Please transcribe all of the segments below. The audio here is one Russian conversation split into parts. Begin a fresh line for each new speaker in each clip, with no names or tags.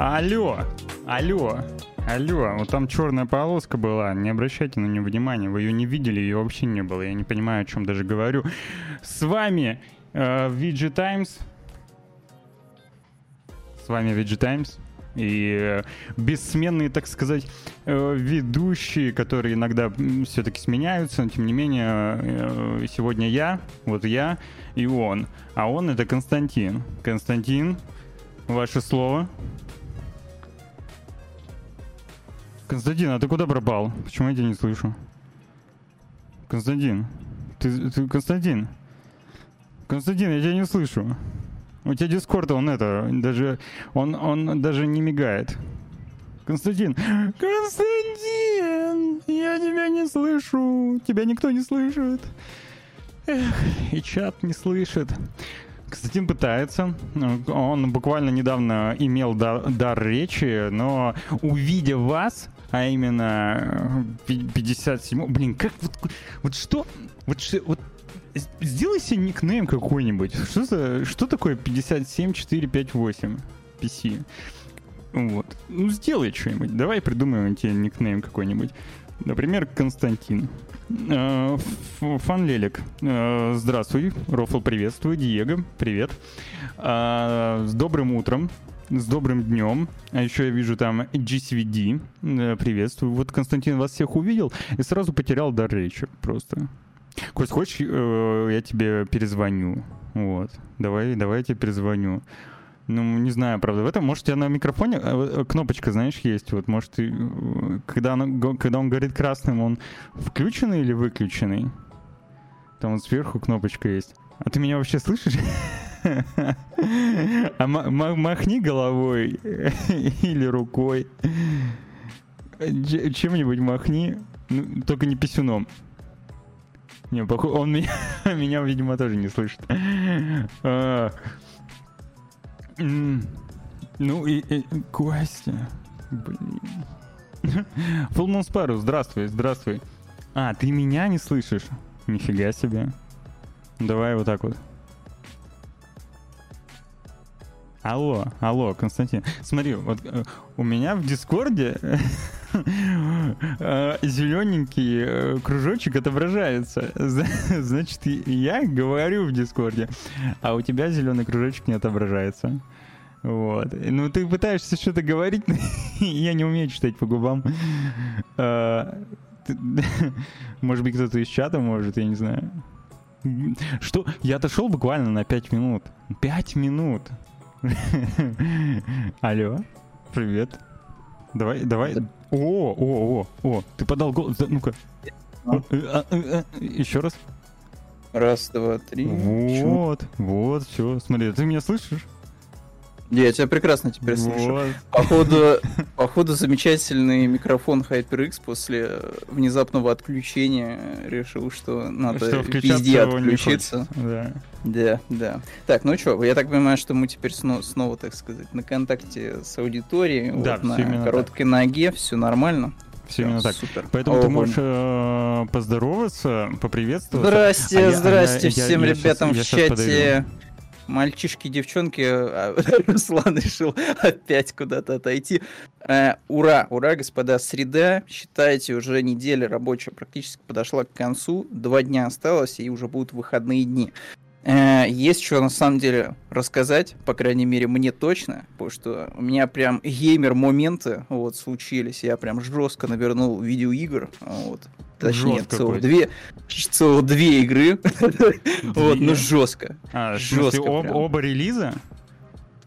Алло, алло, алло, вот там черная полоска была, не обращайте на нее внимания, вы ее не видели, ее вообще не было, я не понимаю, о чем даже говорю. С вами э, VG Times, с вами VG Times, и э, бессменные, так сказать, э, ведущие, которые иногда все-таки сменяются, но тем не менее э, сегодня я, вот я и он, а он это Константин. Константин, ваше слово. Константин, а ты куда пропал? Почему я тебя не слышу? Константин, ты, ты Константин? Константин, я тебя не слышу. У тебя Дискорд, он это, даже, он, он даже не мигает. Константин, Константин, я тебя не слышу, тебя никто не слышит. Эх, и чат не слышит. Константин пытается. Он буквально недавно имел дар, дар речи, но увидя вас, а именно 57... Блин, как вот, вот что... Вот, вот сделай себе никнейм какой-нибудь. Что, за, что такое 57458 PC? Вот. Ну, сделай что-нибудь. Давай придумаем тебе никнейм какой-нибудь. Например, Константин. Э, Фанлелик. Э, здравствуй. Рофл, приветствую. Диего, привет. Э, с добрым утром. С добрым днем. А еще я вижу там GCVD. Приветствую. Вот Константин вас всех увидел и сразу потерял дар речи. Просто. Кость, хочешь, э, я тебе перезвоню? Вот. Давай, давай я тебе перезвоню. Ну, не знаю, правда, в этом, может, тебя на микрофоне э, кнопочка, знаешь, есть, вот, может, ты, э, когда, она, когда он горит красным, он включенный или выключенный? Там вот сверху кнопочка есть. А ты меня вообще слышишь? А махни головой или рукой. Чем-нибудь махни, ну, только не писюном. Не, похоже, он меня, меня, видимо, тоже не слышит. А, ну и, и Костя. Блин. Фулмон Спару, здравствуй, здравствуй. А, ты меня не слышишь? Нифига себе. Давай вот так вот. Алло, алло, Константин. Смотри, вот э, у меня в Дискорде э, зелененький э, кружочек отображается. Значит, я говорю в Дискорде, а у тебя зеленый кружочек не отображается. Вот. Ну, ты пытаешься что-то говорить, я не умею читать по губам. Может быть, кто-то из чата может, я не знаю. Что? Я отошел буквально на 5 минут. 5 минут. Алло, привет. Давай, давай. О, о, о, о, ты подал голос. Ну-ка. А? Э, э, э, Еще раз.
Раз, два, три.
Вот, вот, все. Смотри, ты меня слышишь?
Я тебя прекрасно теперь вот. слышу. Походу, походу замечательный микрофон HyperX после внезапного отключения решил, что надо что везде отключиться. Да. да, да. Так, ну что, я так понимаю, что мы теперь снова, снова так сказать, на контакте с аудиторией, да, вот на короткой так. ноге, все нормально.
Все именно так. Супер. Поэтому О, ты можешь э, поздороваться, поприветствовать.
Здрасте, а здрасте я, всем я, ребятам сейчас, в чате мальчишки, девчонки, а, Руслан решил опять куда-то отойти. Э, ура, ура, господа, среда, считайте, уже неделя рабочая практически подошла к концу, два дня осталось, и уже будут выходные дни. Э, есть что на самом деле рассказать, по крайней мере, мне точно, потому что у меня прям геймер-моменты вот случились, я прям жестко навернул видеоигр, вот, точнее, целых две, целых две игры, вот, ну жестко,
а, жестко Оба релиза?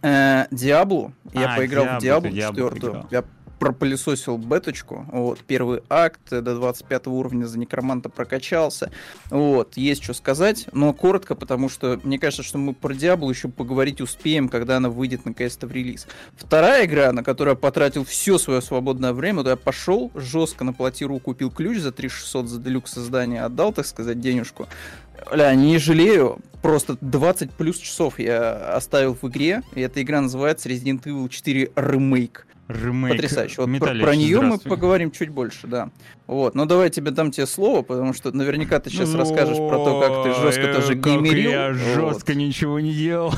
Диаблу, я а, поиграл в Диаблу 4, я пропылесосил беточку, вот, первый акт до 25 уровня за некроманта прокачался, вот, есть что сказать, но коротко, потому что мне кажется, что мы про Диаблу еще поговорить успеем, когда она выйдет наконец-то в релиз. Вторая игра, на которую я потратил все свое свободное время, то я пошел, жестко на платиру купил ключ за 3600 за делюкс создание, отдал, так сказать, денежку, Ля, не жалею, просто 20 плюс часов я оставил в игре, и эта игра называется Resident Evil 4 Remake.
Ремейк
Потрясающе. Вот про, про нее мы поговорим чуть больше, да. Вот, ну давай тебе дам тебе слово, потому что наверняка ты сейчас ну, расскажешь про то, как ты жестко тоже геймерил.
Я жестко ничего не делал.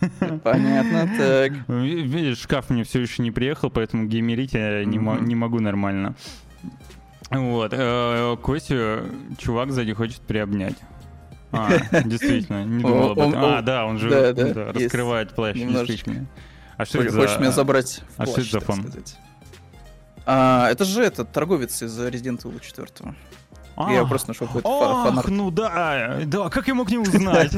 Понятно, так.
Видишь, шкаф мне все еще не приехал, поэтому геймерить я не, могу нормально. Вот. Э, Костю чувак сзади хочет приобнять. А, действительно, не думал об этом. А, да, он же раскрывает плащ, действительно.
А что это за... Хочешь меня забрать
в плащ, А что это за фон?
А, это же этот торговец из Resident Evil 4. А, я просто нашел какой-то
ах, фанарт. ну да, да, как я мог не узнать?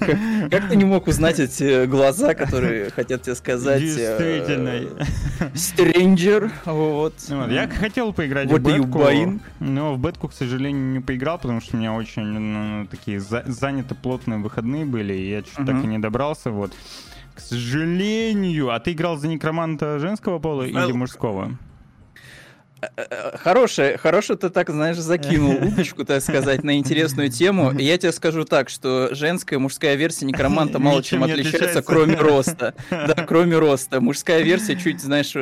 Как ты не мог узнать эти глаза, которые хотят тебе сказать?
Действительно.
Стрэнджер, вот.
Я хотел поиграть в бетку, но в бетку, к сожалению, не поиграл, потому что у меня очень ну, такие заняты плотные выходные были, и я что-то так и не добрался, вот. К сожалению. А ты играл за некроманта женского пола или мужского?
Хорошая, хорошая ты так, знаешь, закинул удочку, так сказать, на интересную тему. Я тебе скажу так, что женская и мужская версия некроманта мало чем отличается, кроме роста. Да, кроме роста. Мужская версия чуть, знаешь,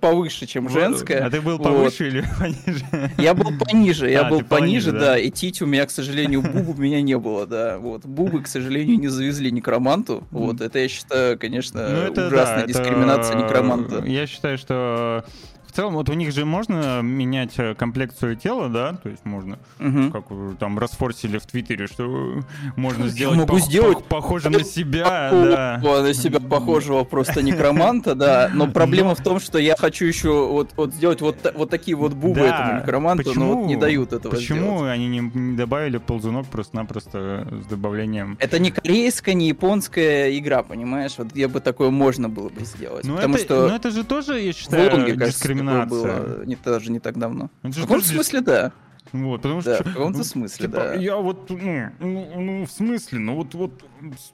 повыше, чем женская.
А ты был повыше или пониже?
Я был пониже, я а, был пониже, да. И тить у меня, к сожалению, бубу у меня не было, да. Вот. Бубы, к сожалению, не завезли некроманту. Вот. Это, я считаю, конечно, ну, ужасная дискриминация некроманта.
Я считаю, что целом, вот у них же можно менять э, комплекцию тела, да? То есть можно, угу. как там расфорсили в Твиттере, что можно сделать,
могу по- сделать по-
похоже на себя, да.
На себя похожего просто некроманта, да. Но проблема в том, что я хочу еще вот, вот сделать вот, вот такие вот бубы да. этому некроманту, почему, но вот не дают этого
Почему
сделать.
они не, не добавили ползунок просто-напросто с добавлением?
Это не корейская, не японская игра, понимаешь? Вот где бы такое можно было бы сделать. Ну потому это, что...
Но это же тоже, я считаю, дискриминация
такое было не, даже не так давно. Ну, в каком смысле, да.
Вот, потому
да,
что...
в каком-то ну, смысле, типа, да.
Я вот, ну, ну, ну, в смысле, ну вот, вот,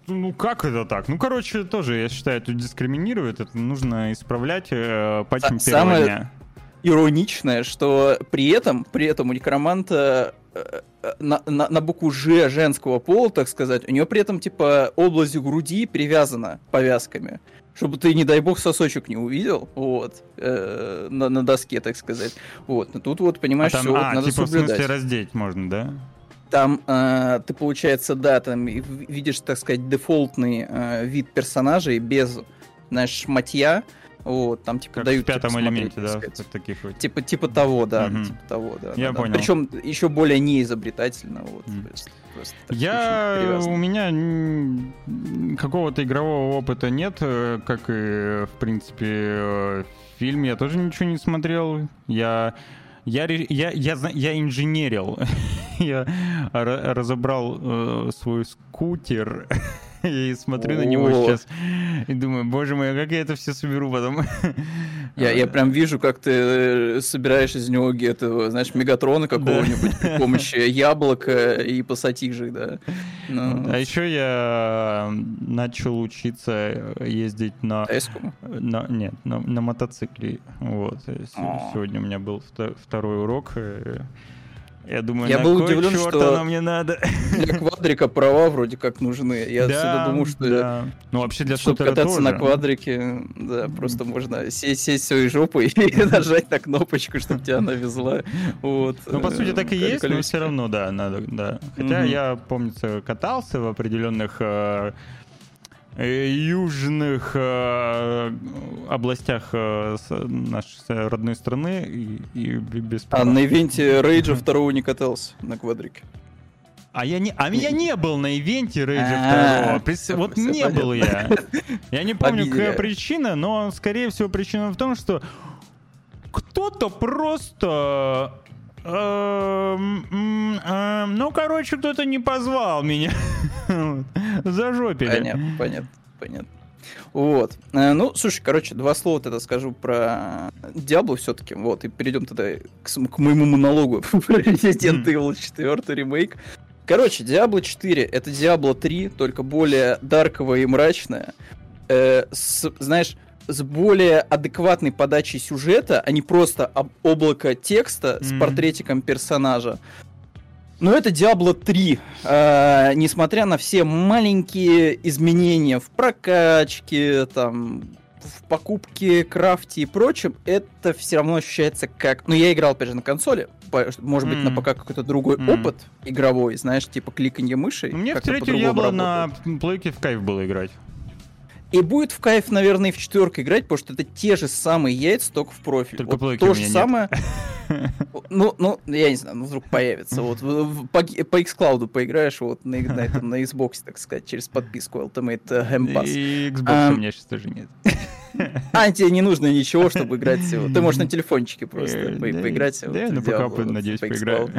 ну как это так? Ну, короче, тоже, я считаю, это дискриминирует, это нужно исправлять э, патчем первого самое дня.
ироничное, что при этом, при этом у некроманта э, э, на, на, на букву Ж женского пола, так сказать, у него при этом, типа, область груди привязана повязками чтобы ты, не дай бог, сосочек не увидел, вот, э, на, на доске, так сказать. Вот, но тут вот, понимаешь, а там, все
а,
вот, надо
типа,
соблюдать.
в смысле раздеть можно, да?
Там э, ты, получается, да, там видишь, так сказать, дефолтный э, вид персонажей без, знаешь, шматья, вот, там типа
как
дают.
В пятом типа, элементе, да, таких
вот. Типа, типа того, да, угу. типа того, да.
Я
да,
понял.
Да. Причем еще более неизобретательно, вот. Mm.
Просто Я у меня какого-то игрового опыта нет, э, как и в принципе э, фильм я тоже ничего не смотрел. Я я, я, я, я инженерил. я разобрал э, свой скутер и смотрю на него сейчас и думаю, боже мой, а как я это все соберу потом?
Я, я прям вижу, как ты э, собираешь из него этого, знаешь, мегатрона какого-нибудь при помощи яблока и пассатижей, да.
Ну. А еще я начал учиться ездить на... на нет, на, на мотоцикле. Вот. Сегодня у меня был второй урок. Я думаю,
я
на
был удивлен, что
нам не надо.
Для квадрика права вроде как нужны. Я да, всегда думаю, что
да. ну вообще для
чтобы кататься тоже. на квадрике, да, просто можно сесть, сесть своей жопой и нажать на кнопочку, чтобы тебя она везла. Вот.
Ну по сути так и есть, но все равно да, надо, да. Хотя я помнится катался в определенных э, Э, южных э, областях э, нашей родной страны и, и без
А на ивенте Рейджа второго не катался на квадрике?
А я не, а я не был на ивенте Рейджа второго. Вот не был я. Я не помню, какая причина, но скорее всего причина в том, что кто-то просто ну, короче, кто-то не позвал меня. Зажопили.
Понятно, понятно, понятно. Вот. Э, ну, слушай, короче, два слова тогда скажу про Диабло все-таки. Вот, и перейдем тогда к, к моему монологу про Resident Evil 4 ремейк. Короче, Diablo 4 это Diablo 3, только более дарковая и мрачная. Э, с, знаешь, с более адекватной подачей сюжета, а не просто облако текста mm-hmm. с портретиком персонажа. Но это Diablo 3. Э, несмотря на все маленькие изменения в прокачке, там, в покупке, крафте и прочем, это все равно ощущается как... Ну, я играл, опять же, на консоли. Может быть, mm. на пока какой-то другой mm. опыт игровой, знаешь, типа кликанье мыши.
Мне в третью Diablo на плойке в кайф было играть.
И будет в кайф, наверное, и в четверку играть, потому что это те же самые яйца, только в профиль.
Только
вот то же самое. Ну, ну, я не знаю, ну вдруг появится. Вот по, по xCloud поиграешь вот на, на, этом, на Xbox, так сказать, через подписку Ultimate Game Pass.
И Xbox а, у меня сейчас тоже нет.
А, тебе не нужно ничего, чтобы играть всего. Ты можешь на телефончике просто э, поиграть.
Да, ну пока, надеюсь, поиграю.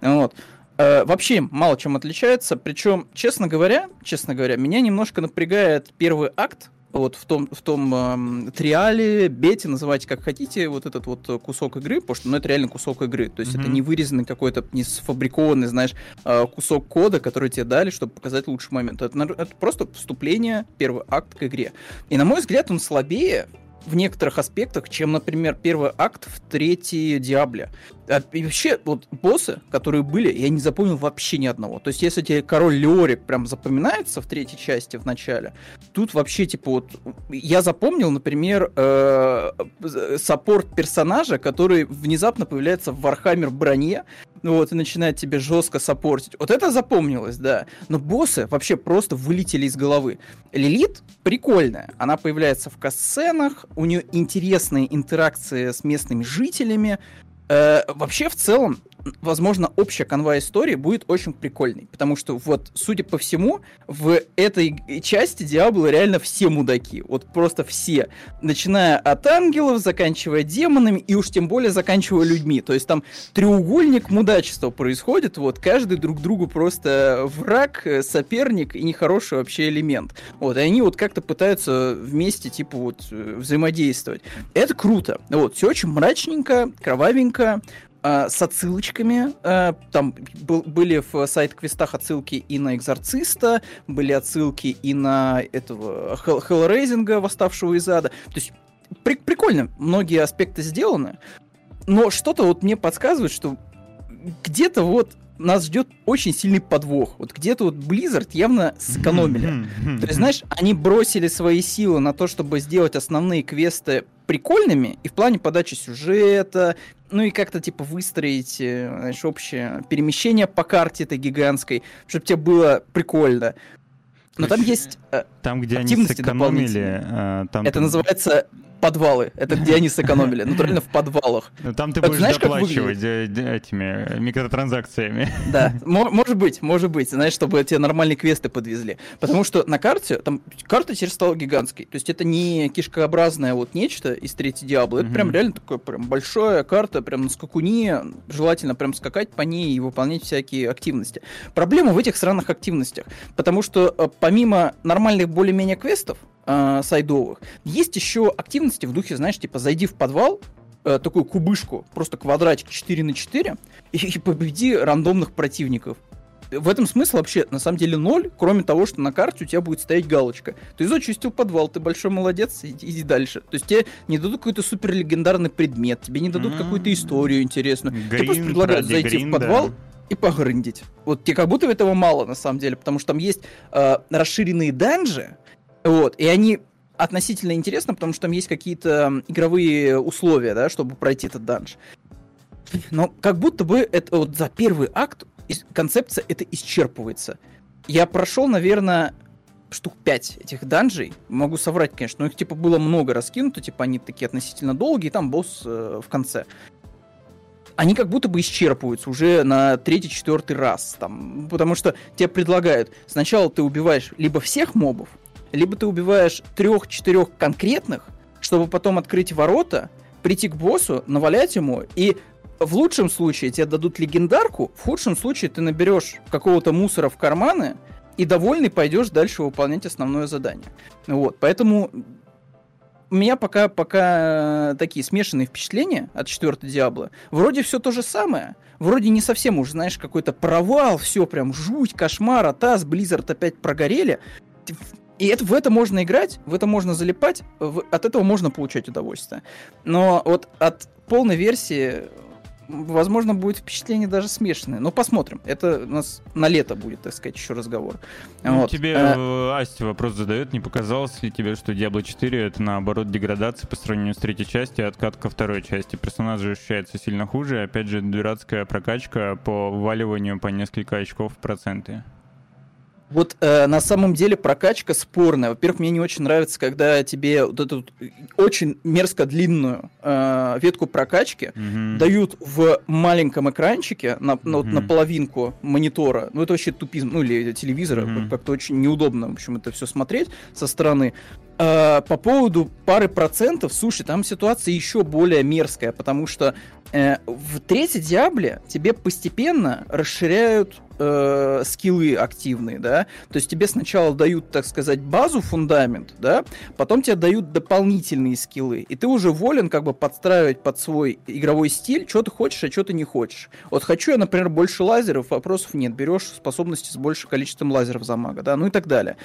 Вот. Э, вообще мало чем отличается. Причем, честно говоря, честно говоря, меня немножко напрягает первый акт, вот в том, в том эм, триале, бете, называйте как хотите, вот этот вот кусок игры, потому что ну, это реально кусок игры. То есть mm-hmm. это не вырезанный какой-то, не сфабрикованный, знаешь, э, кусок кода, который тебе дали, чтобы показать лучший момент. Это, это просто вступление, первый акт к игре. И на мой взгляд, он слабее в некоторых аспектах, чем, например, первый акт в третьей Диабле. А, и вообще, вот боссы, которые были, я не запомнил вообще ни одного. То есть, если тебе король Леорик прям запоминается в третьей части в начале, тут вообще, типа, вот, я запомнил, например, э, support персонажа, который внезапно появляется в Warhammer броне, ну вот, и начинает тебе жестко саппортить. Вот это запомнилось, да. Но боссы вообще просто вылетели из головы. Лилит прикольная. Она появляется в касценах, у нее интересные интеракции с местными жителями. Э, вообще, в целом, возможно, общая канва истории будет очень прикольной, потому что вот, судя по всему, в этой части Диабло реально все мудаки, вот просто все, начиная от ангелов, заканчивая демонами и уж тем более заканчивая людьми, то есть там треугольник мудачества происходит, вот, каждый друг другу просто враг, соперник и нехороший вообще элемент, вот, и они вот как-то пытаются вместе, типа, вот, взаимодействовать. Это круто, вот, все очень мрачненько, кровавенько, э, с отсылочками. Э, там был, были в сайт-квестах отсылки и на Экзорциста, были отсылки и на этого Хел Хеллрейзинга, восставшего из ада. То есть при прикольно, многие аспекты сделаны, но что-то вот мне подсказывает, что где-то вот нас ждет очень сильный подвох. Вот где-то вот Blizzard явно сэкономили. То есть, знаешь, они бросили свои силы на то, чтобы сделать основные квесты прикольными и в плане подачи сюжета, ну и как-то типа выстроить, э, знаешь, общее перемещение по карте этой гигантской, чтобы тебе было прикольно. Но там есть
э, там, где они сэкономили,
э, там это называется подвалы. Это где они сэкономили. Натурально в подвалах.
Ну, там ты будешь знаешь, доплачивать этими микротранзакциями.
Да, может быть, может быть. Знаешь, чтобы тебе нормальные квесты подвезли. Потому что на карте, там карта теперь стала гигантской. То есть это не кишкообразное вот нечто из третьей Диаблы. Это прям реально такое прям большая карта, прям на скакуне. Желательно прям скакать по ней и выполнять всякие активности. Проблема в этих странных активностях. Потому что э, помимо нормальных более-менее квестов, э, сайдовых. Есть еще активности в духе, знаешь, типа зайди в подвал, э, такую кубышку, просто квадратик 4 на 4 и, и победи рандомных противников. В этом смысл вообще, на самом деле, ноль, кроме того, что на карте у тебя будет стоять галочка. Ты зачистил подвал, ты большой молодец, иди, иди дальше. То есть тебе не дадут какой-то супер легендарный предмет, тебе не дадут mm-hmm. какую-то историю интересную. Грин, тебе просто предлагают зайти грин, в подвал, да и погрындить. Вот тебе как будто этого мало, на самом деле, потому что там есть э, расширенные данжи, вот, и они относительно интересны, потому что там есть какие-то игровые условия, да, чтобы пройти этот данж. Но как будто бы это вот за первый акт концепция это исчерпывается. Я прошел, наверное, штук 5 этих данжей. Могу соврать, конечно, но их типа было много раскинуто, типа они такие относительно долгие, и там босс э, в конце. Они как будто бы исчерпываются уже на третий-четвертый раз. Там, потому что тебе предлагают, сначала ты убиваешь либо всех мобов, либо ты убиваешь трех-четырех конкретных, чтобы потом открыть ворота, прийти к боссу, навалять ему, и в лучшем случае тебе дадут легендарку, в худшем случае ты наберешь какого-то мусора в карманы, и довольный пойдешь дальше выполнять основное задание. Вот, поэтому у меня пока, пока такие смешанные впечатления от четвертой Диабло. Вроде все то же самое, вроде не совсем уже, знаешь, какой-то провал, все прям жуть, кошмар, атас, Blizzard опять прогорели. И это, в это можно играть, в это можно залипать, в, от этого можно получать удовольствие. Но вот от полной версии, возможно, будет впечатление даже смешанное. Но посмотрим. Это у нас на лето будет, так сказать, еще разговор.
Ну, вот. Тебе а... Асти вопрос задает, не показалось ли тебе, что Diablo 4 это наоборот деградация по сравнению с третьей частью, откат ко второй части? Персонаж же ощущается сильно хуже, опять же, дурацкая прокачка по вваливанию по несколько очков в проценты.
Вот э, на самом деле прокачка спорная. Во-первых, мне не очень нравится, когда тебе вот эту очень мерзко длинную э, ветку прокачки mm-hmm. дают в маленьком экранчике на, mm-hmm. на половинку монитора. Ну, это вообще тупизм, ну, или телевизора. Mm-hmm. Как-то очень неудобно, в общем, это все смотреть со стороны. Э, по поводу пары процентов, слушай, там ситуация еще более мерзкая, потому что э, в третьей Диабле тебе постепенно расширяют э, скиллы активные, да, то есть тебе сначала дают, так сказать, базу, фундамент, да, потом тебе дают дополнительные скиллы, и ты уже волен как бы подстраивать под свой игровой стиль, что ты хочешь, а что ты не хочешь. Вот хочу я, например, больше лазеров, вопросов нет, берешь способности с большим количеством лазеров за мага, да, ну и так далее.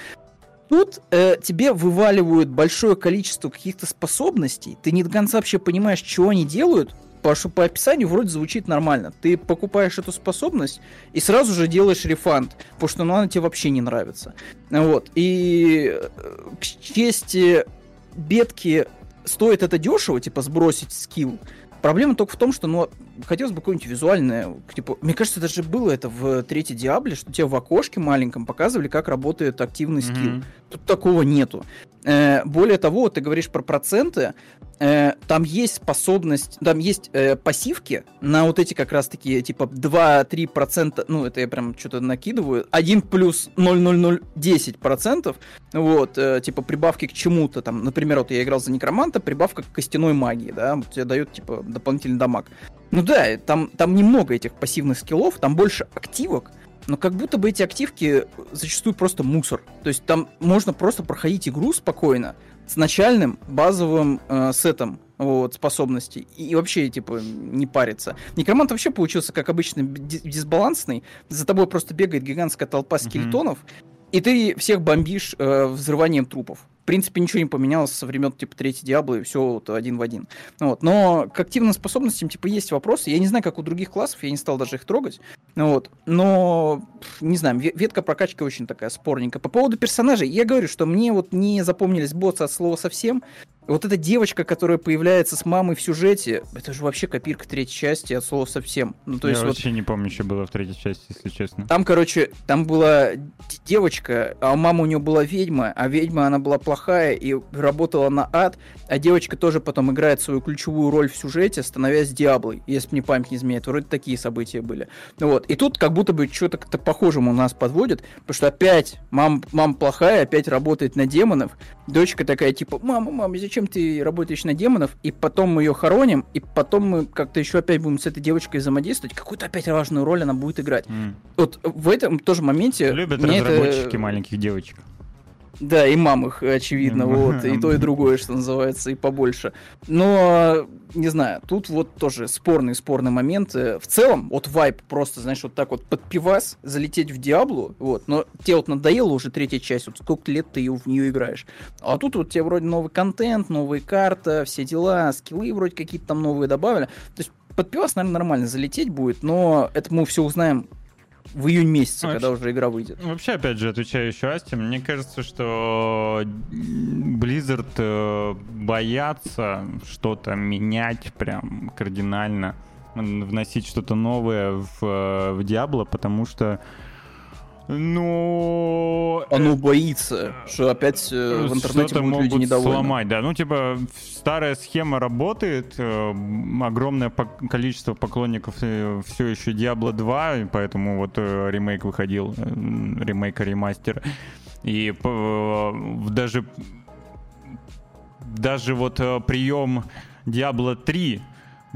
Тут э, тебе вываливают большое количество каких-то способностей, ты не до конца вообще понимаешь, что они делают, Потому что по описанию вроде звучит нормально. Ты покупаешь эту способность и сразу же делаешь рефанд, потому что ну, она тебе вообще не нравится. Вот. И э, к чести бедки стоит это дешево, типа сбросить скилл. Проблема только в том, что, ну, хотелось бы какое-нибудь визуальное, типа, мне кажется, даже было это в третьей Диабле, что тебе в окошке маленьком показывали, как работает активный скилл. Mm-hmm. Тут такого нету. Э, более того, вот ты говоришь про проценты, э, там есть способность, там есть э, пассивки на вот эти как раз-таки, типа, 2-3%, ну, это я прям что-то накидываю, 1 плюс 0,0010%, вот, э, типа, прибавки к чему-то, там, например, вот я играл за некроманта, прибавка к костяной магии, да, тебе дает, типа, дополнительный дамаг. Ну да, там, там немного этих пассивных скиллов, там больше активок, но как будто бы эти активки зачастую просто мусор. То есть там можно просто проходить игру спокойно с начальным базовым э, сетом вот, способностей и, и вообще, типа, не париться. Некромант вообще получился, как обычно, дисбалансный. За тобой просто бегает гигантская толпа скелетонов, mm-hmm. и ты всех бомбишь э, взрыванием трупов принципе, ничего не поменялось со времен, типа, третьей Диаблы, все вот один в один. Вот. Но к активным способностям, типа, есть вопросы. Я не знаю, как у других классов, я не стал даже их трогать. Вот. Но, не знаю, ветка прокачки очень такая спорненькая. По поводу персонажей, я говорю, что мне вот не запомнились боссы от слова совсем. Вот эта девочка, которая появляется с мамой в сюжете, это же вообще копирка третьей части от слова совсем.
Ну, то Я есть вообще вот... не помню, что было в третьей части, если честно.
Там, короче, там была девочка, а мама у нее была ведьма, а ведьма, она была плохая и работала на ад, а девочка тоже потом играет свою ключевую роль в сюжете, становясь Диаблой, если мне память не изменяет. Вроде такие события были. Вот. И тут как будто бы что-то как-то похожему нас подводит, потому что опять мама, мама плохая, опять работает на демонов, дочка такая типа, мама, мама, зачем зачем ты работаешь на демонов, и потом мы ее хороним, и потом мы как-то еще опять будем с этой девочкой взаимодействовать, какую-то опять важную роль она будет играть. Mm. Вот в этом тоже моменте...
Любят разработчики это... маленьких девочек.
Да, и мам их, очевидно, вот, и то, и другое, что называется, и побольше. Но, не знаю, тут вот тоже спорный, спорный момент. В целом, вот вайп просто, знаешь, вот так вот под пивас залететь в Диаблу, вот, но тебе вот надоело уже третья часть, вот сколько лет ты в нее играешь. А тут вот тебе вроде новый контент, новые карта, все дела, скиллы вроде какие-то там новые добавили. То есть под пивас, наверное, нормально залететь будет, но это мы все узнаем в июнь месяце, вообще, когда уже игра выйдет.
Вообще, опять же, отвечаю еще Асте, мне кажется, что Blizzard э, боятся что-то менять прям кардинально, вносить что-то новое в, э, в Diablo, потому что ну...
Оно э, боится, что опять э, в интернете будут люди недовольны. сломать,
да. Ну, типа, старая схема работает, э, огромное количество поклонников все еще Diablo 2, и поэтому вот ремейк выходил, ремейк ремастер. И даже даже вот прием Diablo 3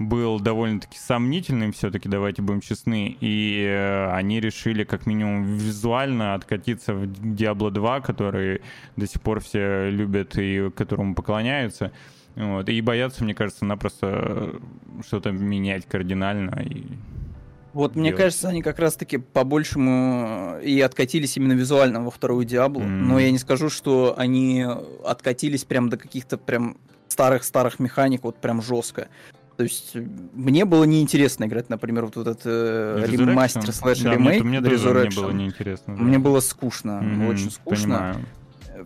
был довольно-таки сомнительным, все-таки, давайте будем честны, и э, они решили как минимум визуально откатиться в Diablo 2, который до сих пор все любят и которому поклоняются. Вот, и боятся, мне кажется, напросто что-то менять кардинально. И
вот, делать. мне кажется, они как раз-таки по-большему и откатились именно визуально во вторую Диаблу. Mm. Но я не скажу, что они откатились прям до каких-то прям старых-старых механик, вот прям жестко. То есть мне было неинтересно играть, например, вот, этот э, ремастер слэш ремейк.
Мне, мне тоже не было неинтересно.
Да. Мне было скучно, mm-hmm, очень скучно. Понимаю.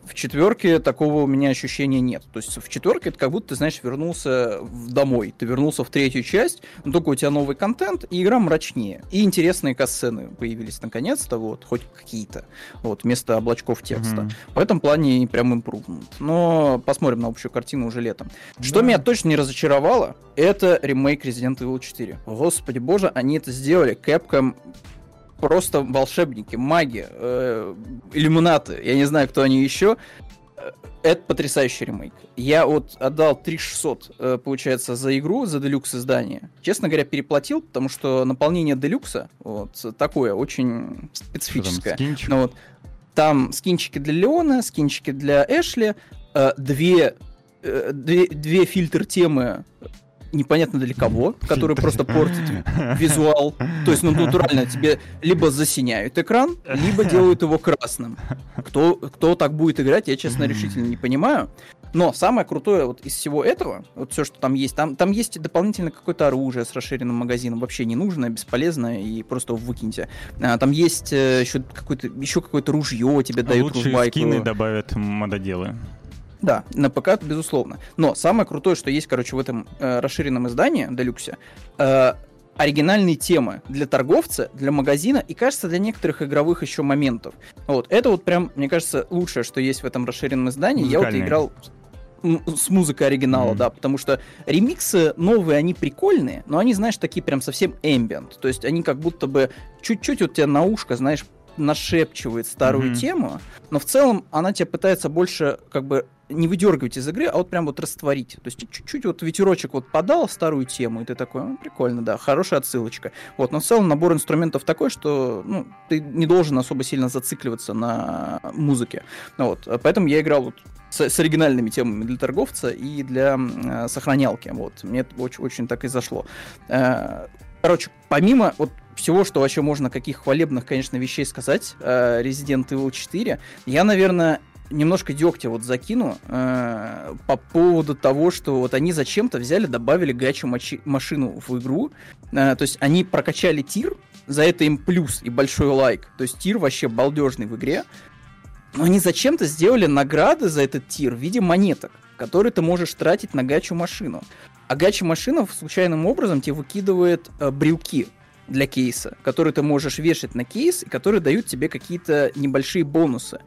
В четверке такого у меня ощущения нет. То есть в четверке это как будто ты, знаешь, вернулся домой. Ты вернулся в третью часть, но только у тебя новый контент, и игра мрачнее. И интересные касцены появились наконец-то, вот, хоть какие-то, вот, вместо облачков текста. Mm-hmm. В этом плане прям импрувмент. Но посмотрим на общую картину уже летом. Да. Что меня точно не разочаровало, это ремейк Resident Evil 4. Господи боже, они это сделали. Capcom просто волшебники, маги, э, иллюминаты, я не знаю, кто они еще. Э, это потрясающий ремейк. Я вот отдал 3600, э, получается, за игру, за делюкс издание. Честно говоря, переплатил, потому что наполнение делюкса вот такое, очень специфическое. Там, ну, вот, там скинчики для Леона, скинчики для Эшли, э, две, э, две, две фильтр темы непонятно для кого, который просто портит визуал. То есть, ну, натурально тебе либо засиняют экран, либо делают его красным. Кто, кто так будет играть, я, честно, решительно не понимаю. Но самое крутое вот из всего этого, вот все, что там есть, там, там есть дополнительно какое-то оружие с расширенным магазином, вообще не нужное, бесполезное, и просто выкиньте. А, там есть э, еще какое-то еще какое-то ружье тебе дают
Лучшие ружбайку. скины добавят мододелы.
Да, на ПК, безусловно. Но самое крутое, что есть, короче, в этом э, расширенном издании, Делюксе, э, оригинальные темы для торговца, для магазина и, кажется, для некоторых игровых еще моментов. Вот, это вот прям, мне кажется, лучшее, что есть в этом расширенном издании. Я вот играл с музыкой оригинала, mm. да, потому что ремиксы новые, они прикольные, но они, знаешь, такие прям совсем ambient, то есть они как будто бы чуть-чуть вот тебя на ушко, знаешь, нашепчивает старую mm-hmm. тему, но в целом она тебя пытается больше как бы не выдергивать из игры, а вот прям вот растворить. То есть чуть-чуть вот ветерочек вот подал старую тему, и ты такой, ну, прикольно, да, хорошая отсылочка. Вот, но в целом набор инструментов такой, что ну, ты не должен особо сильно зацикливаться на музыке. Вот, поэтому я играл вот с, с оригинальными темами для торговца и для э, сохранялки. Вот, мне это очень, очень так и зашло. Э, короче, помимо вот всего, что вообще можно, каких хвалебных, конечно, вещей сказать, э, Resident Evil 4, я, наверное, немножко дегтя вот закину э, по поводу того, что вот они зачем-то взяли, добавили гачу машину в игру. Э, то есть они прокачали тир, за это им плюс и большой лайк. То есть тир вообще балдежный в игре. Но они зачем-то сделали награды за этот тир в виде монеток, которые ты можешь тратить на гачу машину. А гача машина случайным образом тебе выкидывает э, брюки для кейса, которые ты можешь вешать на кейс, и которые дают тебе какие-то небольшие бонусы.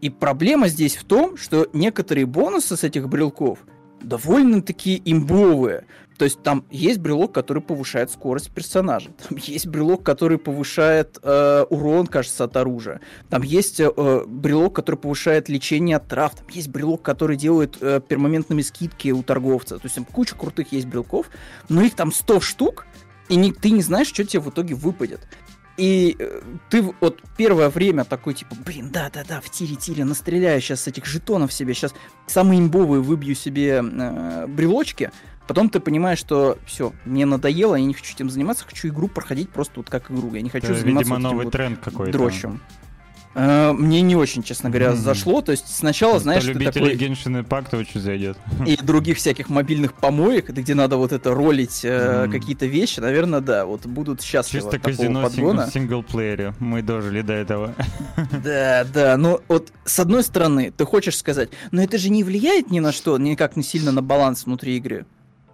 И проблема здесь в том, что некоторые бонусы с этих брелков довольно-таки имбовые. То есть там есть брелок, который повышает скорость персонажа. Там есть брелок, который повышает э, урон, кажется, от оружия. Там есть э, брелок, который повышает лечение от трав. Там есть брелок, который делает э, пермоментными скидки у торговца. То есть там куча крутых есть брелков, но их там 100 штук, и не, ты не знаешь, что тебе в итоге выпадет. И э, ты вот первое время такой, типа, блин, да-да-да, в тире-тире настреляю сейчас с этих жетонов себе, сейчас самые имбовые выбью себе э, брелочки, потом ты понимаешь, что все, мне надоело, я не хочу этим заниматься, хочу игру проходить просто вот как игру, я не хочу Это, заниматься
видимо, новый вот тренд какой-то.
дрочем. Э, мне не очень, честно говоря, mm-hmm. зашло. То есть сначала,
ну,
знаешь,
ты такой... Genshin Impact очень зайдет.
И других всяких мобильных помоек, где надо вот это ролить э, mm-hmm. какие-то вещи, наверное, да, вот будут счастливы
Чисто казино подгона. в синглплеере. Мы дожили до этого.
Да, да. Ну вот с одной стороны, ты хочешь сказать, но это же не влияет ни на что, никак не сильно на баланс внутри игры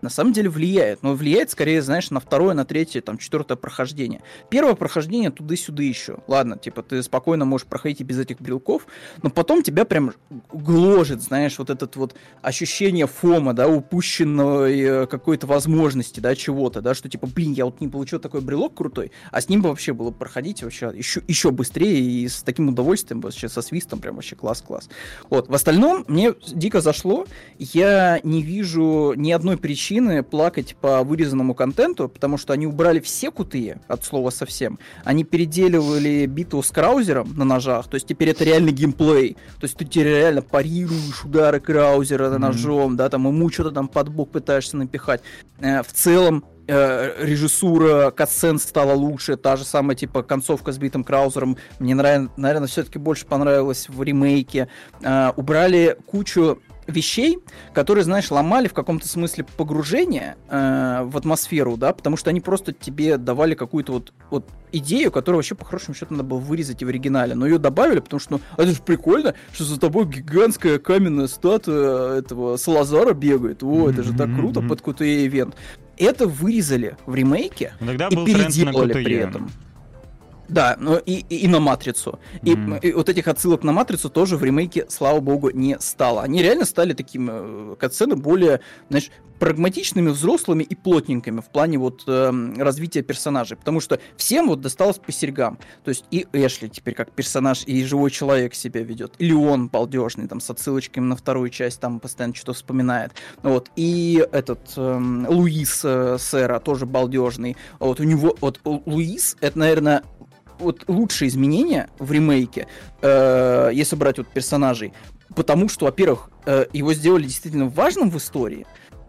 на самом деле влияет. Но влияет скорее, знаешь, на второе, на третье, там, четвертое прохождение. Первое прохождение туда-сюда еще. Ладно, типа, ты спокойно можешь проходить и без этих брелков, но потом тебя прям гложет, знаешь, вот этот вот ощущение фома, да, упущенной э, какой-то возможности, да, чего-то, да, что типа, блин, я вот не получил такой брелок крутой, а с ним бы вообще было проходить вообще еще, еще быстрее и с таким удовольствием, вообще со свистом, прям вообще класс-класс. Вот, в остальном мне дико зашло, я не вижу ни одной причины причины плакать по вырезанному контенту, потому что они убрали все кутые, от слова совсем. Они переделывали битву с Краузером на ножах, то есть теперь это реальный геймплей. То есть ты теперь реально парируешь удары Краузера mm-hmm. ножом, да, там ему что-то там под бок пытаешься напихать. Э, в целом э, режиссура катсцен стала лучше, та же самая, типа, концовка с битым Краузером мне, нрав... наверное, все-таки больше понравилась в ремейке. Э, убрали кучу вещей, которые, знаешь, ломали в каком-то смысле погружение э, в атмосферу, да, потому что они просто тебе давали какую-то вот, вот идею, которую вообще по хорошему счету надо было вырезать и в оригинале, но ее добавили, потому что, ну, это же прикольно, что за тобой гигантская каменная статуя этого Салазара бегает, о, это же так круто, под QTE ивент. Это вырезали в ремейке
Иногда
и переделали
на
при этом. Да, но и, и, и на матрицу. Mm-hmm. И, и вот этих отсылок на матрицу тоже в ремейке, слава богу, не стало. Они реально стали такими э, катсцены более, знаешь, прагматичными, взрослыми и плотненькими в плане вот э, развития персонажей. Потому что всем вот досталось по серьгам. То есть и Эшли теперь как персонаж, и живой человек себя ведет. И Леон балдежный, там, с отсылочками на вторую часть, там постоянно что-то вспоминает. Вот. И этот э, Луис э, Сэра тоже балдежный. Вот у него, вот Луис, это, наверное, вот лучшие изменения в ремейке, э, если брать вот персонажей, потому что, во-первых, э, его сделали действительно важным в истории,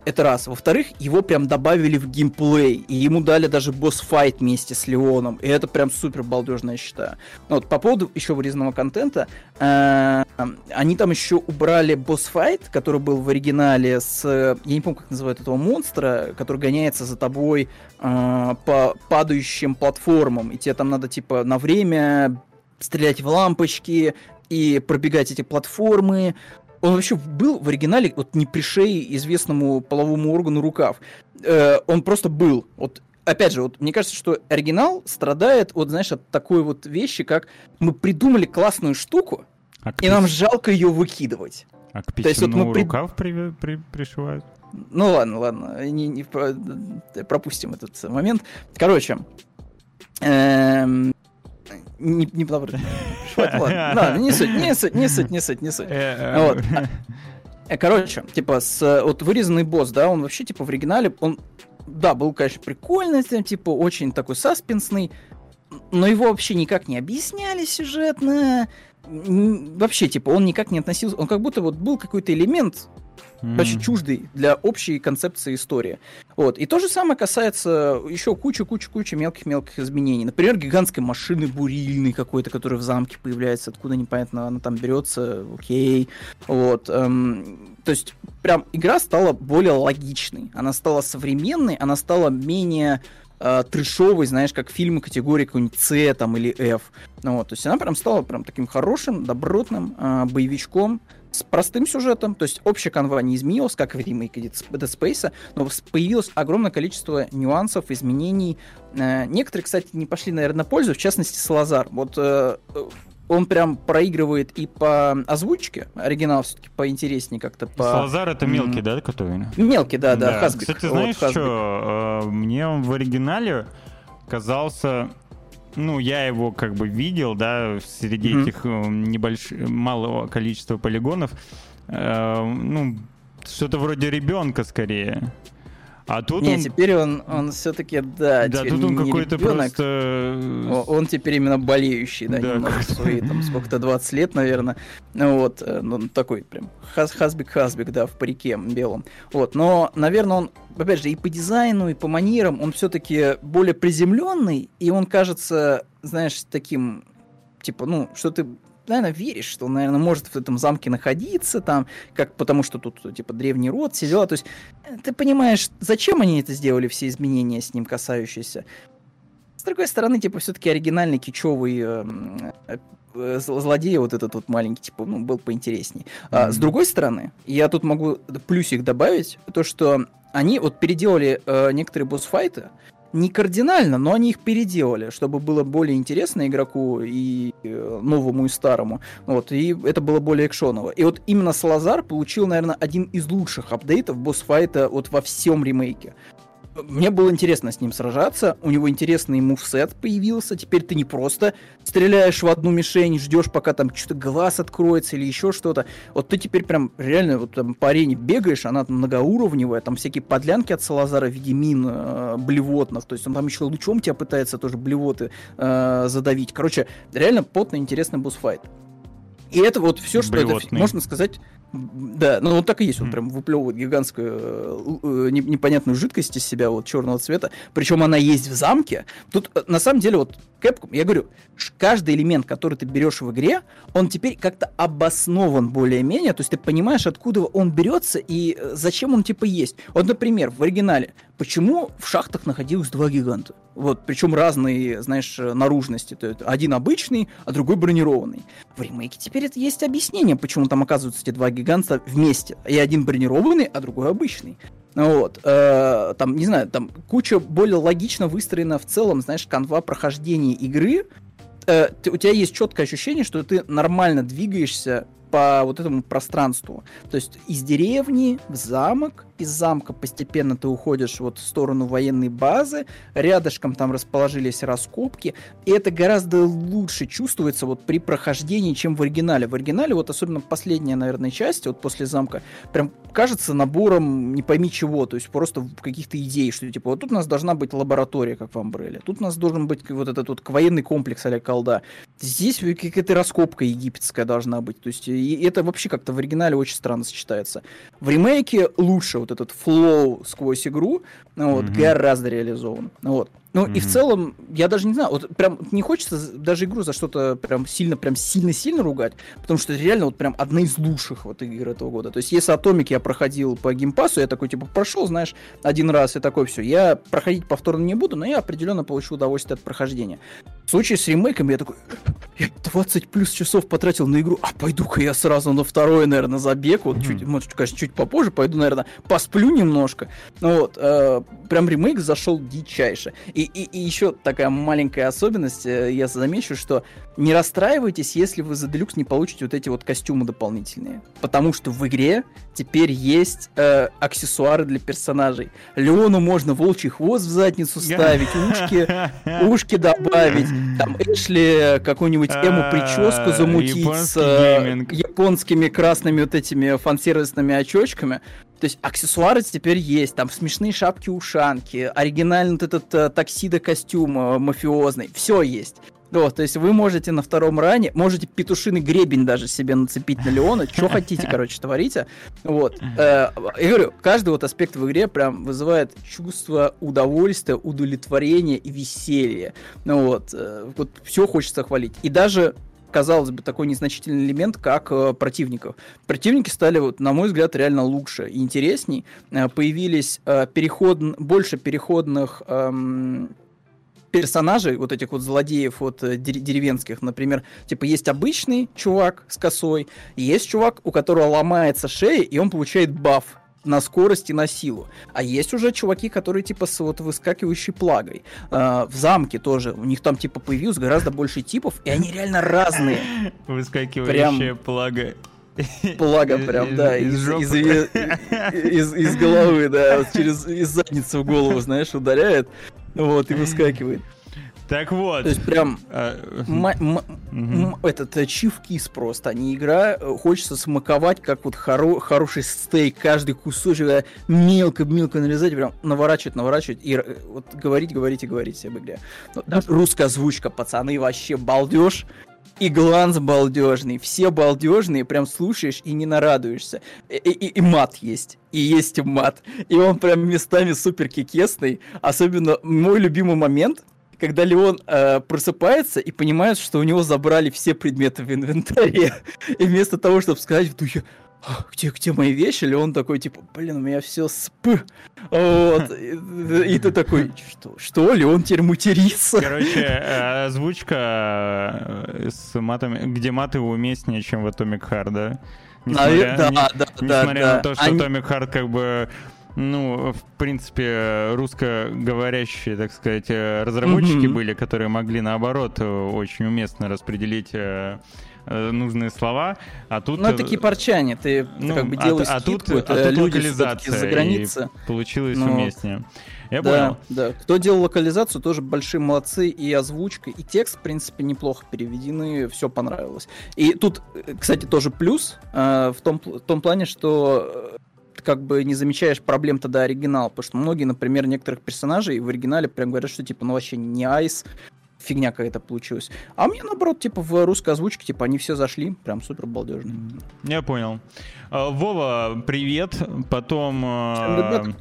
это раз. Во-вторых, его прям добавили в геймплей, и ему дали даже босс-файт вместе с Леоном, и это прям супер балдежно, я считаю. Ну, вот, по поводу еще вырезанного контента, э, они там еще убрали босс-файт, который был в оригинале с, я не помню, как называют этого монстра, который гоняется за тобой э, по падающим платформам, и тебе там надо, типа, на время стрелять в лампочки, и пробегать эти платформы, он вообще был в оригинале вот не пришей известному половому органу рукав. Э, он просто был. Вот опять же, вот мне кажется, что оригинал страдает, вот знаешь, от такой вот вещи, как мы придумали классную штуку, а и нам жалко ее выкидывать.
А к То есть, вот мы рукав при, при, пришивают?
Ну ладно, ладно, не, не, пропустим этот момент. Короче, эм, не, не подобрать. Ладно, не суть, не суть, не суть, не суть, не суть. Э, э, вот. Э, короче, типа, с, вот вырезанный босс, да, он вообще, типа, в оригинале, он, да, был, конечно, прикольный, типа, очень такой саспенсный, но его вообще никак не объясняли сюжетно, вообще, типа, он никак не относился, он как будто вот был какой-то элемент mm. очень чуждый для общей концепции истории. Вот. И то же самое касается еще кучу-кучу-кучу мелких-мелких изменений. Например, гигантской машины бурильной какой-то, которая в замке появляется, откуда непонятно она там берется, окей. Вот. Эм, то есть прям игра стала более логичной, она стала современной, она стала менее э, трешовой, знаешь, как фильмы категории какой-нибудь С там или F. Ну, вот, то есть она прям стала прям таким хорошим, добротным э, боевичком, с простым сюжетом, то есть общая канва не изменилась, как в ремейке Dead Space, но появилось огромное количество нюансов, изменений. Э, некоторые, кстати, не пошли, наверное, на пользу, в частности, Салазар. Вот э, он прям проигрывает и по озвучке, оригинал все-таки поинтереснее как-то по...
Салазар это мелкий, да, который?
Мелкий, да, да, да. Хасбик.
Кстати, знаешь вот, что, э, мне он в оригинале казался ну, я его как бы видел, да, среди mm-hmm. этих э, небольших, малого количества полигонов. Э, ну, что-то вроде ребенка скорее. А тут
не,
он...
теперь он, он все-таки, да,
да тут он какой-то просто...
Он теперь именно болеющий, да, да немного свои, там, сколько-то 20 лет, наверное. Ну вот, э, ну, такой прям хасбик-хасбик, да, в парике белом. Вот, но, наверное, он, опять же, и по дизайну, и по манерам, он все-таки более приземленный, и он кажется, знаешь, таким, типа, ну, что ты наверное, веришь, что он, наверное, может в этом замке находиться, там, как, потому что тут, типа, древний род, все дела. То есть, э, ты понимаешь, зачем они это сделали, все изменения с ним касающиеся. С другой стороны, типа, все-таки оригинальный кичевый э, э, злодей, вот этот вот маленький, типа, ну, был поинтересней. Mm-hmm. А, с другой стороны, я тут могу плюсик добавить, то, что они вот переделали э, некоторые босс-файты, не кардинально, но они их переделали, чтобы было более интересно игроку и э, новому, и старому. Вот, и это было более экшоново. И вот именно Салазар получил, наверное, один из лучших апдейтов босс-файта вот во всем ремейке мне было интересно с ним сражаться, у него интересный мувсет появился, теперь ты не просто стреляешь в одну мишень, ждешь, пока там что-то глаз откроется или еще что-то. Вот ты теперь прям реально вот там по арене бегаешь, она многоуровневая, там всякие подлянки от Салазара в виде мин э, блевотных, то есть он там еще лучом тебя пытается тоже блевоты э, задавить. Короче, реально потный интересный босс-файт. И это вот все, что это, можно сказать, Да, ну вот так и есть, он прям выплевывает гигантскую э, э, непонятную жидкость из себя, вот черного цвета. Причем она есть в замке. Тут э, на самом деле вот Capcom, я говорю, каждый элемент, который ты берешь в игре, он теперь как-то обоснован более-менее, то есть ты понимаешь, откуда он берется и зачем он типа есть. Вот, например, в оригинале, почему в шахтах находилось два гиганта? Вот, причем разные, знаешь, наружности. То есть один обычный, а другой бронированный. В ремейке теперь это есть объяснение, почему там оказываются эти два гиганта вместе. И один бронированный, а другой обычный. Вот, э, там, не знаю, там куча более логично выстроена в целом, знаешь, канва прохождения игры. Э, ты, у тебя есть четкое ощущение, что ты нормально двигаешься по вот этому пространству. То есть из деревни в замок, из замка постепенно ты уходишь вот в сторону военной базы, рядышком там расположились раскопки, и это гораздо лучше чувствуется вот при прохождении, чем в оригинале. В оригинале вот особенно последняя, наверное, часть, вот после замка, прям кажется набором не пойми чего, то есть просто каких-то идей, что типа вот тут у нас должна быть лаборатория, как в Амбреле, тут у нас должен быть вот этот вот военный комплекс а колда, здесь какая-то раскопка египетская должна быть, то есть и это вообще как-то в оригинале очень странно сочетается. В ремейке лучше вот этот флоу сквозь игру, вот, mm-hmm. гораздо реализован. Вот. Ну mm-hmm. и в целом, я даже не знаю, вот прям не хочется даже игру за что-то прям сильно, прям сильно-сильно ругать, потому что это реально вот прям одна из лучших вот игр этого года. То есть если Atomic я проходил по геймпасу, я такой типа прошел, знаешь, один раз и такой все, я проходить повторно не буду, но я определенно получу удовольствие от прохождения. В случае с ремейком я такой, я 20 плюс часов потратил на игру, а пойду-ка я сразу на второй, наверное, забег, вот mm-hmm. чуть, может, конечно, чуть попозже, пойду, наверное, посплю немножко. Ну вот, э, прям ремейк зашел дичайше. И и, и еще такая маленькая особенность, э, я замечу, что не расстраивайтесь, если вы за делюкс не получите вот эти вот костюмы дополнительные. Потому что в игре теперь есть э, аксессуары для персонажей. Леону можно волчий хвост в задницу ставить, ушки, ушки добавить. Там Эшли какую-нибудь эмо-прическу а, замутить с э, японскими красными вот этими фан-сервисными очочками. То есть аксессуары теперь есть, там смешные шапки-ушанки, оригинальный вот этот э, таксидо-костюм э, мафиозный, все есть. Вот, то есть вы можете на втором ране, можете петушиный гребень даже себе нацепить на Леона, что хотите, короче, творите. Вот. Э, я говорю, каждый вот аспект в игре прям вызывает чувство удовольствия, удовлетворения и веселья. Ну вот, э, вот все хочется хвалить. И даже казалось бы, такой незначительный элемент, как э, противников. Противники стали, вот, на мой взгляд, реально лучше и интересней. Э, появились э, переход, больше переходных эм, персонажей, вот этих вот злодеев вот э, деревенских, например, типа есть обычный чувак с косой, есть чувак, у которого ломается шея, и он получает баф на скорость и на силу. А есть уже чуваки, которые типа с вот выскакивающей плагой. Э, в замке тоже. У них там типа появилось гораздо больше типов, и они реально разные.
Выскакивающая прям... плага.
Плага прям, да, из, из, из, из, из головы, да, через из задницы в голову, знаешь, ударяет, вот, и выскакивает.
Так вот.
То есть прям а, этот э, чифкис просто, а не игра. Э, хочется смаковать, как вот хоро хороший стейк, каждый кусочек мелко-мелко нарезать, прям наворачивать, наворачивать и э, вот говорить, говорить и говорить об игре. Ну, русская озвучка, пацаны, вообще балдеж. И гланс балдежный, все балдежные, прям слушаешь и не нарадуешься. И, и, и мат есть, и есть мат. И он прям местами супер кикесный. Особенно мой любимый момент — когда Леон э, просыпается и понимает, что у него забрали все предметы в инвентаре. И вместо того, чтобы сказать в духе, «А, где, где мои вещи? Леон такой, типа, блин, у меня все сп. Вот. И, и ты такой, что, что? Леон теперь матерится.
Короче, э, озвучка э, с матами, где маты уместнее, чем в Atomic Heart, да? Несмотря, а, да, не, да, несмотря да, на то, что Они... Atomic Heart как бы ну, в принципе, русскоговорящие, так сказать, э, разработчики mm-hmm. были, которые могли, наоборот, очень уместно распределить э, э, нужные слова, а тут...
Ну, это кипарчане, ты, ну, ты как бы делаешь а, а тут, это а тут люди локализация за границы.
Получилось ну, уместнее. Я
да,
понял.
Да, кто делал локализацию, тоже большие молодцы. И озвучка, и текст, в принципе, неплохо переведены, все понравилось. И тут, кстати, тоже плюс э, в, том, в том плане, что как бы не замечаешь проблем тогда оригинала, потому что многие, например, некоторых персонажей в оригинале прям говорят, что типа, ну вообще не Айс, фигня какая-то получилась. А мне, наоборот, типа, в русской озвучке, типа, они все зашли, прям супер балдежно.
Я понял. А, Вова, привет. Потом э,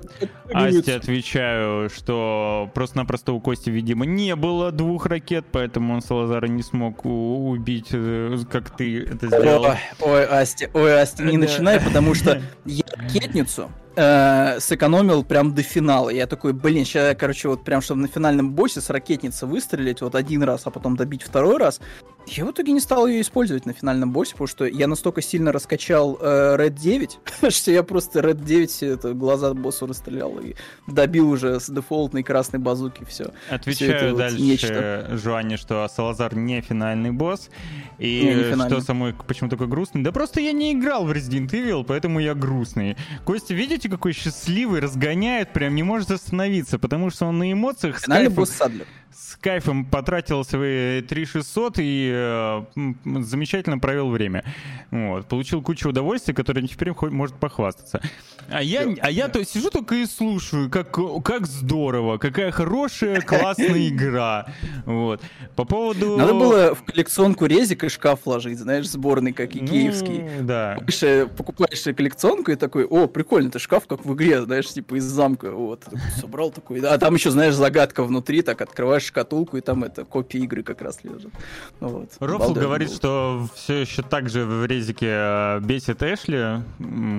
Асте отвечаю, что просто-напросто у Кости, видимо, не было двух ракет, поэтому он Салазара не смог убить, э, как ты это сделал.
Ой, ой Асте, ой, Асте, не начинай, потому что я ракетницу э, сэкономил прям до финала. Я такой, блин, сейчас, короче, вот прям, чтобы на финальном боссе с ракетницы выстрелить вот один раз, а потом добить второй раз, я в итоге не стал ее использовать на финальном боссе, потому что я настолько сильно раскачал э, Red 9, что я просто Red 9 это, глаза боссу расстрелял и добил уже с дефолтной красной базуки все.
Отвечаю все дальше вот нечто. Жуане, что Салазар не финальный босс. И не, не финальный. что самой почему такой грустный? Да просто я не играл в Resident Evil, поэтому я грустный. Костя, видите, какой счастливый, разгоняет, прям не может остановиться, потому что он на эмоциях...
Финальный босс Садлер
с кайфом потратил свои 3600 и э, замечательно провел время. Вот. Получил кучу удовольствия, которое теперь может похвастаться. А я, а я то сижу только и слушаю, как, как здорово, какая хорошая, классная игра. Вот. По поводу...
Надо было в коллекционку резик и шкаф ложить, знаешь, сборный, как и киевский.
Ну, да.
Покупаешь, покупаешь коллекционку и такой, о, прикольно, это шкаф, как в игре, знаешь, типа из замка. Вот. Собрал такой. А там еще, знаешь, загадка внутри, так открываешь шкатулку, и там это копии игры как раз лежат.
Вот. Рофл говорит, был. что все еще так же в резике э, бесит Эшли,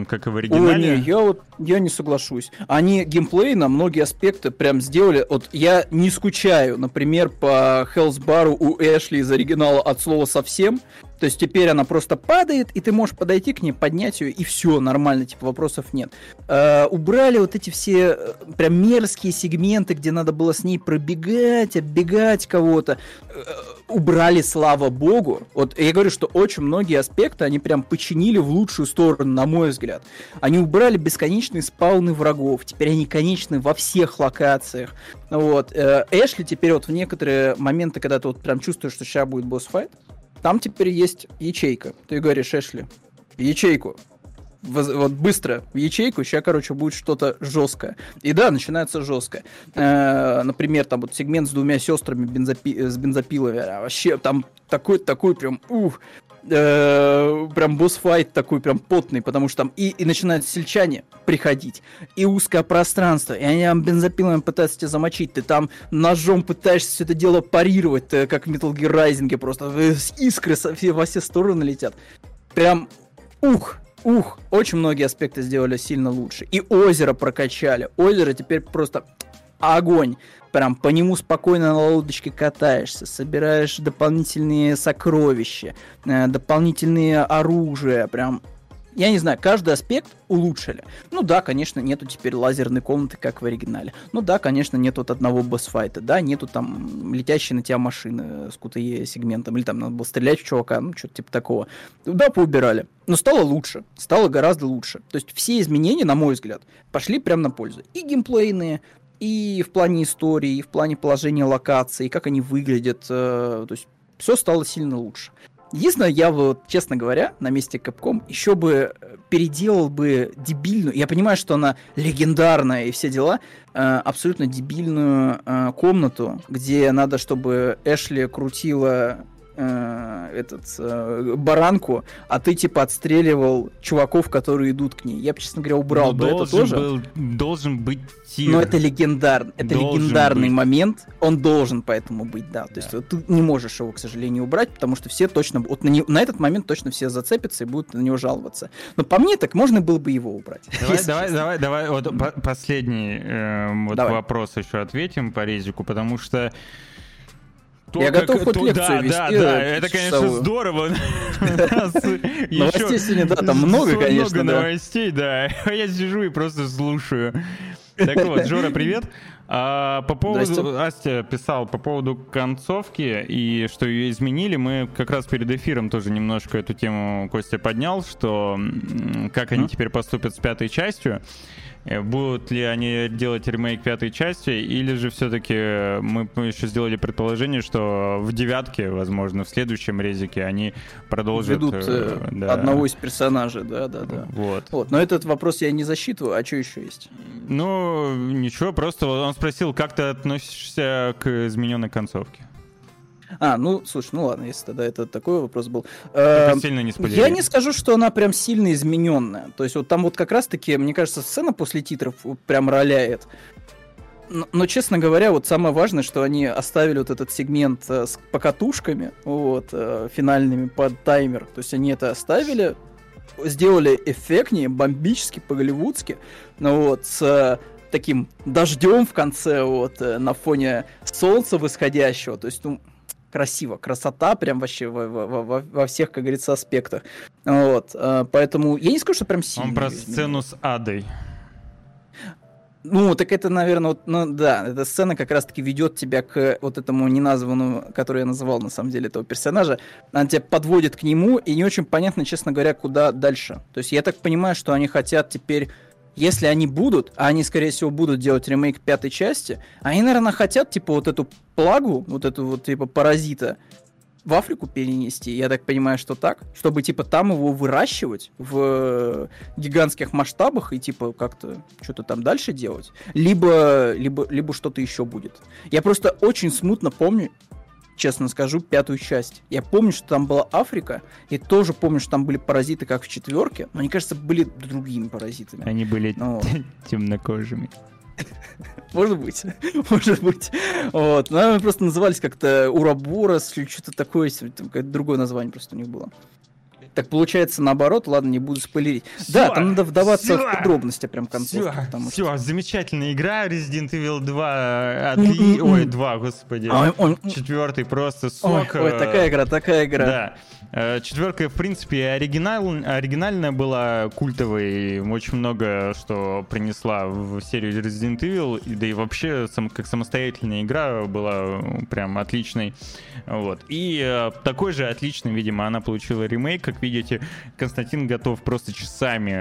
как и в оригинале.
Ой, не, я вот я не соглашусь. Они геймплей на многие аспекты прям сделали. Вот я не скучаю, например, по Bar у Эшли из оригинала от слова совсем. То есть теперь она просто падает, и ты можешь подойти к ней, поднять ее, и все, нормально, типа вопросов нет. Э, убрали вот эти все э, прям мерзкие сегменты, где надо было с ней пробегать, оббегать кого-то. Э, убрали, слава богу. Вот я говорю, что очень многие аспекты они прям починили в лучшую сторону, на мой взгляд. Они убрали бесконечные спауны врагов. Теперь они конечны во всех локациях. Вот. Э, Эшли теперь вот в некоторые моменты, когда ты вот прям чувствуешь, что сейчас будет босс-файт, там теперь есть ячейка. Ты говоришь, Эшли, ячейку. Вот быстро в ячейку, сейчас, короче, будет что-то жесткое. И да, начинается жестко. Э, например, там вот сегмент с двумя сестрами бензопи- с бензопилами. Вообще там такой, такой прям, ух, э, прям босс-файт такой прям потный, потому что там и, и начинают сельчане приходить, и узкое пространство, и они там бензопилами пытаются тебя замочить, ты там ножом пытаешься все это дело парировать, ты, как в Metal Gear Rising, просто э, искры со, все, во все стороны летят. Прям, ух, ух, очень многие аспекты сделали сильно лучше. И озеро прокачали. Озеро теперь просто огонь прям по нему спокойно на лодочке катаешься, собираешь дополнительные сокровища, э, дополнительные оружия, прям я не знаю, каждый аспект улучшили. Ну да, конечно, нету теперь лазерной комнаты, как в оригинале. Ну да, конечно, нету вот одного босс-файта. Да, нету там летящей на тебя машины с QTE сегментом. Или там надо было стрелять в чувака, ну что-то типа такого. Да, поубирали. Но стало лучше. Стало гораздо лучше. То есть все изменения, на мой взгляд, пошли прямо на пользу. И геймплейные, и в плане истории, и в плане положения локаций, как они выглядят. Э, то есть все стало сильно лучше. Единственное, я вот, честно говоря, на месте Capcom еще бы переделал бы дебильную, я понимаю, что она легендарная и все дела, э, абсолютно дебильную э, комнату, где надо, чтобы Эшли крутила э, этот э, баранку, а ты типа отстреливал чуваков, которые идут к ней. Я бы, честно говоря, убрал Но бы это тоже. Был,
должен быть тир.
Но это легендар, это легендарный быть. момент, он должен поэтому быть, да. То да. есть вот, ты не можешь его, к сожалению, убрать, потому что все точно, вот на, не, на этот момент точно все зацепятся и будут на него жаловаться. Но по мне так можно было бы его убрать.
Давай, давай, давай, давай, вот последний э, вот давай. вопрос еще ответим по резику, потому что
то, я готов хоть лекцию да,
вести. Да, да, это, конечно, здорово.
Новостей сегодня, да, там много, конечно.
Много новостей, да. Я сижу и просто слушаю. Так вот, Жора, привет. А, по поводу, Астя писал по поводу концовки и что ее изменили, мы как раз перед эфиром тоже немножко эту тему Костя поднял, что как они теперь поступят с пятой частью. Э, будут ли они делать ремейк пятой части, или же все-таки мы еще сделали предположение, что в девятке, возможно, в следующем резике они продолжат...
Ведут э, э, да. одного из персонажей, да-да-да.
Вот.
вот. Но этот вопрос я не засчитываю, а что еще есть?
Ну, ничего, просто он спросил, как ты относишься к измененной концовке?
А, ну, слушай, ну ладно, если тогда это такой вопрос был.
Э, сильно не
Я не скажу, что она прям сильно измененная. То есть вот там вот как раз-таки, мне кажется, сцена после титров прям роляет. Но, но, честно говоря, вот самое важное, что они оставили вот этот сегмент э, с покатушками, вот, э, финальными под таймер. То есть они это оставили, сделали эффектнее, бомбически, по-голливудски, ну вот, с э, таким дождем в конце, вот, э, на фоне солнца восходящего. То есть, ну, красиво, красота прям вообще во, во, во, во всех, как говорится, аспектах. Вот, э, поэтому я не скажу, что прям сильно.
Он про сцену с Адой.
Ну, так это, наверное, вот, ну да, эта сцена как раз-таки ведет тебя к вот этому неназванному, который я называл на самом деле этого персонажа. Она тебя подводит к нему, и не очень понятно, честно говоря, куда дальше. То есть я так понимаю, что они хотят теперь если они будут, а они, скорее всего, будут делать ремейк пятой части, они, наверное, хотят, типа, вот эту плагу, вот эту вот, типа, паразита, в Африку перенести, я так понимаю, что так, чтобы типа там его выращивать в гигантских масштабах и типа как-то что-то там дальше делать, либо либо либо что-то еще будет. Я просто очень смутно помню, честно скажу, пятую часть. Я помню, что там была Африка, и тоже помню, что там были паразиты, как в четверке, но они, кажется, были другими паразитами.
Они были ну, темнокожими.
Может быть, может быть. Вот. Но они просто назывались как-то Ураборос или что-то такое, другое название просто у них было. Так получается наоборот, ладно, не буду спойлерить. Всё, да, там надо вдаваться всё, в подробности прям концовки.
Все, все что... замечательная игра Resident Evil 2. Отли... Ой, 2, господи. Четвертый просто сок.
Ой, ой, такая игра, такая игра.
Да. Э, четверка, в принципе, оригинал, оригинальная была, культовой, очень много что принесла в серию Resident Evil, да и вообще сам, как самостоятельная игра была прям отличной. Вот. И э, такой же отличный, видимо, она получила ремейк. Как видите, Константин готов просто часами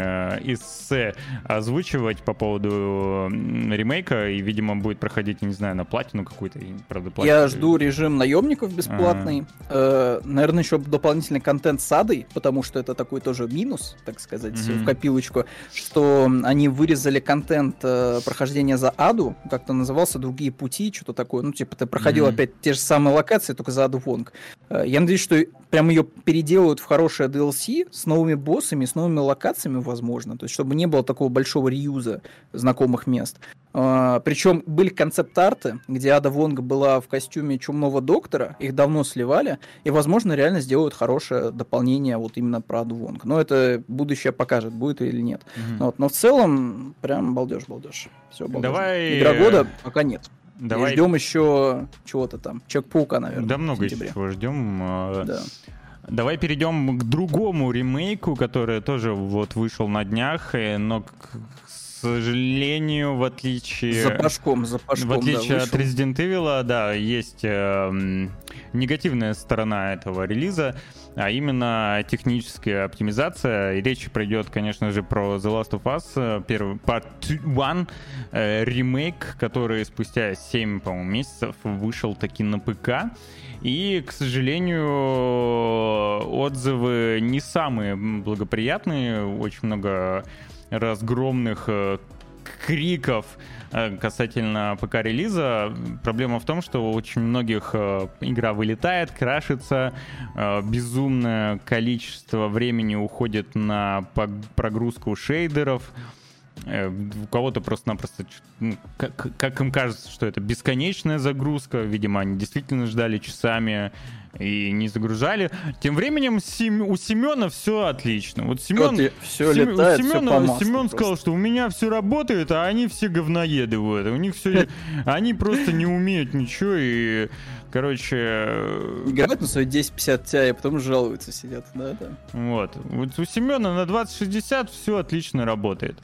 эссе озвучивать по поводу ремейка, и, видимо, будет проходить, не знаю, на платину какую-то,
правда, платину. Я жду режим наемников бесплатный. А-а-а. Э, наверное, еще дополнительный контент с Адой, потому что это такой тоже минус, так сказать, mm-hmm. в копилочку, что они вырезали контент э, прохождения за Аду, как-то назывался «Другие пути», что-то такое. Ну, типа, ты проходил mm-hmm. опять те же самые локации, только за Аду Вонг. Э, я надеюсь, что прям ее переделают в хорошее DLC с новыми боссами, с новыми локациями, возможно. То есть, чтобы не было такого большого реюза знакомых мест. Uh, причем были концепт-арты, где Ада Вонга была в костюме чумного доктора, их давно сливали, и, возможно, реально сделают хорошее дополнение вот именно про Аду Вонг. Но это будущее покажет, будет или нет. Mm-hmm. Вот, но в целом, прям балдеж-балдеж. Все, балдеж.
Давай...
Игра года пока нет. Давай. И ждем еще чего-то там. Чек-паука, наверное.
Да много чего ждем. А, да. Давай перейдем к другому ремейку, который тоже вот вышел на днях, но к сожалению, в отличие...
За пашком, за пашком,
В отличие да, от Resident Evil, да, есть э, негативная сторона этого релиза, а именно техническая оптимизация. И речь пройдет, конечно же, про The Last of Us, э, первый Part 1, э, ремейк, который спустя 7, по-моему, месяцев вышел таки на ПК. И, к сожалению, отзывы не самые благоприятные. Очень много разгромных э, криков касательно ПК-релиза. Проблема в том, что у очень многих э, игра вылетает, крашится, безумное количество времени уходит на прогрузку шейдеров, у кого-то просто-напросто, ну, как, как им кажется, что это бесконечная загрузка. Видимо, они действительно ждали часами и не загружали. Тем временем Сем... у Семена все отлично. Вот Семен,
все Сем... летает,
Семена, все Семен сказал, что у меня все работает, а они все говноеды вот. У них все, они просто не умеют ничего и Короче...
Играют на свои 1050 Ti, а потом жалуются, сидят, да, да.
Вот. Вот у Семена на 2060 все отлично работает.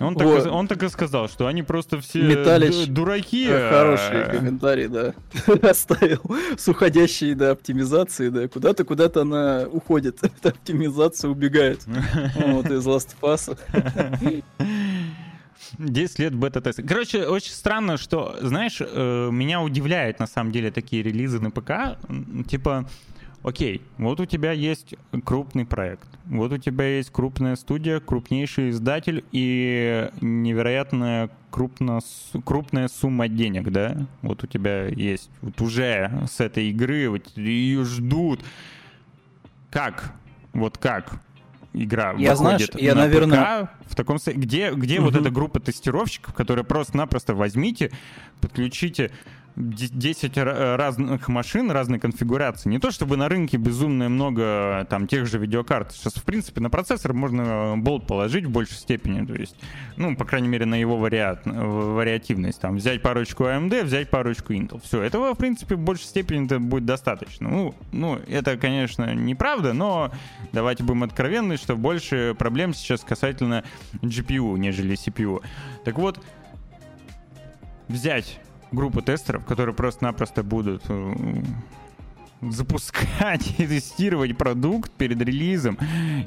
Он, вот. так, он так и сказал, что они просто все
Металич,
дураки.
А... Хороший комментарий, да. Оставил с уходящей до оптимизации, да. Куда-то, куда-то она уходит. Эта оптимизация убегает. Вот из Last Us.
10 лет бета-теста. Короче, очень странно, что, знаешь, э, меня удивляют на самом деле такие релизы на ПК. Типа, Окей, вот у тебя есть крупный проект, вот у тебя есть крупная студия, крупнейший издатель и невероятная крупно, крупная сумма денег, да? Вот у тебя есть вот уже с этой игры, вот ее ждут. Как? Вот как? игра
я, выходит знаешь, я, на наверное...
ПК, в таком где, где угу. вот эта группа тестировщиков, которые просто-напросто возьмите, подключите 10 разных машин, разной конфигурации. Не то чтобы на рынке безумно много там тех же видеокарт. Сейчас, в принципе, на процессор можно болт положить в большей степени. То есть, ну, по крайней мере, на его вариат, вариативность. Там взять парочку AMD, взять парочку Intel. Все, этого, в принципе, в большей степени это будет достаточно. Ну, ну, это, конечно, неправда, но давайте будем откровенны, что больше проблем сейчас касательно GPU, нежели CPU. Так вот, взять группу тестеров, которые просто-напросто будут э, запускать и тестировать продукт перед релизом.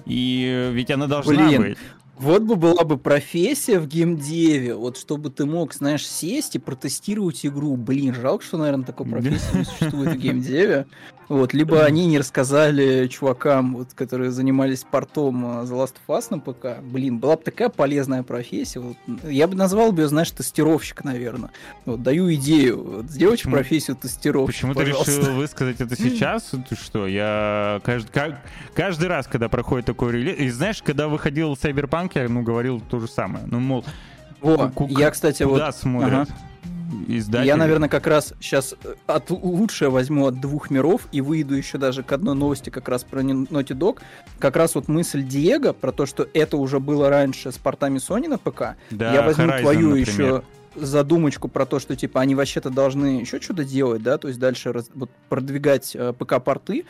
И ведь она должна Блин, быть.
Вот бы была бы профессия в геймдеве, вот чтобы ты мог, знаешь, сесть и протестировать игру. Блин, жалко, что, наверное, такой профессии не существует в геймдеве. Вот, либо они не рассказали чувакам, вот, которые занимались портом э, The Last of Us на ПК. Блин, была бы такая полезная профессия. Вот, я бы назвал бы ее, знаешь, тестировщик, наверное. Вот, даю идею. Вот, сделать Почему? профессию тестировщика.
Почему пожалуйста. ты решил высказать это сейчас? Ты что, я каждый, каждый раз, когда проходит такой релиз... И знаешь, когда выходил Cyberpunk, я ну, говорил то же самое. Ну, мол,
О, я, кстати,
куда
вот...
смотрят? Ага
издатель. Я, наверное, как раз сейчас э, от лучшее возьму от двух миров и выйду еще даже к одной новости как раз про Naughty Dog. Как раз вот мысль Диего про то, что это уже было раньше с портами Sony на ПК. Да, я возьму Horizon, твою например. еще задумочку про то, что типа они вообще-то должны еще что-то делать, да, то есть дальше раз, вот, продвигать э, ПК-порты.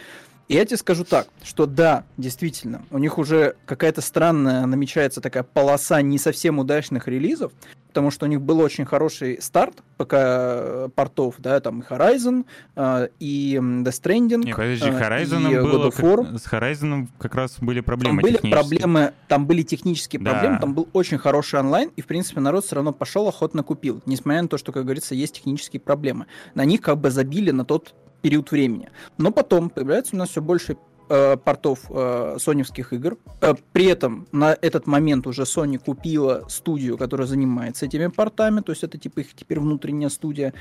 И я тебе скажу так, что да, действительно, у них уже какая-то странная намечается такая полоса не совсем удачных релизов, потому что у них был очень хороший старт пока портов, да, там и Horizon, э, и Death Stranding. Не,
подожди, э, Horizon и было, как, с Horizon как раз были проблемы
Там были проблемы, там были технические да. проблемы, там был очень хороший онлайн, и, в принципе, народ все равно пошел, охотно купил, несмотря на то, что, как говорится, есть технические проблемы. На них как бы забили на тот период времени. Но потом появляется у нас все больше э, портов э, соневских игр. Э, при этом на этот момент уже Sony купила студию, которая занимается этими портами, то есть это типа их теперь внутренняя студия.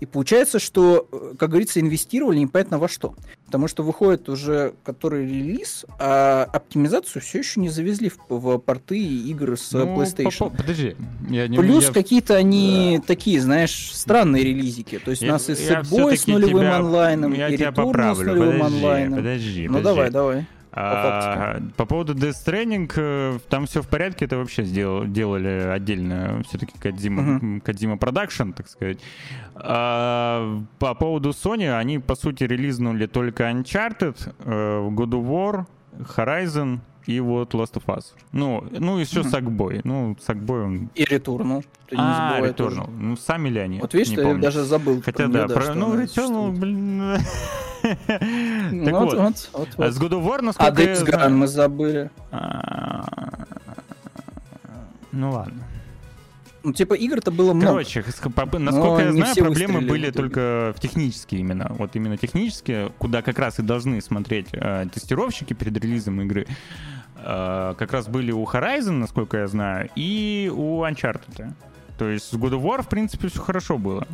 И получается, что, э, как говорится, инвестировали непонятно во что. Потому что выходит уже который релиз, а оптимизацию все еще не завезли в, в порты игр с ну, PlayStation.
Подожди. Я
не, Плюс я... какие-то они да. такие, знаешь, странные релизики. То есть я, у нас и Setboy с нулевым тебя, онлайном,
я
и
Return с нулевым
подожди, онлайном.
Подожди,
ну подожди. давай, давай.
А, по поводу Death Stranding, э, там все в порядке, это вообще сделал, делали отдельно все-таки Кадзима, uh-huh. Кадзима Production, так сказать. А, по поводу Sony, они, по сути, релизнули только Uncharted, э, God of War, Horizon и вот Last of Us. Ну, ну еще. Сакбой. Ну, Сакбой он...
И Returnal.
Не а, Returnal. Тоже. Ну, сами ли они?
Вот видишь,
я
даже забыл.
Хотя да, про... ну, Returnal, блин...
Так вот, вот,
А с God of War, насколько
А Days Gone мы забыли.
А, ну ладно.
Ну, типа, игр-то было много.
Короче, насколько я знаю, проблемы были только в технические именно. Вот именно технические, куда как раз и должны смотреть э, тестировщики перед релизом игры. Э, как раз были у Horizon, насколько я знаю, и у Uncharted. То есть с God of War, в принципе, все хорошо было.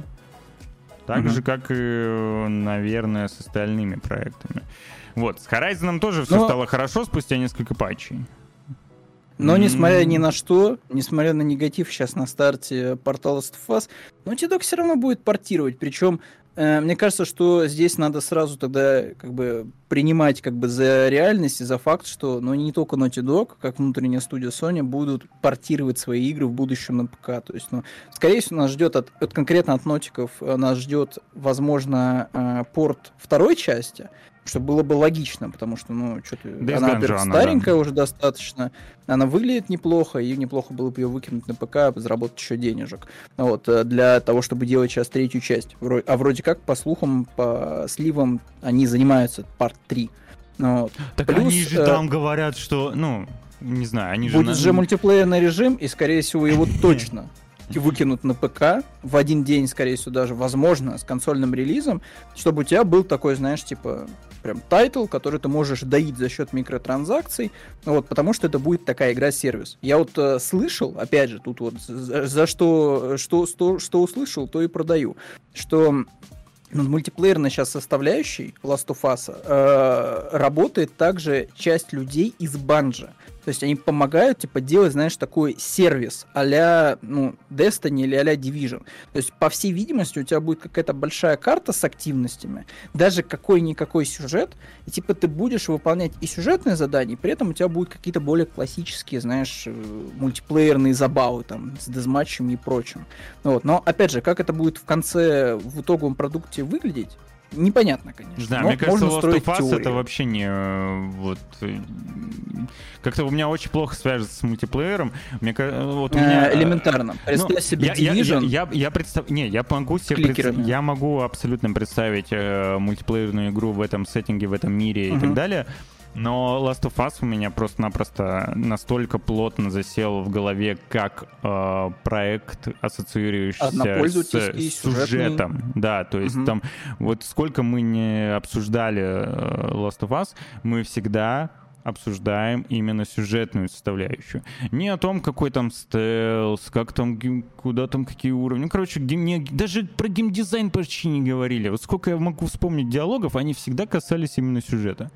Так mm-hmm. же, как и, наверное, с остальными проектами. Вот, с Horizon тоже все Но... стало хорошо спустя несколько патчей.
Но несмотря ни на что, несмотря на негатив сейчас на старте портала Us, Naughty Dog все равно будет портировать. Причем мне кажется, что здесь надо сразу тогда как бы принимать как бы за реальность и за факт, что ну, не только Naughty Dog, как внутренняя студия Sony, будут портировать свои игры в будущем на ПК. То есть, ну, скорее всего, нас ждет от, от конкретно от Нотиков, э, нас ждет, возможно, э, порт второй части, что было бы логично, потому что, ну, что-то она, во-первых, старенькая да. уже достаточно, она выглядит неплохо, и неплохо было бы ее выкинуть на ПК, заработать еще денежек. Вот, э, для того, чтобы делать сейчас третью часть. А вроде как, по слухам, по сливам, они занимаются парт 3.
Вот. Так Плюс, они же э, там говорят, что, ну, не знаю, они
же... Будет же мультиплеерный режим, и, скорее всего, его точно выкинут на ПК в один день, скорее всего, даже, возможно, с консольным релизом, чтобы у тебя был такой, знаешь, типа, прям title, который ты можешь доить за счет микротранзакций, вот, потому что это будет такая игра-сервис. Я вот э, слышал, опять же, тут вот за, за что, что, что, что услышал, то и продаю, что над мультиплеерной сейчас составляющей Last of Us э, работает также часть людей из Bungie. То есть они помогают, типа, делать, знаешь, такой сервис а ну, Destiny или а Division. То есть, по всей видимости, у тебя будет какая-то большая карта с активностями, даже какой-никакой сюжет, и, типа, ты будешь выполнять и сюжетные задания, и при этом у тебя будут какие-то более классические, знаешь, э, мультиплеерные забавы, там, с дезматчами и прочим. Вот. Но, опять же, как это будет в конце, в итоговом продукте выглядеть, непонятно, конечно.
Да, мне кажется, Lost of Us это вообще не э, вот э, как-то у меня очень плохо свяжется с мультиплеером. Мне вот у меня
э, элементарно.
Представь ну, себе я, Division. Я, я, я, представ... не, я могу себе пред... я могу абсолютно представить э, мультиплеерную игру в этом сеттинге, в этом мире uh-huh. и так далее. Но Last of Us у меня просто-напросто настолько плотно засел в голове как э, проект, ассоциирующийся с сюжетом. Да, то есть угу. там вот сколько мы не обсуждали э, Last of Us, мы всегда обсуждаем именно сюжетную составляющую. Не о том, какой там стелс, как там, куда там какие уровни. Ну, короче, мне даже про геймдизайн почти не говорили. Вот сколько я могу вспомнить диалогов, они всегда касались именно сюжета.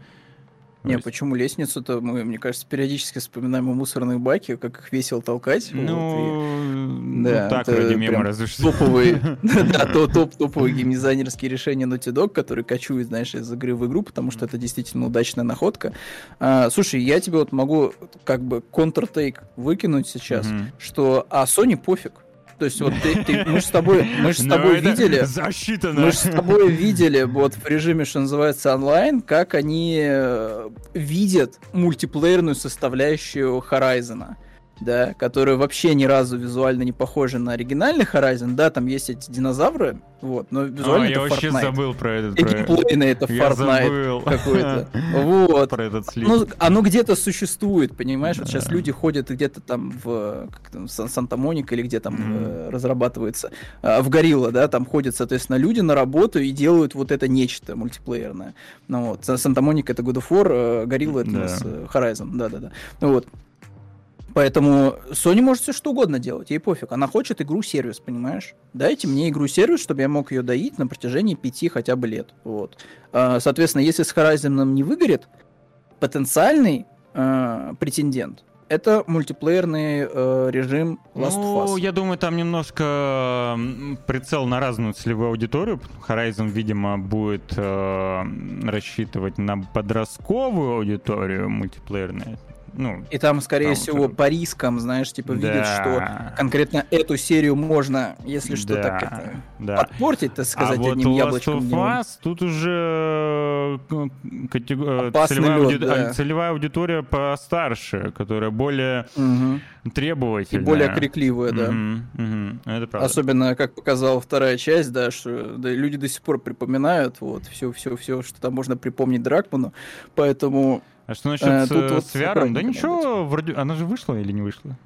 Не, есть... почему лестницу-то мы, мне кажется, периодически вспоминаем о мусорных баке, как их весело толкать.
Ну, вот, и... да, так, ради мема разве
что. Топовые, да, топ топовые геймдизайнерские решения Naughty Dog, которые кочуют, знаешь, из игры в игру, потому что это действительно удачная находка. А, слушай, я тебе вот могу как бы контр-тейк выкинуть сейчас, что а Sony пофиг. То есть вот ты, ты, мы же с тобой, мы же с тобой видели,
засчитано.
мы же с тобой видели вот в режиме, что называется онлайн, как они э, видят мультиплеерную составляющую Horizon да, которые вообще ни разу визуально не похожи на оригинальный Horizon, да, там есть эти динозавры, вот, но визуально а, это
я
Fortnite.
вообще забыл про этот.
И геймплейный это я Fortnite какой-то. Вот.
Про этот слив.
Ну, оно где-то существует, понимаешь? Да. Вот сейчас люди ходят где-то там в Санта-Моника или где там mm. разрабатывается, а, в Горилла, да, там ходят, соответственно, люди на работу и делают вот это нечто мультиплеерное. Ну вот, Санта-Моника это God of War, Горилла это да. Э, Horizon, да-да-да. Вот. Поэтому Sony может все что угодно делать, ей пофиг. Она хочет игру-сервис, понимаешь? Дайте мне игру-сервис, чтобы я мог ее доить на протяжении пяти хотя бы лет. Вот. А, соответственно, если с Horizon не выгорит, потенциальный э, претендент это мультиплеерный э, режим Last ну, of Us.
я думаю, там немножко прицел на разную целевую аудиторию. Horizon, видимо, будет э, рассчитывать на подростковую аудиторию мультиплеерную ну,
и там, скорее там всего, по рискам, знаешь, типа да. видят, что конкретно эту серию можно, если что, да. так это да. подпортить, так сказать, а одним вот яблочком.
Last of Us, тут уже э, катего... Э, целевая, лед, ауди... да. целевая аудитория постарше, которая более угу. требовательная.
И более крикливая, да.
Угу. Угу. Это правда.
Особенно, как показала вторая часть, да, что да, люди до сих пор припоминают вот все, все, все, что там можно припомнить Дракману, поэтому
а что насчет э, с, тут, вот с VR? Да ничего, вроде... Она же вышла или не вышла?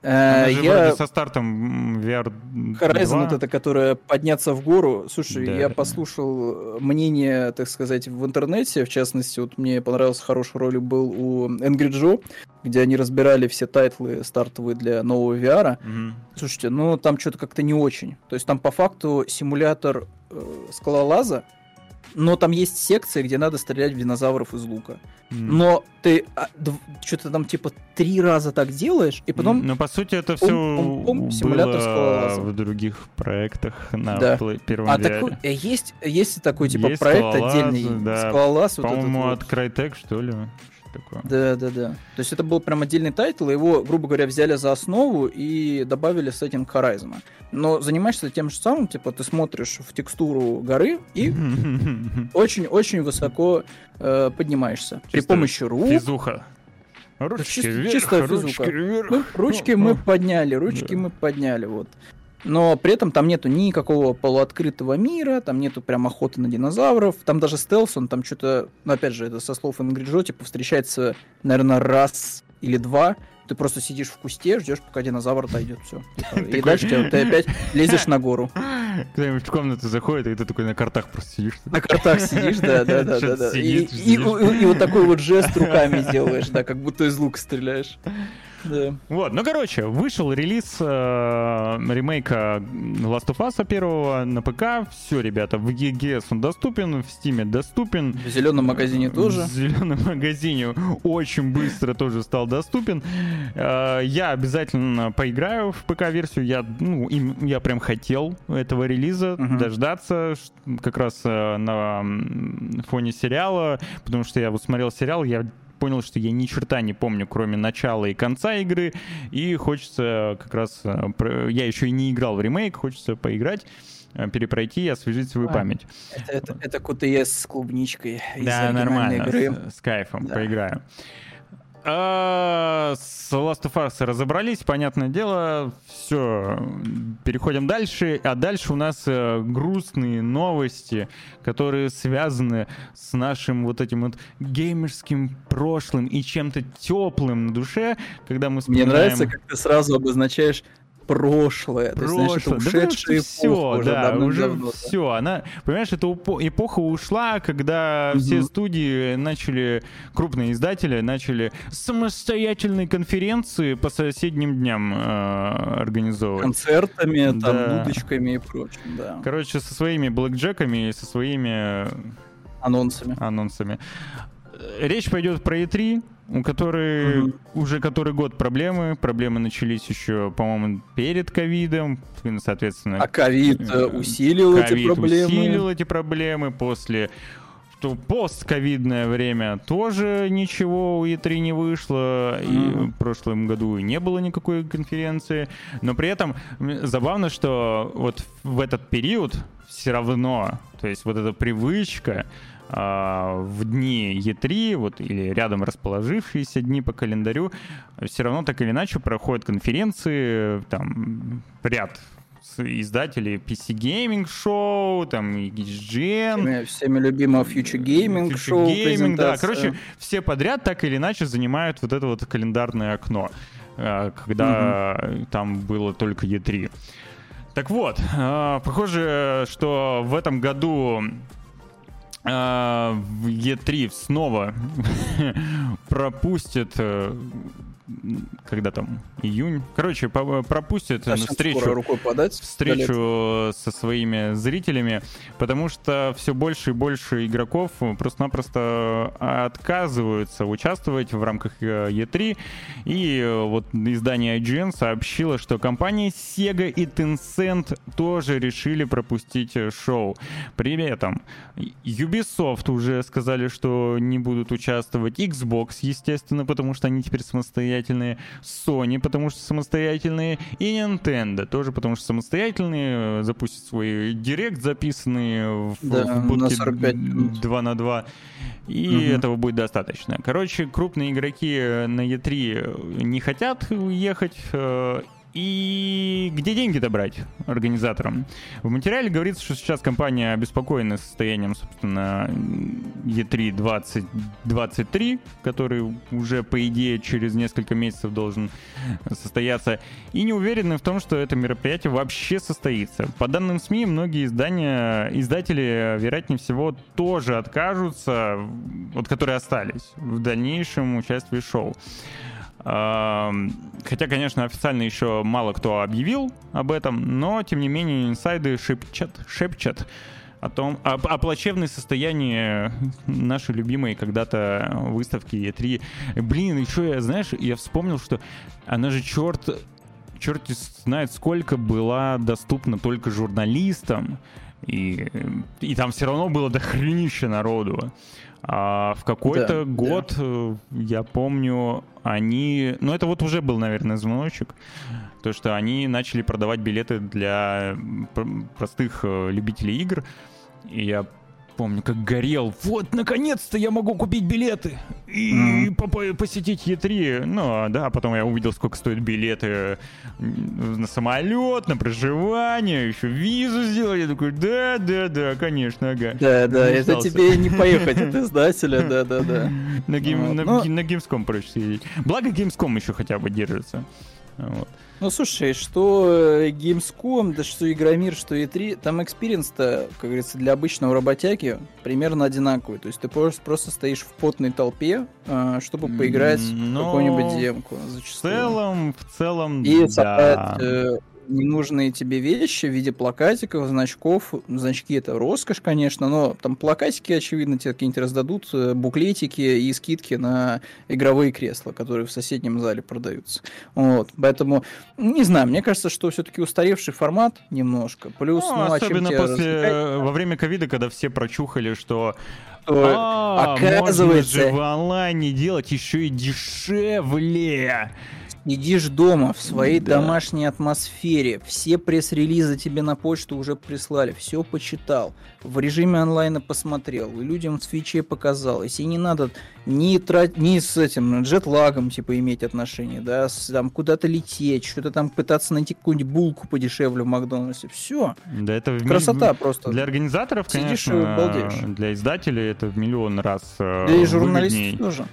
Э, Она же
я... вроде со стартом VR
Horizon 2. вот это, которая подняться в гору. Слушай, да. я послушал мнение, так сказать, в интернете. В частности, вот мне понравился хороший ролик был у Angry Joe, где они разбирали все тайтлы стартовые для нового VR. Угу. Слушайте, ну там что-то как-то не очень. То есть там по факту симулятор э, скалолаза, но там есть секции, где надо стрелять в динозавров из лука. Mm. Но ты а, что-то там типа три раза так делаешь, и потом...
Ну, по сути, это все было в других проектах на да. первом А
такой, э, есть, есть такой типа есть проект скалолаз, отдельный,
да. скалолаз. По-моему, вот от Crytek, что ли?
Такое. Да, да, да. То есть это был прям отдельный title, его, грубо говоря, взяли за основу и добавили сеттинг Horizon. Но занимаешься тем же самым, типа ты смотришь в текстуру горы и очень-очень высоко э, поднимаешься. Чисто При помощи рук.
Физуха. Ручки чисто, вверх, чисто ручки вверх.
Ну, ручки мы подняли, ручки мы подняли, вот но при этом там нету никакого полуоткрытого мира, там нету прям охоты на динозавров, там даже стелс, он там что-то, ну опять же, это со слов Ингриджо, типа встречается, наверное, раз или два, ты просто сидишь в кусте, ждешь, пока динозавр дойдет, все. И, дальше ты опять лезешь на гору.
Кто-нибудь в комнату заходит, и ты такой на картах просто сидишь.
На картах сидишь, да, да, да, да. и вот такой вот жест руками делаешь, да, как будто из лука стреляешь.
Да. Вот, ну короче, вышел релиз э, ремейка Last of Us первого на ПК. Все, ребята, в EGS он доступен, в Steam доступен.
В зеленом магазине тоже.
В зеленом магазине очень быстро тоже стал доступен. Э, я обязательно поиграю в ПК-версию. Я, ну, им, я прям хотел этого релиза uh-huh. дождаться как раз э, на фоне сериала, потому что я вот смотрел сериал, я понял, что я ни черта не помню, кроме начала и конца игры, и хочется как раз... Э, я еще и не играл в ремейк, хочется поиграть э, перепройти и освежить свою а, память.
Это, это, это QTS с клубничкой.
Да, нормально, игры. С, с кайфом, да. поиграю. А, с Last of Us разобрались, понятное дело. Все, переходим дальше. А дальше у нас э, грустные новости, которые связаны с нашим вот этим вот геймерским прошлым и чем-то теплым на душе, когда мы
вспоминаем... Мне нравится, как ты сразу обозначаешь прошлое.
Прошлое. Есть, знаешь, это ушедшая да, все, уже да, давно, уже давно, все. Да. Она, понимаешь, эта эпоха ушла, когда угу. все студии начали, крупные издатели начали самостоятельные конференции по соседним дням э, организовывать.
Концертами, да. там, дудочками и прочим, да.
Короче, со своими блэкджеками и со своими...
Анонсами.
Анонсами. Речь пойдет про E3, у которой угу. уже который год проблемы. Проблемы начались еще, по-моему, перед ковидом, соответственно.
А ковид э, э, усилил COVID эти проблемы.
усилил эти проблемы после что постковидное время тоже ничего у E3 не вышло, mm-hmm. и в прошлом году не было никакой конференции, но при этом забавно, что вот в этот период все равно, то есть вот эта привычка в дни E3, вот, или рядом расположившиеся дни по календарю, все равно так или иначе проходят конференции, там ряд издателей PC Gaming Show, там EGN.
Всеми, всеми любимого Future Gaming Future Show. Gaming,
да. Короче, все подряд так или иначе занимают вот это вот календарное окно, а, когда угу. там было только E3. Так вот, а, похоже, что в этом году а, в E3 снова пропустят э, когда там, июнь. Короче, пропустят Совсем встречу,
рукой подать,
встречу со своими зрителями, потому что все больше и больше игроков просто-напросто отказываются участвовать в рамках э, E3. И вот издание IGN сообщило, что компании Sega и Tencent тоже решили пропустить шоу. При этом Ubisoft уже сказали, что не будут участвовать. Xbox, естественно, потому что они теперь самостоятельно самостоятельные, Sony, потому что самостоятельные, и Nintendo тоже, потому что самостоятельные, э, запустят свой директ, записанный в, да, в будке 2 на 2, и угу. этого будет достаточно. Короче, крупные игроки на E3 не хотят ехать, э, и где деньги-то брать организаторам? В материале говорится, что сейчас компания обеспокоена состоянием, собственно, E3 2023, который уже, по идее, через несколько месяцев должен состояться, и не уверены в том, что это мероприятие вообще состоится. По данным СМИ, многие издания, издатели, вероятнее всего, тоже откажутся, вот которые остались, в дальнейшем участии в шоу. Хотя, конечно, официально еще мало кто объявил об этом, но, тем не менее, инсайды шепчат, шепчат о том, о, о плачевной состоянии нашей любимой когда-то выставки E3. Блин, еще я, знаешь, я вспомнил, что она же черт, черт знает сколько была доступна только журналистам, и, и там все равно было дохренища народу. А в какой-то да, год, да. Э, я помню, они... Ну, это вот уже был, наверное, звоночек. То, что они начали продавать билеты для простых э, любителей игр. И я помню, как горел. Вот, наконец-то я могу купить билеты и mm-hmm. посетить Е3. Ну, а, да, потом я увидел, сколько стоят билеты на самолет, на проживание, еще визу сделали. Я такой, да, да, да, конечно, ага.
Да, да, это тебе не поехать от издателя, да, да, да.
На, game, на, ну... на Gamescom проще съездить. Благо Gamescom еще хотя бы держится.
Вот. Ну, слушай, что э, Gamescom, да что Игромир, что E3, там experience -то, как говорится, для обычного работяги примерно одинаковый. То есть ты просто, просто стоишь в потной толпе, э, чтобы поиграть Но... в какую-нибудь демку.
Зачастую. В целом, в целом,
И да. собрать ненужные тебе вещи в виде плакатиков, значков. Значки это роскошь, конечно, но там плакатики, очевидно, тебе какие-нибудь раздадут, э, буклетики и скидки на игровые кресла, которые в соседнем зале продаются. Вот, поэтому, не знаю, мне кажется, что все-таки устаревший формат немножко. Плюс, ну,
ну особенно а после, развлекать? во время ковида, когда все прочухали, что а, оказывается, можно же в онлайне делать еще и дешевле.
Сидишь дома в своей да. домашней атмосфере, все пресс-релизы тебе на почту уже прислали, все почитал, в режиме онлайна посмотрел, и людям в свече показал. Если не надо ни, трать, ни с этим джетлагом типа иметь отношения, да, с, там куда-то лететь, что-то там пытаться найти какую-нибудь булку подешевле в Макдональдсе, все.
Да это
красота в... просто.
Для организаторов, Сидишь конечно, для издателей это в миллион раз.
Э, да и журналистов тоже.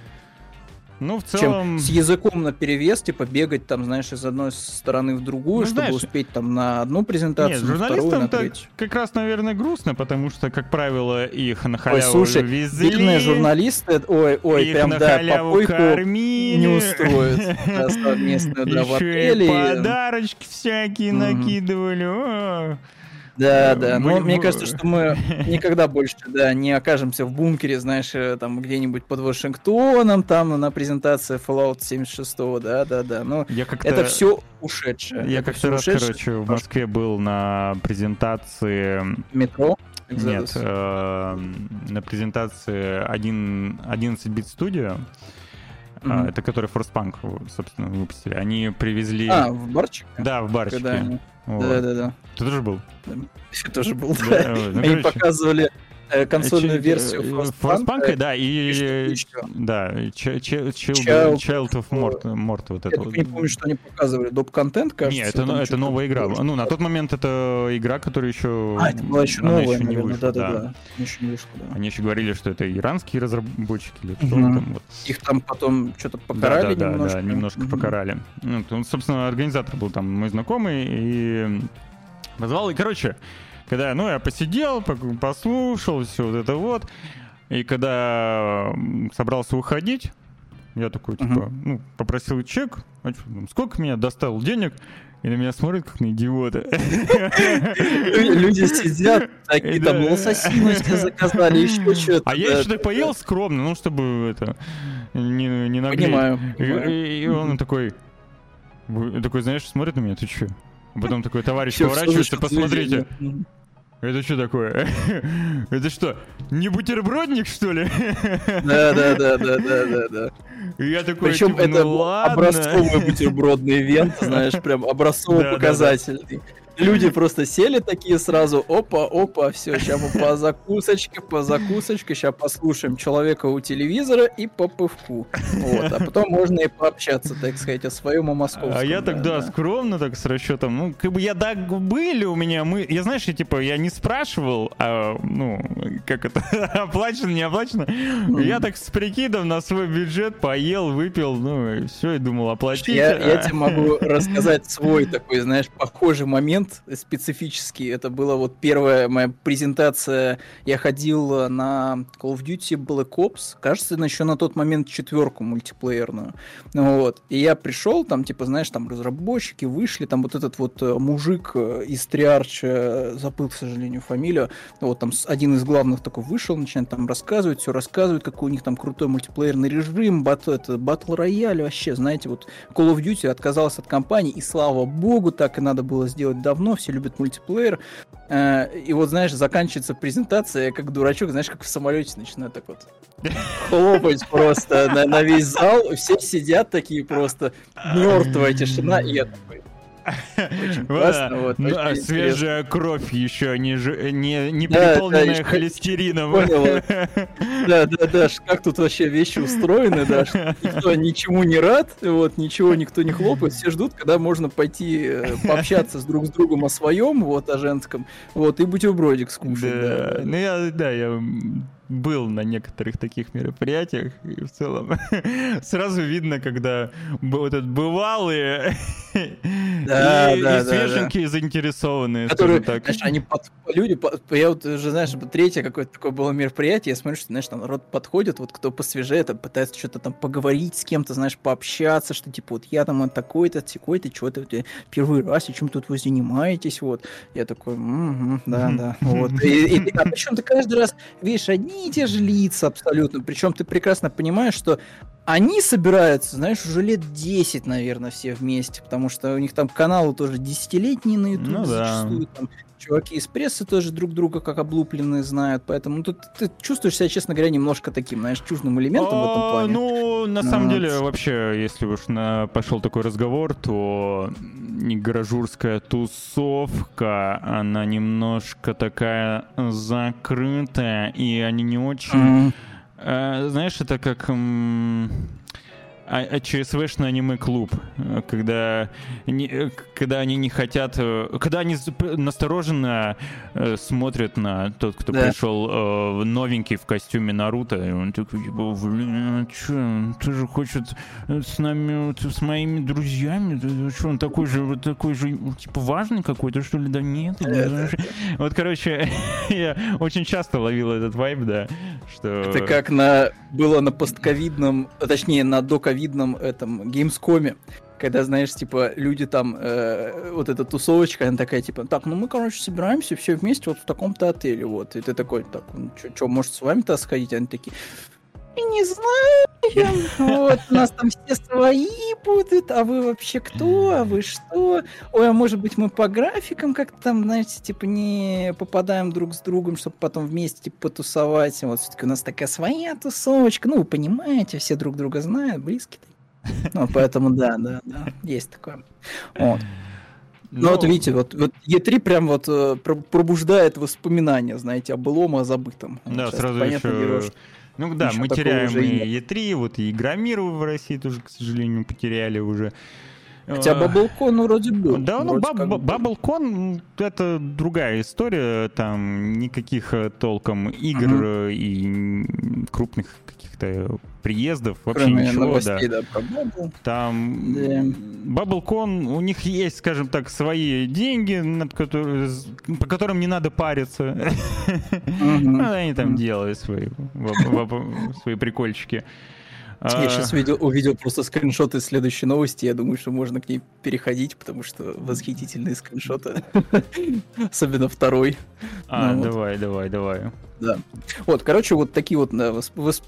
Ну, в целом...
Чем с языком на перевес, типа, бегать там, знаешь, из одной стороны в другую, ну, чтобы знаешь... успеть там на одну презентацию, Нет, на вторую, на третью.
как раз, наверное, грустно, потому что, как правило, их на халяву
ой, слушай, везли. бедные журналисты, ой, ой,
их
прям,
на да, попойку
кормили. не устроят. Да, совместную, да,
в подарочки всякие накидывали.
Да, да. Но мы... мне кажется, что мы никогда больше, да, не окажемся в бункере, знаешь, э, там где-нибудь под Вашингтоном, там на презентации Fallout 76, да, да, да. Но я это все ушедшее.
Я как-то раз, короче, в Москве был на презентации...
Метро?
Нет, э, на презентации 1, 11 бит студио. Mm-hmm. Это который Frostpunk, собственно, выпустили. Они привезли...
А, в барчике?
Да, в барчике. Когда...
Вот. Да, да, да.
Ты тоже был?
Я тоже был, да. да. Ну, Они показывали консольную Ч- версию
Frostpunk. да, и... Да, Child of Mort, вот это.
Я не помню, что они показывали. Доп-контент, кажется.
Нет, это, это новая игра. Ну, на тот момент это игра, которая еще...
А, это была еще новая, еще не вышла, да. Еще не вышла, да.
Они еще говорили, что это иранские разработчики или кто там. Вот.
Их там потом что-то покарали
да, да,
немножко.
Да, немножко покарали. Ну, собственно, организатор был там мой знакомый, и позвал, и, короче, когда, ну, я посидел, послушал все вот это вот, и когда собрался уходить, я такой, типа, uh-huh. ну, попросил чек, а что, сколько меня достал денег, и на меня смотрят, как на идиота.
Люди сидят, такие там лососину заказали, еще что-то.
А я еще так поел скромно, ну, чтобы это, не, не нагреть.
Понимаю.
И, он такой, такой, знаешь, смотрит на меня, ты что? Потом такой товарищ поворачивается, посмотрите. Это что такое? Это что, не бутербродник, что ли?
Да, да, да, да, да, да, да.
Я такой,
Причем
типа,
это
ну, ладно.
образцовый бутербродный ивент, знаешь, прям образцово-показательный. Люди просто сели такие сразу, опа, опа, все, сейчас мы по закусочке, по закусочке, сейчас послушаем человека у телевизора и по пывку. Вот, а потом можно и пообщаться, так сказать, о своем о московском.
А я тогда да. скромно так с расчетом, ну, как бы я да, были у меня, мы, я знаешь, я типа, я не спрашивал, а, ну, как это, оплачено, не оплачено. Я так с прикидом на свой бюджет поел, выпил, ну, и все, и думал оплатить.
Я, я тебе могу рассказать свой такой, знаешь, похожий момент, момент специфический. Это была вот первая моя презентация. Я ходил на Call of Duty Black Ops, кажется, еще на тот момент четверку мультиплеерную. Вот. И я пришел, там, типа, знаешь, там разработчики вышли, там вот этот вот э, мужик э, из Триарча, забыл, к сожалению, фамилию, вот там один из главных такой вышел, начинает там рассказывать, все рассказывает, какой у них там крутой мультиплеерный режим, бат, это, батл рояль вообще, знаете, вот Call of Duty отказался от компании, и слава богу, так и надо было сделать давно, давно, все любят мультиплеер. Э, и вот, знаешь, заканчивается презентация, я как дурачок, знаешь, как в самолете начинаю так вот хлопать просто на, на весь зал. Все сидят такие просто, мертвая тишина, и я такой,
очень классно. Вот, свежая кровь еще, не, не, не да, переполненная да, холестерином. Понял.
Да, да, да, как тут вообще вещи устроены, да, никто ничему не рад, вот, ничего никто не хлопает, все ждут, когда можно пойти э, пообщаться с друг с другом о своем, вот, о женском, вот, и бутербродик скушать. Да,
да. ну я, да, я был на некоторых таких мероприятиях, и в целом сразу видно, когда вот этот бывалые
да,
и,
да,
и свеженькие
да,
заинтересованные.
Которые, так. знаешь, они под, люди, под, я вот уже, знаешь, третье какое-то такое было мероприятие, я смотрю, что, знаешь, там народ подходит, вот кто посвежее, там пытается что-то там поговорить с кем-то, знаешь, пообщаться, что типа вот я там такой-то, такой-то, что-то первый раз, и чем тут вы занимаетесь, вот. Я такой, угу, да, да, вот. И, и, а причем ты каждый раз видишь одни и те же лица абсолютно, причем ты прекрасно понимаешь, что они собираются, знаешь, уже лет 10, наверное, все вместе, потому что у них там каналы тоже десятилетние на YouTube ну, зачастую, да. там чуваки из прессы тоже друг друга как облупленные знают, поэтому тут ты чувствуешь себя, честно говоря, немножко таким, знаешь, чужным элементом в этом а, плане.
Ну, на самом деле, вообще, если уж на... пошел такой разговор, то гаражурская тусовка, она немножко такая закрытая, и они не очень... Mm-hmm Э, знаешь, это как... А, а ЧСВшный аниме-клуб, когда, не, когда они не хотят, когда они настороженно э, смотрят на тот, кто да. пришел э, новенький в костюме Наруто, и он такой, типа, блин, а что, ты же хочет с нами, с моими друзьями, ты, что, он такой же, вот такой же, типа, важный какой-то, что ли, да нет? Вот, короче, я очень часто ловил этот вайб, да, что...
Это как на, было на постковидном, точнее, на доковидном видном этом геймскоме, когда, знаешь, типа, люди там, э, вот эта тусовочка, она такая, типа, так, ну мы, короче, собираемся все вместе вот в таком-то отеле, вот. И ты такой, так, ну что, может, с вами-то сходить? Они такие, не знаю, вот, у нас там все свои будут, а вы вообще кто, а вы что? Ой, а может быть мы по графикам как-то там, знаете, типа не попадаем друг с другом, чтобы потом вместе типа потусовать. Вот все-таки у нас такая своя тусовочка, ну, вы понимаете, все друг друга знают, близкие. Ну, поэтому да, да, да, есть такое. Вот. Ну, Но... вот видите, вот, вот Е3 прям вот э, пробуждает воспоминания, знаете, о былом, о забытом.
Да, Сейчас сразу понятно, еще... Дело, ну да, мы теряем и E3, вот и Игромиру в России тоже, к сожалению, потеряли уже.
Хотя Баблкон ну, вроде был.
Да, ну Баблкон это другая история, там никаких э, толком игр uh-huh. и крупных каких-то приездов, вообще Кроме ничего, новостей, да. да про Там да. Bubblecon, у них есть, скажем так, свои деньги, над которые, по которым не надо париться. Uh-huh. Они там uh-huh. делают свои, свои прикольчики.
Я сейчас а. видел, увидел просто скриншоты следующей новости. Я думаю, что можно к ней переходить, потому что восхитительные скриншоты. Особенно второй.
А, ну, давай, вот. давай, давай.
Да. Вот, короче, вот такие вот да,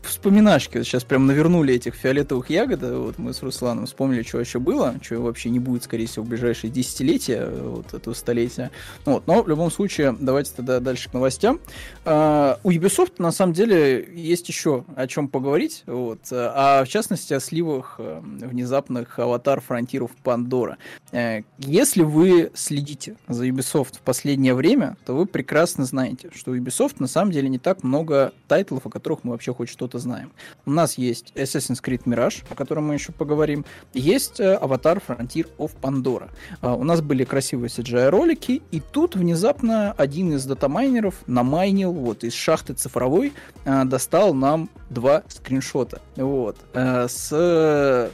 вспоминашки. Сейчас прям навернули этих фиолетовых ягод. Вот мы с Русланом вспомнили, что еще было, что вообще не будет, скорее всего, в ближайшие десятилетия, вот этого столетия. Вот, но в любом случае, давайте тогда дальше к новостям. А, у Ubisoft, на самом деле, есть еще о чем поговорить. Вот, а в частности, о сливах э, внезапных аватар фронтиров Пандора. Э, если вы следите за Ubisoft в последнее время, то вы прекрасно знаете, что Ubisoft на самом деле деле не так много тайтлов, о которых мы вообще хоть что-то знаем. У нас есть Assassin's Creed Mirage, о котором мы еще поговорим. Есть э, Frontier of Pandora. Uh, у нас были красивые CGI-ролики, и тут внезапно один из датамайнеров намайнил вот из шахты цифровой, uh, достал нам два скриншота. Вот. Uh, с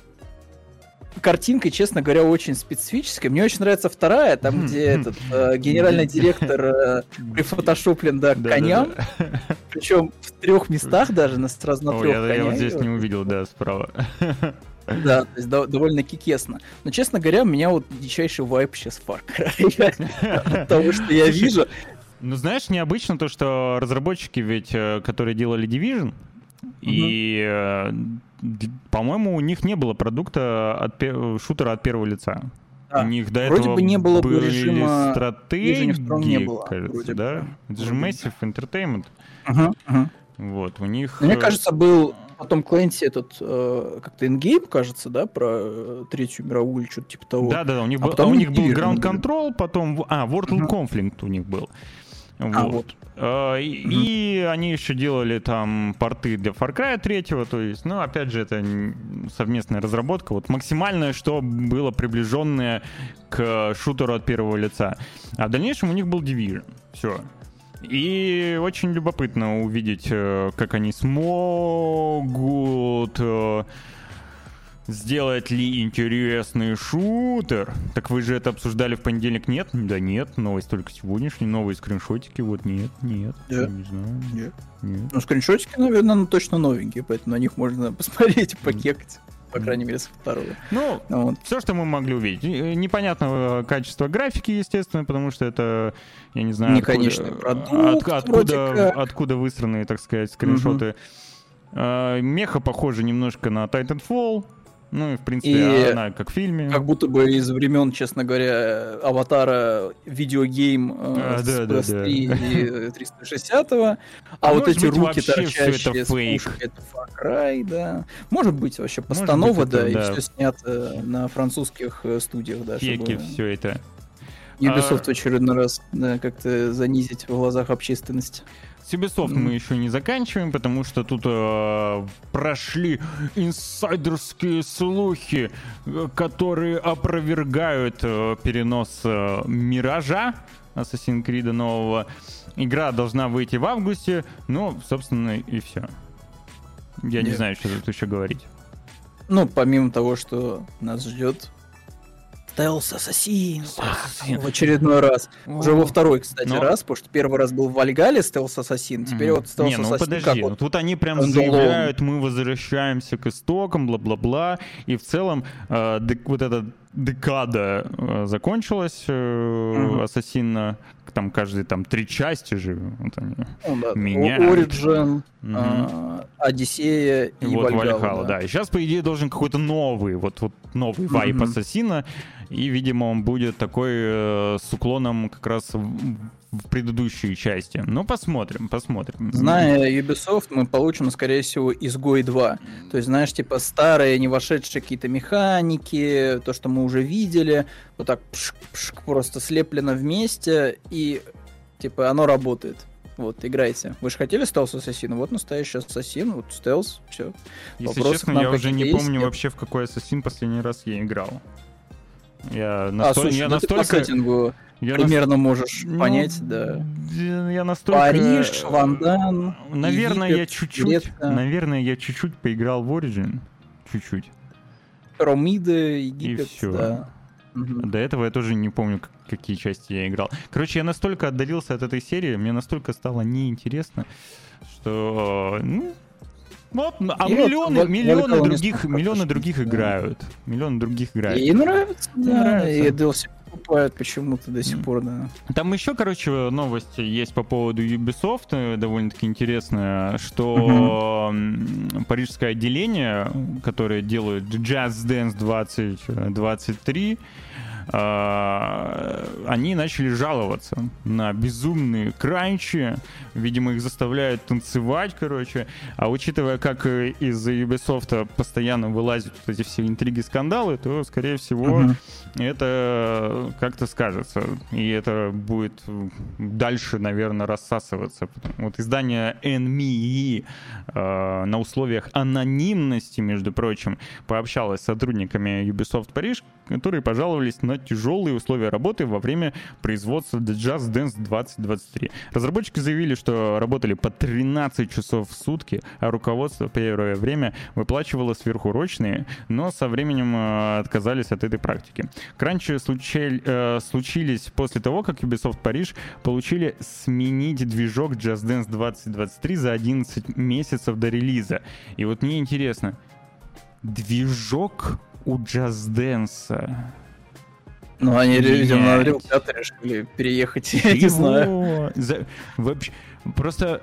картинка, честно говоря, очень специфическая. Мне очень нравится вторая, там, где этот э, генеральный директор э, прифотошоплен, да, к коням. Причем в трех местах даже, на, сразу на трех
я, я вот здесь не увидел, да, справа.
Да, то есть довольно кикесно. Но, честно говоря, у меня вот дичайший вайп сейчас Far Cry. От того, что я вижу.
Ну, знаешь, необычно то, что разработчики ведь, э, которые делали Division, и, э, по-моему, у них не было продукта от шутера от первого лица. Да. У них до вроде этого бы не было были режима стратегии, не было, кажется, да? Бы. Это же Massive Entertainment. Ага, ага. Вот, у них...
Мне э, кажется, был потом Клэнси этот, э, как-то ингейм, кажется, да, про э, Третью мировую или что-то типа того.
Да-да, у них, а был, а у них был Ground Control, потом... А, World uh-huh. Conflict у них был. А, вот. вот. Uh, и, mm-hmm. и они еще делали там порты для Far Cry 3, то есть, ну, опять же, это совместная разработка. Вот максимальное, что было приближенное к шутеру от первого лица. А в дальнейшем у них был Division. Все. И очень любопытно увидеть, э, как они смогут э, сделать ли интересный шутер. Так вы же это обсуждали в понедельник, нет? Да нет, новость только сегодняшняя, новые скриншотики, вот нет, нет,
yeah. не знаю. Нет. нет. Ну, скриншотики, наверное, ну, точно новенькие, поэтому на них можно посмотреть и покекать по крайней мере, со второго.
Ну, вот. все, что мы могли увидеть. Непонятного качества графики, естественно, потому что это, я не знаю,
не откуда,
продукт, от, откуда, откуда выстроены, так сказать, скриншоты. Угу. Меха похожа немножко на Titanfall, ну и, в принципе, и она как в фильме.
Как будто бы из времен, честно говоря, аватара видеогейм э, а, с да, PS3 да, да. и 360 -го. А, а вот эти руки торчащие это фейк. Это Far Cry, да. Может быть, вообще постанова, быть, это, да, да, и все снято на французских э, студиях, да.
Феки, чтобы... все это.
Ubisoft а... в очередной раз да, как-то занизить в глазах общественности.
С Ubisoft мы еще не заканчиваем, потому что тут э, прошли инсайдерские слухи, э, которые опровергают э, перенос э, Миража, Assassin's Creed нового. Игра должна выйти в августе, ну, собственно, и все. Я Нет. не знаю, что тут еще говорить.
Ну, помимо того, что нас ждет Стелс Ассасин. В очередной раз. Уже во второй, кстати, Но... раз, потому что первый раз был в Вальгале Стелс Ассасин, теперь mm. вот Стелс Ассасин. Не, ну
подожди, вот? тут они прям заявляют, мы возвращаемся к истокам, бла-бла-бла, и в целом э, вот эта декада э, закончилась, mm-hmm. Ассасина, там каждые там три части же вот они
ну, да. меняют. Origin, mm-hmm. Одиссея и, и вот Вальхала,
да. да. И сейчас, по идее, должен какой-то новый, вот, вот новый mm-hmm. вайп Ассасина, и, видимо, он будет такой э, с уклоном как раз в, предыдущей части. Ну, посмотрим, посмотрим.
Зная Ubisoft, мы получим, скорее всего, изгой 2. То есть, знаешь, типа старые, не вошедшие какие-то механики, то, что мы уже видели, вот так пшк -пшк, просто слеплено вместе, и типа оно работает. Вот, играйте. Вы же хотели стелс ассасина? Вот настоящий ассасин, вот стелс, все.
Если Вопросы честно, я уже не помню есть. вообще, в какой ассасин последний раз я играл. Я, настоль... а, слушай, я ну настолько... Ты по сеттингу
я примерно нас... можешь ну, понять, да.
Я настолько...
Париж, Вандан,
Наверное, Египет, я чуть-чуть... Наверное, я чуть-чуть поиграл в Origin. Чуть-чуть.
Ромиды, Египет,
И все. да. До этого я тоже не помню, какие части я играл. Короче, я настолько отдалился от этой серии, мне настолько стало неинтересно, что... Ну, вот, а и миллионы, вот, миллионы других, миллионы других играют. Миллионы других играют.
И нравится, да. Нравится. И DLC покупают почему-то до сих пор, да.
Там еще, короче, новость есть по поводу Ubisoft, э, довольно-таки интересная, что парижское отделение, которое делает Jazz Dance 2023, а, они начали жаловаться на безумные кранчи. Видимо, их заставляют танцевать, короче. А учитывая, как из Ubisoft постоянно вылазят вот эти все интриги, скандалы, то, скорее всего, uh-huh. это как-то скажется. И это будет дальше, наверное, рассасываться. Вот издание NME э, на условиях анонимности, между прочим, пообщалось с сотрудниками Ubisoft Париж, которые пожаловались на тяжелые условия работы во время производства Just Dance 2023. Разработчики заявили, что работали по 13 часов в сутки, а руководство первое время выплачивало сверхурочные, но со временем э, отказались от этой практики. Кранчи случай, э, случились после того, как Ubisoft Париж получили сменить движок Just Dance 2023 за 11 месяцев до релиза. И вот мне интересно, движок у Just Dance
ну, они, видимо, регулятор решили переехать, я не знаю.
Вообще, просто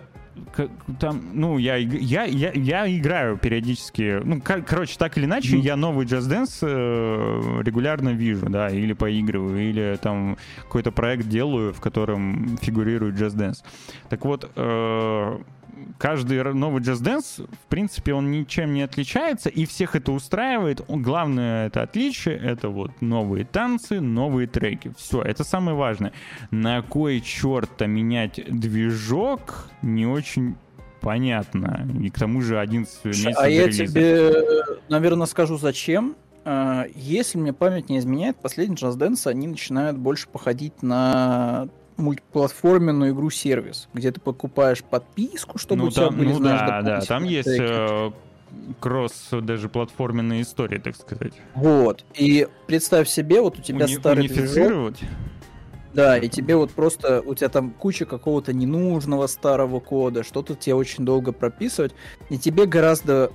как, там, ну, я, я, я, я играю периодически, ну, как, короче, так или иначе, mm. я новый Just Dance э, регулярно вижу, да, или поигрываю, или там какой-то проект делаю, в котором фигурирует Just Dance. Так вот, э, каждый новый Just Dance, в принципе, он ничем не отличается, и всех это устраивает. Главное это отличие, это вот новые танцы, новые треки. Все, это самое важное. На кой черт-то менять движок, не очень понятно. И к тому же 11 месяцев
А я тебе, наверное, скажу зачем. А, если мне память не изменяет, последний Just Dance, они начинают больше походить на мультиплатформенную игру-сервис, где ты покупаешь подписку, чтобы
ну,
у тебя
там,
были,
ну,
знаешь,
да, да, там есть э, кросс даже платформенные истории, так сказать.
Вот. И представь себе, вот у тебя Уни- старый
унифицировать.
Движок, да, и тебе вот просто, у тебя там куча какого-то ненужного старого кода, что-то тебе очень долго прописывать, и тебе гораздо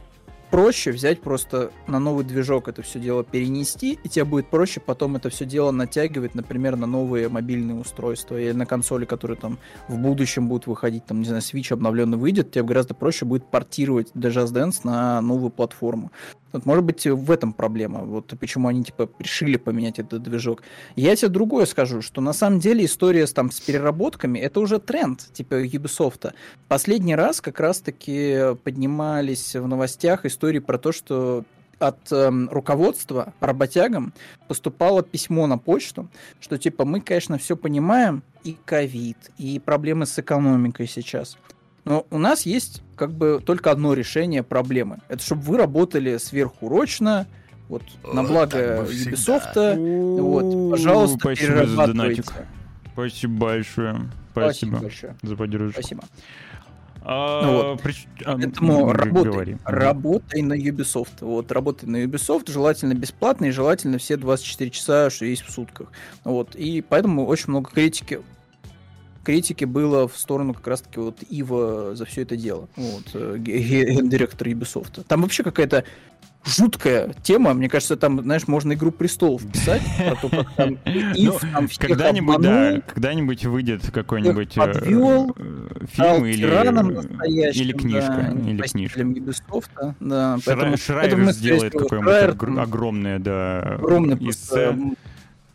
проще взять просто на новый движок это все дело перенести, и тебе будет проще потом это все дело натягивать, например, на новые мобильные устройства или на консоли, которые там в будущем будут выходить, там, не знаю, Switch обновленный выйдет, тебе гораздо проще будет портировать Just Dance на новую платформу. Вот, может быть, в этом проблема. Вот почему они типа решили поменять этот движок. Я тебе другое скажу, что на самом деле история с, там, с переработками это уже тренд типа Ubisoft. Последний раз как раз-таки поднимались в новостях истории про то, что от э, руководства работягам поступало письмо на почту, что типа мы, конечно, все понимаем, и ковид, и проблемы с экономикой сейчас. Но у нас есть как бы только одно решение проблемы. Это чтобы вы работали сверхурочно, вот, на благо Ubisoft. Вот, пожалуйста,
Спасибо перерабатывайте. Спасибо большое. Спасибо, Спасибо
большое.
за поддержку.
Спасибо.
А, ну вот.
При... А, Поэтому работай, говори. работай на Ubisoft. Вот, работай на Ubisoft, желательно бесплатно и желательно все 24 часа, что есть в сутках. Вот, и поэтому очень много критики критики было в сторону как раз-таки вот Ива за все это дело. Вот, э, гендиректор Ubisoft. Там вообще какая-то жуткая тема. Мне кажется, там, знаешь, можно игру престолов писать.
Ну, когда-нибудь, да, когда-нибудь выйдет какой-нибудь э,
подвел,
э, фильм или, или книжка.
Да,
или книжка.
Ubisoft, да.
Шрайер сделает какое-нибудь огромное, да,
огромное эссе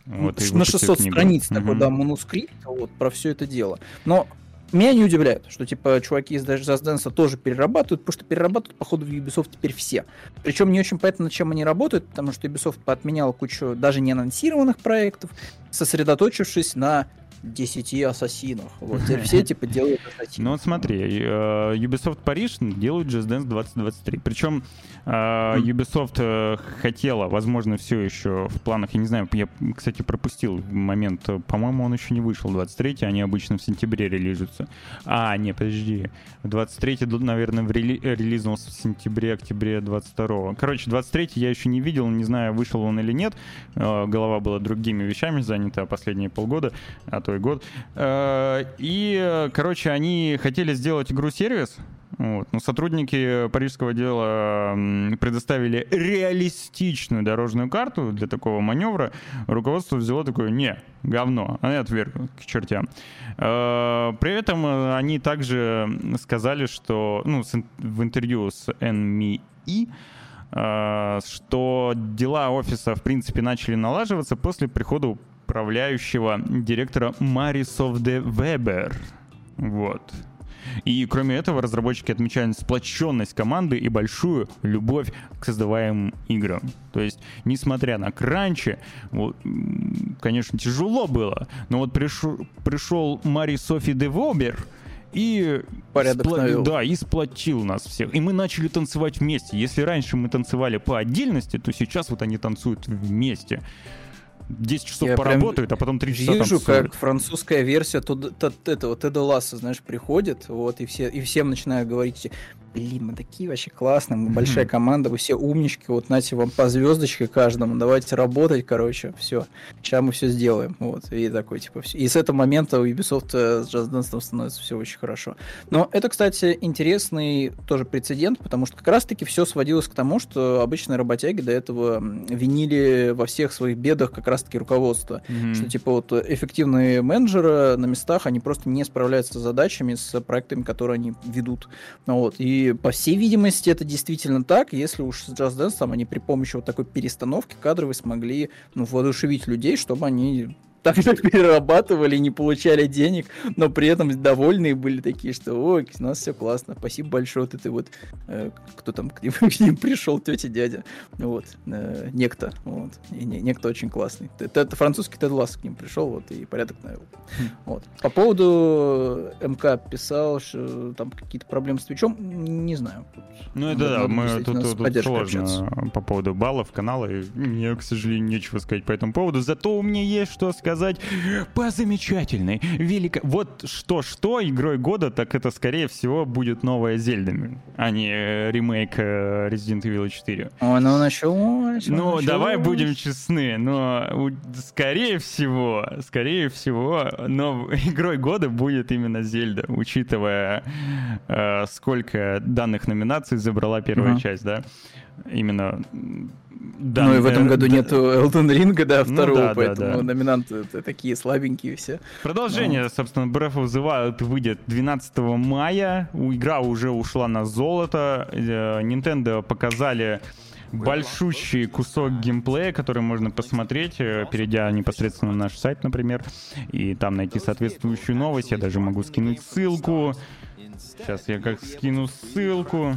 вот, на 600 страниц угу. такой, да, манускрипт вот, про все это дело. Но меня не удивляет, что типа чуваки из Just Dance тоже перерабатывают, потому что перерабатывают, походу, в Ubisoft теперь все. Причем не очень понятно, над чем они работают, потому что Ubisoft поотменял кучу даже не анонсированных проектов, сосредоточившись на 10 ассасинах. Вот теперь все типа делают ассасинов.
Ну вот смотри, э, Ubisoft Париж делают Just Dance 2023. Причем Ubisoft э, хотела, возможно, все еще в планах, я не знаю, я, кстати, пропустил момент, по-моему, он еще не вышел, 23 они обычно в сентябре релизуются. А, не, подожди, 23 наверное, в рели релизнулся в сентябре-октябре 22 Короче, 23 я еще не видел, не знаю, вышел он или нет. Голова была другими вещами занята последние полгода, а то год. Э, и, короче, они хотели сделать игру-сервис, вот. Но сотрудники парижского дела предоставили реалистичную дорожную карту для такого маневра. Руководство взяло такое, не, говно, они отвергли к чертям. Э, при этом они также сказали, что ну, в интервью с NME, э, что дела офиса, в принципе, начали налаживаться после прихода управляющего директора Марисов де Вебер. Вот. И кроме этого, разработчики отмечают сплоченность команды и большую любовь к создаваемым играм. То есть, несмотря на кранчи, вот, конечно, тяжело было, но вот пришел, пришел Мари Софи де Вобер, и
Порядок спла-
да, и сплотил нас всех. И мы начали танцевать вместе. Если раньше мы танцевали по отдельности, то сейчас вот они танцуют вместе. 10 часов я поработают, а потом 3 часа
Вижу, как французская версия туда, этого Теда Ласса, знаешь, приходит, вот, и, все, и всем начинают говорить, блин, мы такие вообще классные, мы большая команда, вы все умнички, вот нате вам по звездочке каждому, давайте работать, короче, все, сейчас мы все сделаем, вот, и такой, типа, все. И с этого момента у Ubisoft э, с Just Dance становится все очень хорошо. Но это, кстати, интересный тоже прецедент, потому что как раз-таки все сводилось к тому, что обычные работяги до этого винили во всех своих бедах как раз-таки руководство, mm-hmm. что, типа, вот эффективные менеджеры на местах, они просто не справляются с задачами, с проектами, которые они ведут, вот, и по всей видимости, это действительно так, если уж с Just Dance там, они при помощи вот такой перестановки кадровой смогли ну, воодушевить людей, чтобы они так же перерабатывали, не получали денег, но при этом довольные были такие, что ой, у нас все классно, спасибо большое, вот это вот, э, кто там к ним, к ним пришел, тетя, дядя, вот, э, некто, вот, и не, некто очень классный. Это, это французский Тед Ласс к ним пришел, вот, и порядок навел. Хм. Вот. По поводу МК писал, что там какие-то проблемы с Твичом, не знаю.
Ну это да, мы тут, тут, тут сложно общаться. по поводу баллов канала, и мне, к сожалению, нечего сказать по этому поводу, зато у меня есть что сказать сказать, по замечательной, велико... Вот что-что игрой года, так это, скорее всего, будет новая Зельда, а не э, ремейк э, Resident Evil 4.
О, ну началось.
Ну, началось. давай будем честны, но скорее всего, скорее всего, но игрой года будет именно Зельда, учитывая, э, сколько данных номинаций забрала первая uh-huh. часть, да? Именно
да, ну и в этом году да, нету Elden Ring, да, ну второго, ну, да, поэтому да, да. номинанты такие слабенькие все.
Продолжение, Но... собственно, Breath of the Wild выйдет 12 мая. Игра уже ушла на золото. Э, Nintendo показали большущий кусок геймплея, который можно посмотреть, э, перейдя непосредственно на наш сайт, например, и там найти соответствующую новость. Я даже могу скинуть ссылку. Сейчас я как скину ссылку.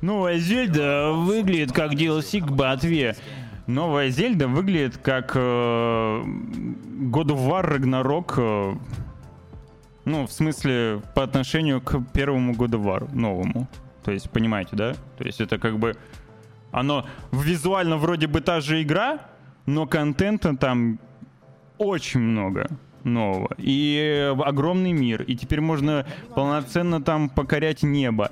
Новая Зельда выглядит как DLC к Ботве. Новая Зельда выглядит как э, God of War Ragnarok. Э, ну, в смысле, по отношению к первому God of War, новому. То есть, понимаете, да? То есть это как бы... Оно визуально вроде бы та же игра, но контента там очень много нового. И огромный мир. И теперь можно полноценно там покорять небо.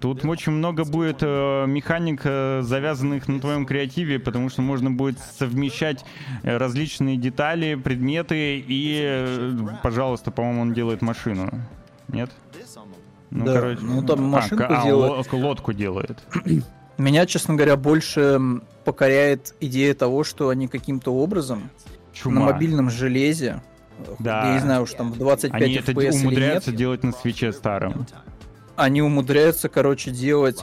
Тут очень много будет э, механик, э, завязанных на твоем креативе, потому что можно будет совмещать э, различные детали, предметы и, пожалуйста, по-моему, он делает машину. Нет?
Ну, да, короче, ну там машинку а, делает.
А, лодку делает.
Меня, честно говоря, больше покоряет идея того, что они каким-то образом Чума. на мобильном железе да. Я не знаю, уж там в 25
Они FPS это умудряются делать на свече старом.
Они умудряются, короче, делать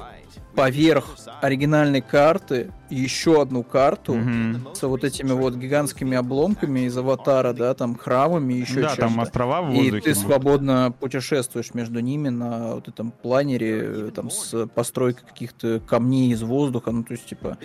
поверх оригинальной карты еще одну карту mm-hmm. с вот этими вот гигантскими обломками из аватара, да, там храмами, еще
да,
чем-то.
там острова в воздухе.
И ты свободно путешествуешь между ними на вот этом планере, там, с постройкой каких-то камней из воздуха, ну, то есть, типа...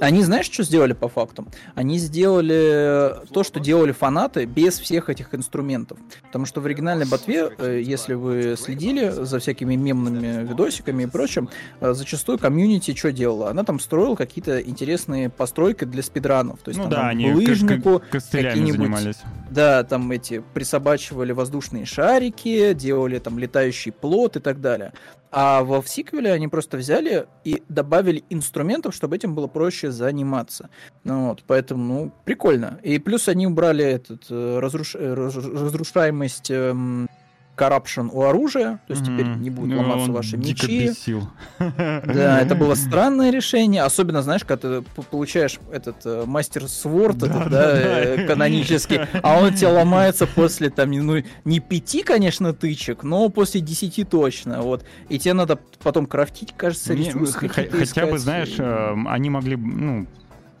Они, знаешь, что сделали по факту? Они сделали то, что делали фанаты без всех этих инструментов. Потому что в оригинальной ботве, э, если вы следили за всякими мемными видосиками и прочим, э, зачастую комьюнити что делала? Она там строила какие-то интересные постройки для спидранов. То есть,
ну
там,
да, там, они булыжнику, костылями занимались.
Да, там эти присобачивали воздушные шарики, делали там летающий плод и так далее. А во в сиквеле они просто взяли и добавили инструментов, чтобы этим было проще заниматься. Ну, вот, поэтому, ну, прикольно. И плюс они убрали этот э, разруш... Э, разрушаемость эм, corruption у оружия, то есть mm-hmm. теперь не будут ну, ломаться ваши мечи. Бесил. Да, это было странное решение, особенно, знаешь, когда ты получаешь этот э, мастер сворд, да, этот, да, да, э, канонический, а он тебе ломается после там, ну, не пяти, конечно, тычек, но после десяти точно, вот. И тебе надо потом крафтить, кажется, ресурсы.
Хотя бы, знаешь, э, они могли, ну,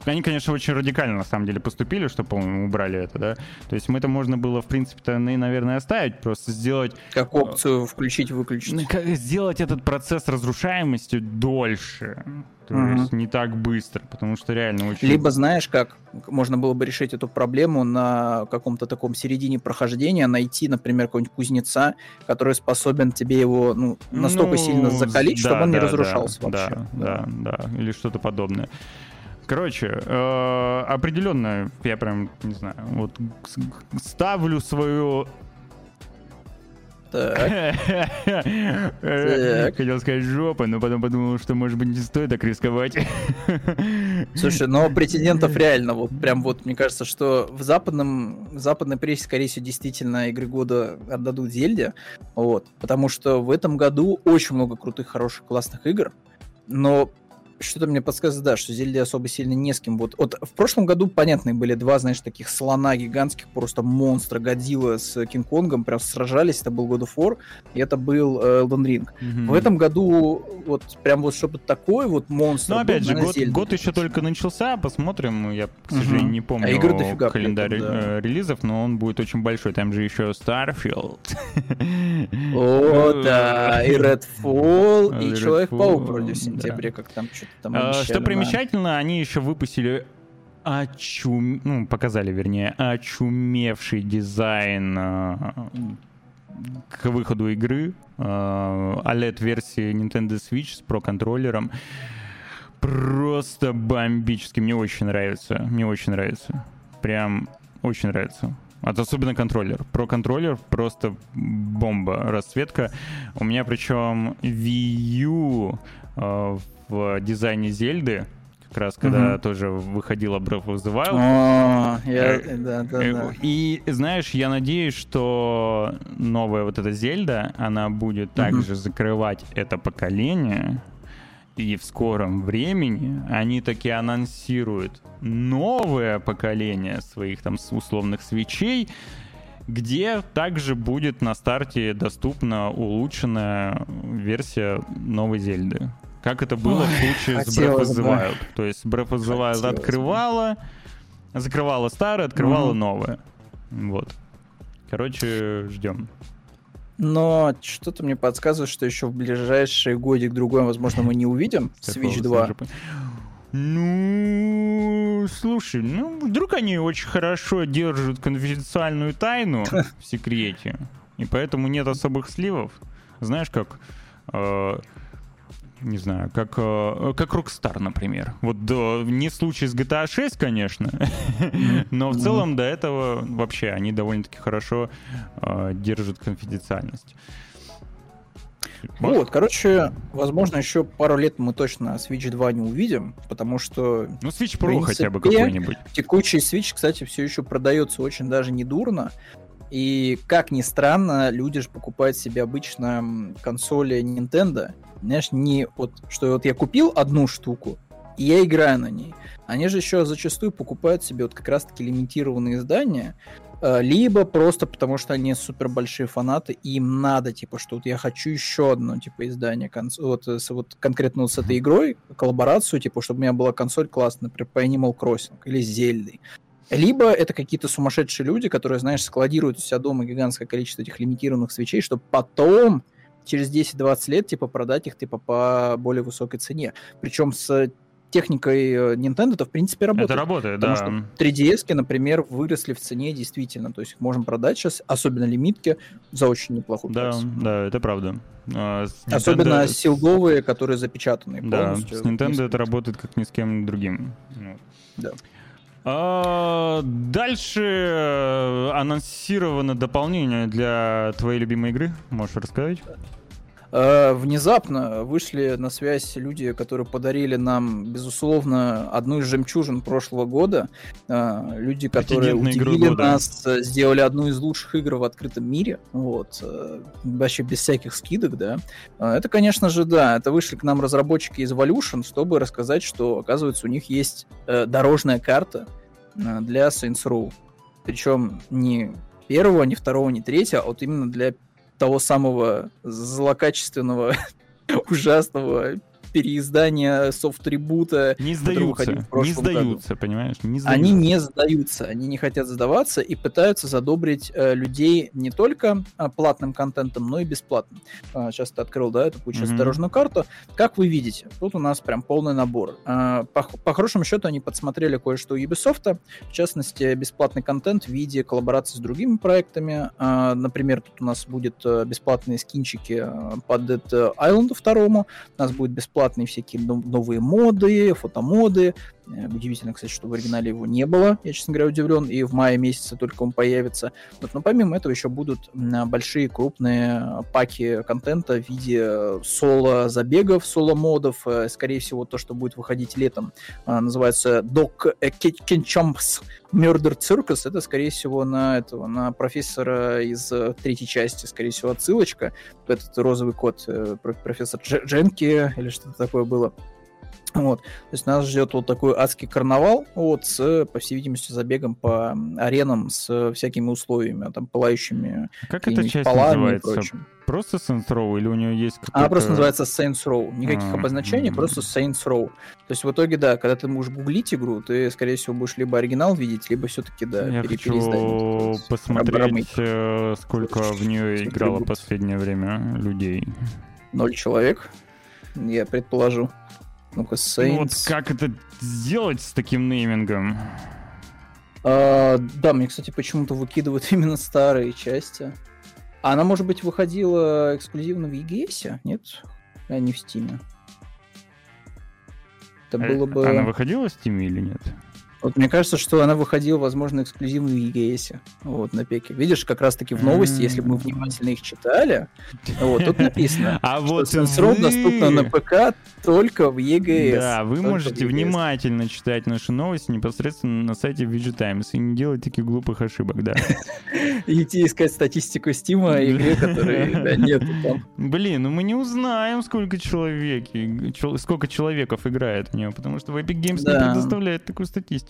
они, конечно, очень радикально на самом деле поступили, что, по-моему, убрали это, да. То есть мы это можно было, в принципе-то, наверное, оставить, просто сделать...
Как опцию включить-выключить.
Сделать этот процесс разрушаемости дольше. То угу. есть не так быстро, потому что реально очень...
Либо знаешь, как можно было бы решить эту проблему на каком-то таком середине прохождения, найти, например, какого-нибудь кузнеца, который способен тебе его ну, настолько ну, сильно закалить, да, чтобы он да, не разрушался
да,
вообще.
Да, да, да, или что-то подобное. Короче, э, определенно, я прям, не знаю, вот ставлю свою
так.
Хотел сказать жопа, но потом подумал, что, может быть, не стоит так рисковать.
Слушай, но претендентов реально, вот прям вот, мне кажется, что в западном, в западной прессе, скорее всего, действительно игры года отдадут Зельде, вот, потому что в этом году очень много крутых, хороших, классных игр, но что-то мне подсказывает, да, что Зельде особо сильно не с кем. Вот, вот в прошлом году, понятные были два, знаешь, таких слона гигантских, просто монстра, Годзилла с Кинг-Конгом, прям сражались, это был God of War, и это был э, Elden Ring. Mm-hmm. В этом году вот прям вот что-то такое, вот монстр.
Ну, опять же, год, год еще только начался, посмотрим, я, к сожалению, mm-hmm. не помню а игр дофига, календарь да. Э, релизов, но он будет очень большой, там же еще Starfield.
О, да, и Redfall, и Человек-паук вроде в сентябре, как там что-то
Что примечательно, они еще выпустили очум... ну, показали, вернее, очумевший дизайн э, к выходу игры э, OLED-версии Nintendo Switch с Pro контроллером. Просто бомбически. Мне очень нравится. Мне очень нравится. Прям очень нравится. А особенно контроллер. Про контроллер просто бомба, расцветка. У меня причем Wii U э, в дизайне Зельды, как раз когда угу. тоже выходила Breath of the Wild. О, я, э, да, да, э, да. И знаешь, я надеюсь, что новая вот эта Зельда, она будет также закрывать это поколение. И в скором времени они таки анонсируют новое поколение своих там условных свечей, где также будет на старте доступна улучшенная версия новой Зельды. Как это было Ой, в случае с Breath of the Wild. То есть Breath of the Wild открывала, закрывала старое, открывала mm-hmm. новое. Вот. Короче, ждем.
Но что-то мне подсказывает, что еще в ближайший годик другой, возможно, мы не увидим Switch 2.
Ну, слушай, ну, вдруг они очень хорошо держат конфиденциальную тайну в секрете, и поэтому нет особых сливов. Знаешь, как э, не знаю, как, э, как Rockstar, например. Вот до, не случай с GTA 6, конечно, но в целом до этого вообще они довольно-таки хорошо э, держат конфиденциальность.
Вот, короче, возможно, еще пару лет мы точно Switch 2 не увидим, потому что...
Ну, Switch Pro принципе, хотя бы какой-нибудь.
Текущий Switch, кстати, все еще продается очень даже недурно. И, как ни странно, люди же покупают себе обычно консоли Nintendo, знаешь, не вот, что вот я купил одну штуку, и я играю на ней. Они же еще зачастую покупают себе вот как раз-таки лимитированные издания, э, либо просто потому, что они супер большие фанаты, и им надо, типа, что вот я хочу еще одно, типа, издание, конс... вот, с, вот конкретно вот с этой игрой, коллаборацию, типа, чтобы у меня была консоль классная, например, по Animal Crossing или Зельдой. Либо это какие-то сумасшедшие люди, которые, знаешь, складируют у себя дома гигантское количество этих лимитированных свечей, чтобы потом через 10-20 лет, типа, продать их, типа, по более высокой цене. Причем с техникой э, Nintendo это в принципе работает.
Это работает, потому
да. Что 3DS, например, выросли в цене действительно. То есть их можем продать сейчас, особенно лимитки, за очень неплохую
да, прайс. Да, это правда.
А, Nintendo... Особенно силговые, которые запечатаны
да, полностью. с Nintendo это работает как ни с кем другим.
Да.
А, дальше э, анонсировано дополнение для твоей любимой игры. Можешь рассказать?
Э, внезапно вышли на связь люди, которые подарили нам, безусловно, одну из жемчужин прошлого года. Э, люди, которые удивили нас, сделали одну из лучших игр в открытом мире. Вот. Вообще без всяких скидок, да. Это, конечно же, да. Это вышли к нам разработчики из Evolution, чтобы рассказать, что, оказывается, у них есть дорожная карта, Э, для Saints Row. Причем не первого, не второго, не третьего, а вот именно для того самого злокачественного, ужасного переиздания софт-трибута.
Не сдаются, не сдаются, году. понимаешь?
Не сдаются. Они не сдаются, они не хотят сдаваться и пытаются задобрить э, людей не только э, платным контентом, но и бесплатным. Э, сейчас ты открыл, да, эту кучу mm-hmm. дорожную карту. Как вы видите, тут у нас прям полный набор. Э, по, по хорошему счету они подсмотрели кое-что у Ubisoft, в частности, бесплатный контент в виде коллаборации с другими проектами. Э, например, тут у нас будет э, бесплатные скинчики э, под Island 2, у нас будет бесплатный бесплатные всякие новые моды, фотомоды. Э, удивительно, кстати, что в оригинале его не было. Я, честно говоря, удивлен. И в мае месяце только он появится. Вот, но помимо этого еще будут большие крупные паки контента в виде соло-забегов, соло-модов. Э, скорее всего, то, что будет выходить летом, э, называется Doc Kenchumps Murder Circus. Это, скорее всего, на этого, на профессора из третьей части, скорее всего, отсылочка. Этот розовый кот, профессор Дженки или что-то такое было. Вот. То есть нас ждет вот такой адский карнавал, вот, с, по всей видимости, забегом по аренам с всякими условиями, там, пылающими
Как эта часть называется? Просто Saints Row или у нее есть какой-то...
Она просто называется Saints Row. Никаких а, обозначений, просто Saints Row. То есть в итоге, да, когда ты будешь гуглить игру, ты, скорее всего, будешь либо оригинал видеть, либо все-таки, да,
Я хочу посмотреть, э, сколько в нее играло последнее время людей.
Ноль человек, я предположу. Ну-ка, Saints. Ну, вот
как это сделать с таким неймингом?
А, да, мне, кстати, почему-то выкидывают именно старые части. Она, может быть, выходила эксклюзивно в EGS, нет? А не в Steam.
Это э, было бы... Она выходила в Steam или нет?
Вот мне кажется, что она выходила, возможно, эксклюзивно в EGS. Вот, на пеке. Видишь, как раз-таки в новости, если мы внимательно их читали, вот, тут написано,
а вот
Saints доступна на ПК только в EGS.
Да, вы можете внимательно читать наши новости непосредственно на сайте VG Times и не делать таких глупых ошибок, да.
Идти искать статистику Стима которой да, нету там.
Блин, ну мы не узнаем, сколько человек, сколько человеков играет в нее, потому что в Epic Games не предоставляет такую статистику.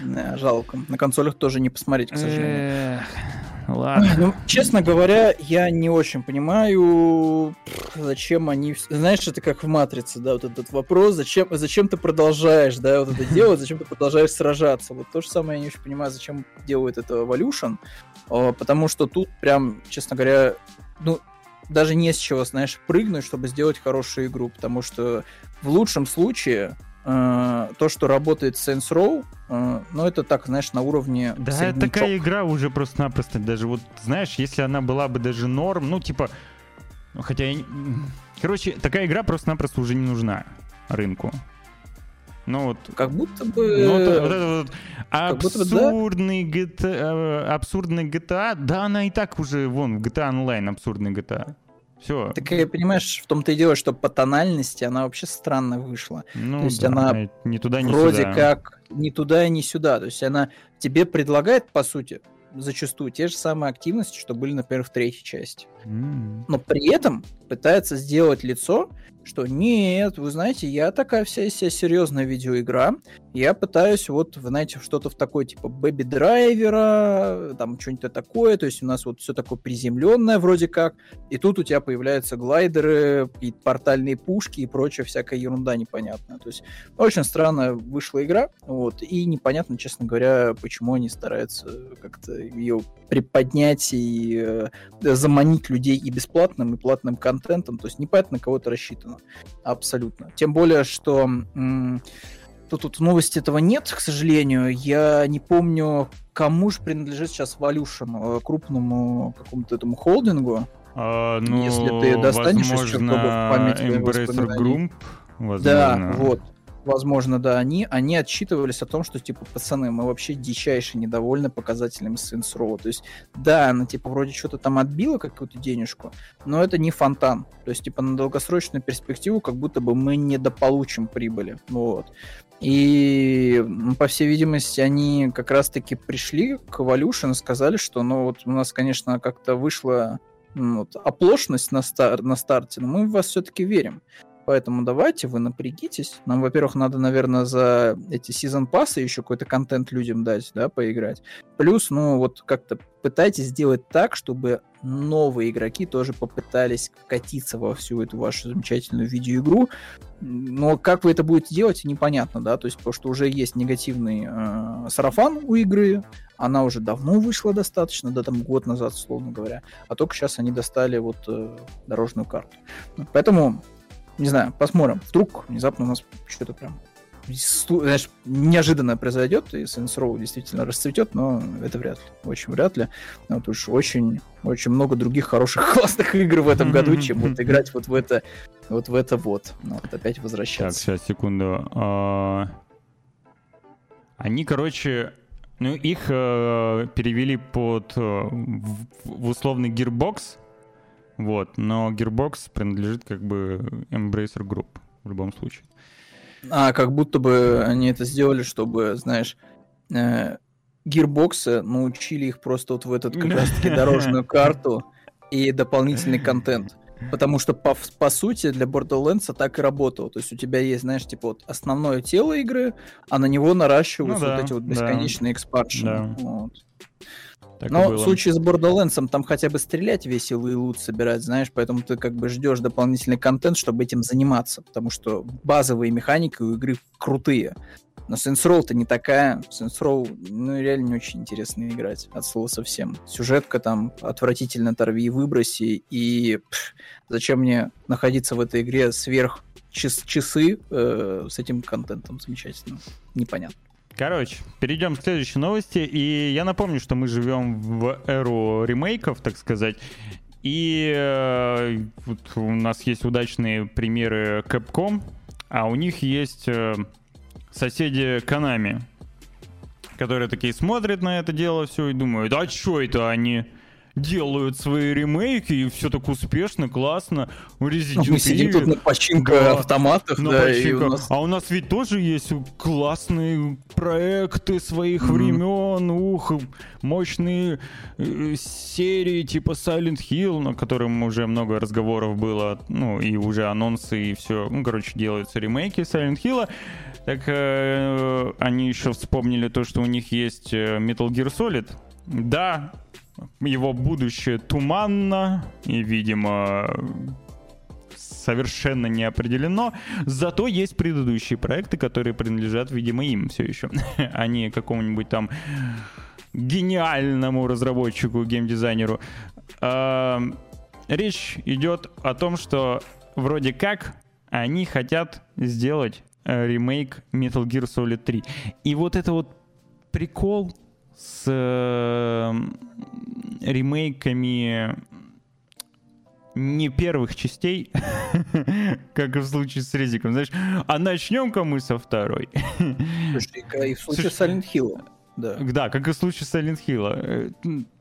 Да, жалко. На консолях тоже не посмотреть, к сожалению.
Ладно.
Ну, честно говоря, я не очень понимаю, зачем они... Знаешь, это как в «Матрице», да, вот этот вопрос, зачем, зачем ты продолжаешь, да, вот это делать, зачем ты продолжаешь сражаться. Вот то же самое я не очень понимаю, зачем делает это Evolution, а, потому что тут прям, честно говоря, ну, даже не с чего, знаешь, прыгнуть, чтобы сделать хорошую игру, потому что в лучшем случае э, то, что работает Saints Row, э, ну, это так, знаешь, на уровне
Да,
среднячок.
такая игра уже просто-напросто даже вот, знаешь, если она была бы даже норм, ну, типа, ну, хотя, я короче, такая игра просто-напросто уже не нужна рынку. Ну вот,
Как будто бы...
ну, вот, вот это вот
как будто бы да.
абсурдный GTA, э, абсурдный GTA, да, она и так уже, вон, в GTA Online абсурдный GTA. Все.
Так и понимаешь, в том-то и дело, что по тональности она вообще странно вышла.
Ну,
то есть
да,
она
не туда, не
Вроде
сюда.
как ни туда и ни сюда. То есть она тебе предлагает, по сути, зачастую те же самые активности, что были, например, в третьей части.
М.
Но при этом пытается сделать лицо, что нет, вы знаете, я такая вся из себя серьезная видеоигра, я пытаюсь вот, вы знаете, что-то в такой типа бэби драйвера, там что-нибудь такое, то есть у нас вот все такое приземленное вроде как, и тут у тебя появляются глайдеры, и портальные пушки и прочая всякая ерунда непонятная. То есть очень странно вышла игра, вот, и непонятно, честно говоря, почему они стараются как-то ее приподнять и э, заманить людей и бесплатным, и платным контентом. То есть непонятно, на кого это рассчитано. Абсолютно. Тем более, что м, тут, новости этого нет, к сожалению. Я не помню, кому же принадлежит сейчас Evolution, э, крупному какому-то этому холдингу.
А, ну,
Если ты достанешь из
возможно,
чертогов памяти
Embracer. Group, возможно.
Да, вот. Возможно, да, они, они отчитывались о том, что, типа, пацаны, мы вообще дичайше недовольны показателями Saints Row. То есть, да, она, типа, вроде что-то там отбила какую-то денежку, но это не фонтан. То есть, типа, на долгосрочную перспективу как будто бы мы недополучим прибыли. Вот. И, по всей видимости, они как раз-таки пришли к Evolution и сказали, что, ну, вот у нас, конечно, как-то вышла ну, вот, оплошность на, стар- на старте, но мы в вас все-таки верим. Поэтому давайте вы напрягитесь. Нам, во-первых, надо, наверное, за эти сезон пассы еще какой-то контент людям дать, да, поиграть. Плюс, ну, вот как-то пытайтесь сделать так, чтобы новые игроки тоже попытались катиться во всю эту вашу замечательную видеоигру. Но как вы это будете делать, непонятно, да, то есть потому что уже есть негативный э, сарафан у игры, она уже давно вышла достаточно, да, там год назад, условно говоря, а только сейчас они достали вот э, дорожную карту. Поэтому не знаю, посмотрим. Вдруг внезапно у нас что-то прям знаешь, неожиданно произойдет, и Saints Row действительно расцветет, но это вряд ли. Очень вряд ли. Вот уж очень, очень много других хороших, классных игр в этом году, чем вот играть вот в это, вот в это вот. Ну, вот опять
Так,
возвращаться.
сейчас, секунду. А, Они, короче, ну, их э, перевели под э, в, в условный Gearbox, вот, но Gearbox принадлежит как бы Embracer Group в любом случае.
А, как будто бы они это сделали, чтобы, знаешь, э, гирбоксы научили их просто вот в этот как раз-таки дорожную карту и дополнительный контент. Потому что, по, по сути, для Borderlands так и работало. То есть у тебя есть, знаешь, типа вот основное тело игры, а на него наращиваются
Ну
вот
да,
эти вот
да.
бесконечные экспаншены.
Да.
Вот.
Так
Но в случае с Borderlands там хотя бы стрелять весело и лут собирать, знаешь, поэтому ты как бы ждешь дополнительный контент, чтобы этим заниматься, потому что базовые механики у игры крутые. Но Saints Row-то не такая. Saints Row, ну, реально не очень интересно играть, от слова совсем. Сюжетка там отвратительно торви и выброси, и пф, зачем мне находиться в этой игре сверх час- часы э, с этим контентом замечательным? Непонятно.
Короче, перейдем к следующей новости. И я напомню, что мы живем в эру ремейков, так сказать. И э, вот у нас есть удачные примеры Capcom, а у них есть э, соседи Konami. которые такие смотрят на это дело все и думают, а что это они? Делают свои ремейки, и все так успешно, классно.
Resident Мы сидим тут на починка да, автоматах, на да,
починка. У нас... А у нас ведь тоже есть классные проекты своих mm-hmm. времен, ух, мощные э, серии типа Silent Hill, на котором уже много разговоров было, ну, и уже анонсы, и все. Ну, короче, делаются ремейки Silent Hill. Так э, они еще вспомнили то, что у них есть э, Metal Gear Solid. Да, его будущее туманно и, видимо, совершенно не определено. Зато есть предыдущие проекты, которые принадлежат, видимо, им все еще, а не какому-нибудь там гениальному разработчику, геймдизайнеру. А, речь идет о том, что вроде как они хотят сделать э, ремейк Metal Gear Solid 3. И вот это вот прикол с э, ремейками не первых частей, как в случае с Резиком, знаешь, а начнем-ка мы со второй.
Слушай, и в случае с Silent Hill.
Да. да, как и в случае Silent Hill.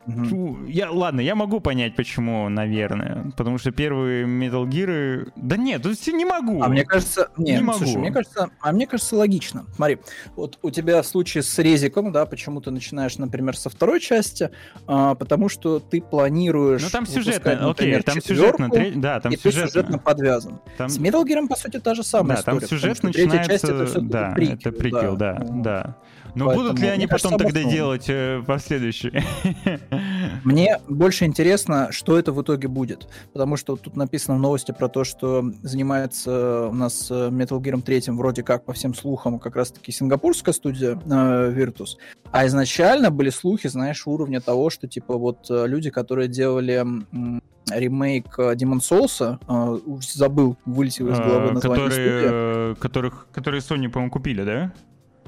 Угу. Я, ладно, я могу понять, почему, наверное. Потому что первые Metal Gear... Да нет, тут не могу.
А мне кажется... Не, не могу. Слушай, мне кажется... А мне кажется логично. Смотри, вот у тебя случай с резиком, да, почему ты начинаешь, например, со второй части, а, потому что ты планируешь... Ну
там сюжетно, окей, там сюжетно, тре... да, там
и сюжетно. ты сюжетно подвязан. Там... С Metal Gear, по сути, та же самая
да, история. там сюжет начинается... Часть это да, приквел, это приквел, да, да. да. Но Поэтому, будут ли они потом кажется, тогда делать э, последующие?
Мне больше интересно, что это в итоге будет. Потому что тут написано в новости про то, что занимается у нас э, Metal Gear 3 вроде как, по всем слухам, как раз-таки сингапурская студия э, Virtus. А изначально были слухи, знаешь, уровня того, что типа вот э, люди, которые делали ремейк э, Demon Souls, э, забыл, вылетел из головы название которые,
которых, которые Sony, по-моему, купили, да?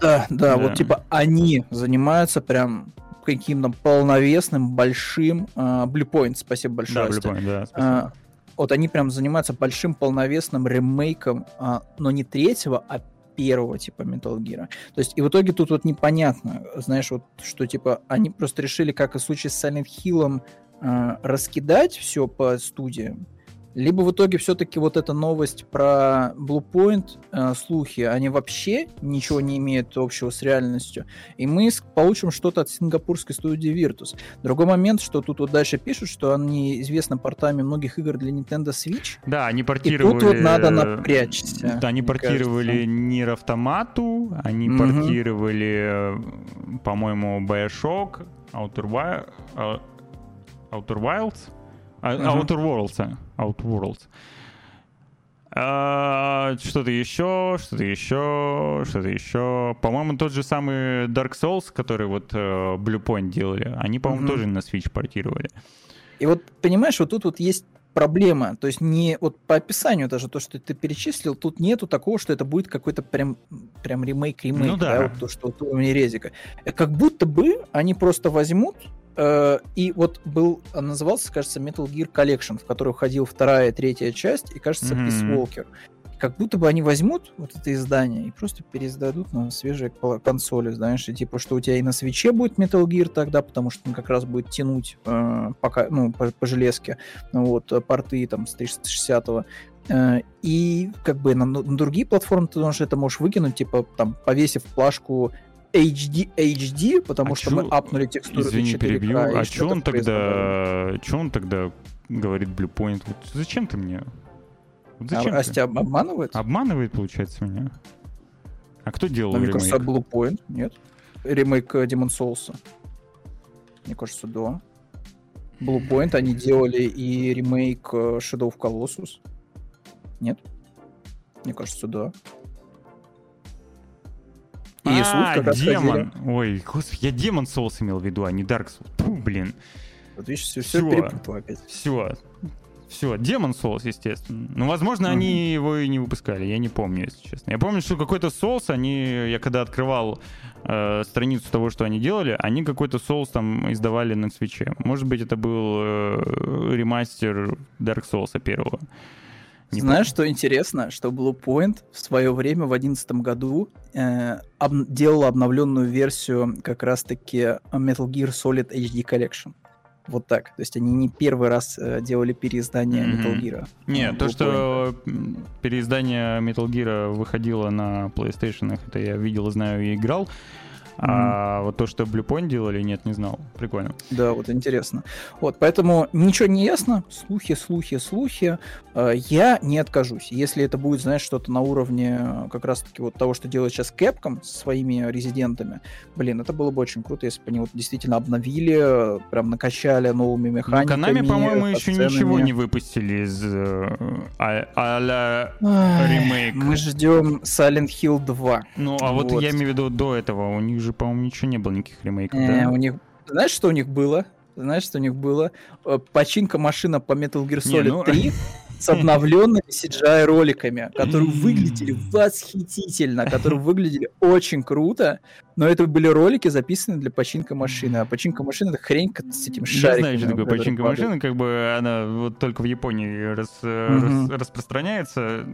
Да, да, да, вот типа они занимаются прям каким-то полновесным, большим uh, Blue Point, спасибо большое. Да, Blue Point, да, спасибо. Uh, вот они прям занимаются большим полновесным ремейком, uh, но не третьего, а первого типа Metal Gear. То есть, и в итоге тут вот непонятно, знаешь, вот, что типа они просто решили, как и в случае с Silent Hill, uh, раскидать все по студиям, либо в итоге все-таки вот эта новость про Bluepoint, э, слухи, они вообще ничего не имеют общего с реальностью, и мы получим что-то от сингапурской студии Virtus. Другой момент, что тут вот дальше пишут, что они известны портами многих игр для Nintendo Switch.
Да, они портировали...
И тут вот надо напрячься.
Да, они портировали Нир Автомату, они угу. портировали, э, по-моему, Bioshock, Outer, э, Outer Wilds, uh-huh. Outer Worlds. Outworlds. А, что-то еще, что-то еще, что-то еще. По-моему, тот же самый Dark Souls, который вот uh, Bluepoint делали, они, по-моему, угу. тоже на Switch портировали.
И вот, понимаешь, вот тут вот есть проблема. То есть не вот по описанию даже то, что ты перечислил, тут нету такого, что это будет какой-то прям, прям ремейк ремейк, ну, да. да, вот то, что вот уровень резика. Как будто бы они просто возьмут Э, и вот был, назывался, кажется, Metal Gear Collection, в который входил вторая и третья часть, и, кажется, mm-hmm. Peace Walker. Как будто бы они возьмут вот это издание и просто переиздадут на свежие консоли, знаешь, и типа, что у тебя и на свече будет Metal Gear тогда, потому что он как раз будет тянуть э, пока, ну, по, по железке, вот, порты там с 360 э, и как бы на, на другие платформы ты можешь это можешь выкинуть, типа там повесив плашку HD, HD, потому а что чё... мы апнули текстуру
Извини, перебью. А что он тогда... Что он тогда говорит Bluepoint? Вот зачем ты мне?
Вот зачем а, Асти обманывает?
Обманывает, получается, меня. А кто делал
ремейк? Мне кажется, Bluepoint, нет? Ремейк э, Demon Souls. Мне кажется, да. Bluepoint, они делали и ремейк э, Shadow of Colossus. Нет? Мне кажется, да.
И а, как демон. Ой, господи, я демон Souls имел в виду, а не Dark Souls. Фу, блин.
Вот видишь, все, все, все перепутал опять.
Все. Все, Демон Souls, естественно. Ну, возможно, mm-hmm. они его и не выпускали, я не помню, если честно. Я помню, что какой-то Souls, они, я когда открывал э, страницу того, что они делали, они какой-то Souls там издавали на свече. Может быть, это был э, ремастер Dark Souls первого.
Не Знаешь, что интересно, что Bluepoint в свое время в 2011 году э, об, делала обновленную версию как раз-таки Metal Gear Solid HD Collection. Вот так. То есть они не первый раз э, делали переиздание mm-hmm. Metal Gear.
Не, то, что переиздание Metal Gear выходило на PlayStation, это я видел, знаю и играл. А вот то, что Blue Point делали, нет, не знал. Прикольно.
Да, вот интересно. Вот, поэтому ничего не ясно. Слухи, слухи, слухи. А, я не откажусь. Если это будет, знаешь, что-то на уровне э, как раз-таки вот того, что делает сейчас Capcom со своими резидентами, блин, это было бы очень круто, если бы они вот действительно обновили, прям накачали новыми ну, механиками.
Ну, Konami, по-моему, еще ничего не выпустили из э, а- а-ля ремейк.
Мы ждем Silent Hill 2.
Ну, а вот. вот я имею в виду до этого. У них же, по-моему, ничего не было, никаких ремейков, э, да?
У них... Знаешь, что у них было? Знаешь, что у них было? Э, починка машина по Metal Gear Solid не, ну... 3 с обновленными CGI-роликами, которые выглядели восхитительно, которые выглядели очень круто, но это были ролики, записаны для починка машины. А починка машины — это хрень с этим шариком. Я знаю,
что такое починка падает. машины, как бы она вот только в Японии рас, mm-hmm. рас, распространяется,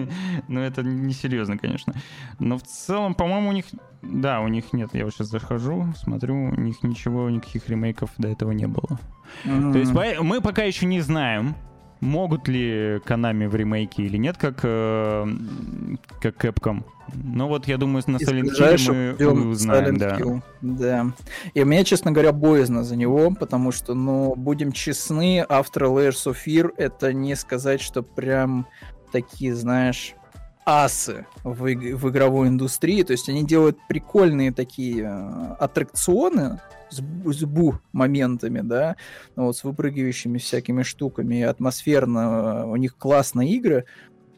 но это несерьезно, конечно. Но в целом, по-моему, у них... Да, у них нет. Я вот сейчас захожу, смотрю, у них ничего, никаких ремейков до этого не было. Mm-hmm. То есть мы пока еще не знаем, могут ли Konami в ремейке или нет, как, э, как Capcom. Ну вот, я думаю, на Silent Hill мы, мы узнаем, да.
Да. И мне, честно говоря, боязно за него, потому что, ну, будем честны, автор Layers of Fear это не сказать, что прям такие, знаешь, асы в, в игровой индустрии. То есть они делают прикольные такие э, аттракционы, с, с бу моментами, да, вот, с выпрыгивающими всякими штуками, атмосферно, э, у них классные игры,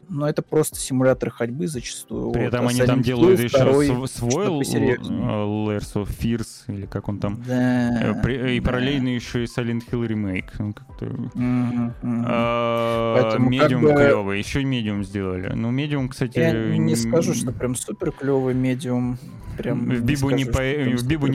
но это просто симулятор ходьбы зачастую.
При вот. этом а они там делают еще свой Layers of Fears, или как он там. Да, э, и параллельно еще и Silent Hill ремейк. Ну, а, медиум клевый, еще медиум сделали. Ну, медиум, кстати...
Я не скажу, что прям супер клевый медиум. Прям
в Бибу не,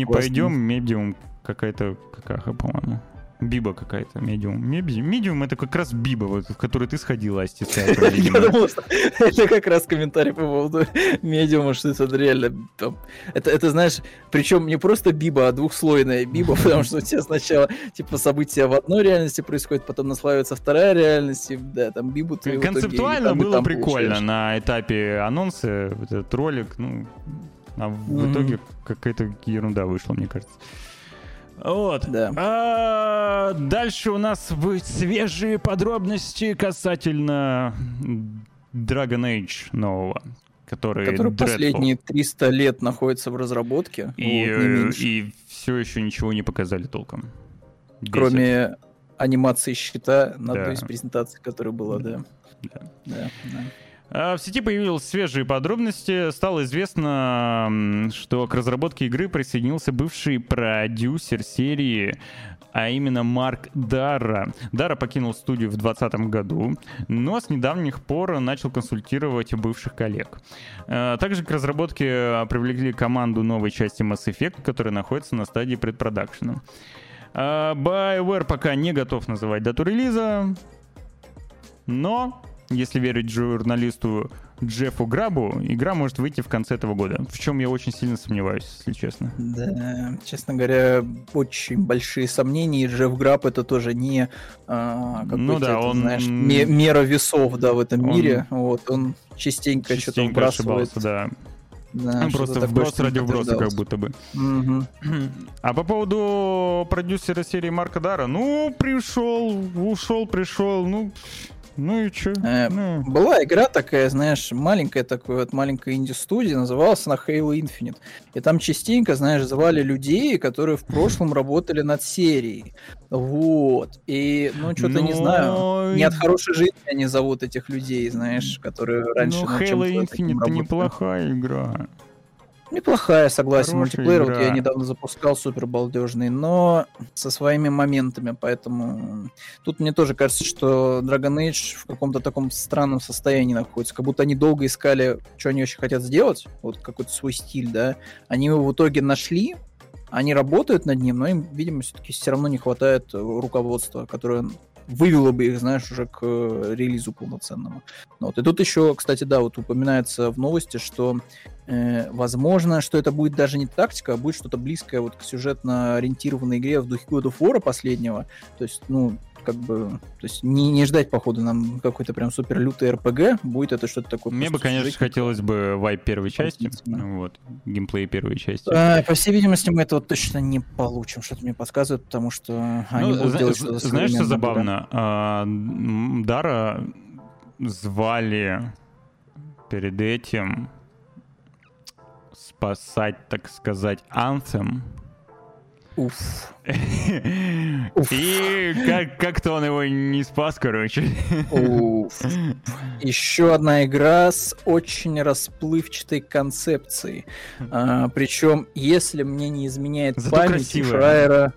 пойдем, медиум какая-то какаха, по-моему. Биба какая-то, медиум. Медиум это как раз Биба, вот, в которой ты сходила, Асти
Я думал, что это как раз комментарий по поводу медиума, что это реально... Это, это, знаешь, причем не просто Биба, а двухслойная Биба, потому что у тебя сначала, типа, события в одной реальности происходят, потом наслаивается вторая реальность, и, да, там Бибу
ты Концептуально было прикольно на этапе анонса, этот ролик, ну, а в итоге какая-то ерунда вышла, мне кажется. Вот. Да. А, дальше у нас свежие подробности касательно Dragon Age нового. Который,
который последние 300 лет находится в разработке.
И, вот, и все еще ничего не показали толком.
Кроме анимации щита на да. одной из презентаций, которая была, да. Да. да,
да. А, в сети появились свежие подробности. Стало известно, что к разработке игры присоединился бывший продюсер серии а именно Марк Дара. Дара покинул студию в 2020 году, но с недавних пор начал консультировать бывших коллег. А, также к разработке привлекли команду новой части Mass Effect, которая находится на стадии предпродакшена. А, BioWare пока не готов называть дату релиза, но если верить журналисту Джеффу Грабу, игра может выйти в конце этого года. В чем я очень сильно сомневаюсь, если честно.
Да, честно говоря, очень большие сомнения. И Джефф Граб это тоже не а, ну да, он... знаешь, мера весов да, в этом он... мире. Вот, он частенько, частенько что-то вбрасывает.
да. Да, ну, просто вброс ради вброса, как будто бы. Угу. А по поводу продюсера серии Марка Дара, ну, пришел, ушел, пришел, ну, ну и чё? Э, ну.
Была игра такая, знаешь, маленькая такая вот маленькая инди-студия, называлась она Halo Infinite. И там частенько, знаешь, звали людей, которые в прошлом работали над серией. Вот. И, ну, что-то Но... не знаю. Не от хорошей жизни они зовут этих людей, знаешь, которые раньше... Ну,
Halo Infinite это неплохая игра.
Неплохая, согласен. Хорошая Мультиплеер игра. вот я недавно запускал, супер балдежный, но со своими моментами, поэтому тут мне тоже кажется, что Dragon Age в каком-то таком странном состоянии находится, как будто они долго искали, что они очень хотят сделать, вот какой-то свой стиль, да. Они его в итоге нашли, они работают над ним, но им, видимо, все-таки все равно не хватает руководства, которое вывело бы их, знаешь, уже к э, релизу полноценному. Ну вот. И тут еще, кстати, да, вот упоминается в новости, что э, возможно, что это будет даже не тактика, а будет что-то близкое вот к сюжетно ориентированной игре в духе God of War последнего. То есть, ну, как бы, то есть не, не ждать, походу, нам какой-то прям супер лютый РПГ, будет это что-то такое.
Мне бы, конечно, жить. хотелось бы вайп первой части, вот, геймплей первой части.
А, по всей видимости, мы этого точно не получим, что-то мне подсказывает, потому что
они ну, будут делать что-то Знаешь, что забавно? А, Дара звали перед этим спасать, так сказать, Anthem,
Уф.
И как- как-то он его не спас, короче.
Уф. Еще одна игра с очень расплывчатой концепцией. А, причем, если мне не изменяет Зато память, красивая. Шрайера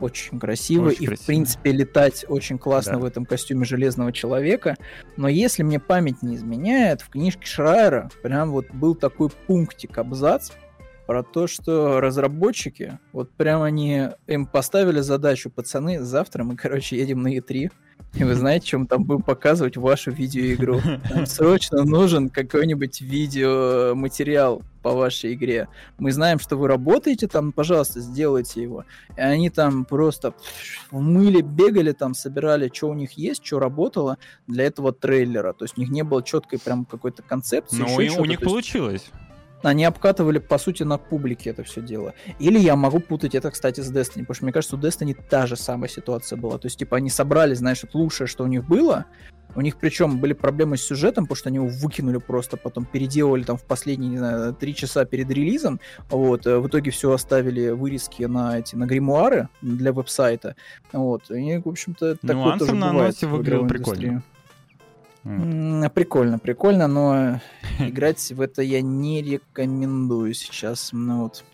очень красиво, очень и красиво. в принципе летать очень классно да. в этом костюме Железного Человека. Но если мне память не изменяет, в книжке Шрайера прям вот был такой пунктик, абзац, про то, что разработчики, вот прям они им поставили задачу, пацаны, завтра мы, короче, едем на E3, и вы знаете, чем там будем показывать вашу видеоигру. Нам срочно нужен какой-нибудь видеоматериал по вашей игре. Мы знаем, что вы работаете там, пожалуйста, сделайте его. И они там просто в мыле бегали, там собирали, что у них есть, что работало для этого трейлера. То есть у них не было четкой прям какой-то концепции.
Ну, и у них получилось
они обкатывали, по сути, на публике это все дело. Или я могу путать это, кстати, с Destiny, потому что мне кажется, у Destiny та же самая ситуация была. То есть, типа, они собрали, знаешь, вот лучшее, что у них было, у них причем были проблемы с сюжетом, потому что они его выкинули просто, потом переделывали там в последние, не знаю, три часа перед релизом. Вот, э, в итоге все оставили вырезки на эти, на гримуары для веб-сайта. Вот, и, в общем-то,
такое ну, тоже на бывает в выглядел прикольно. Индустрии.
Прикольно, прикольно, но играть в это я не рекомендую сейчас. Ну, вот.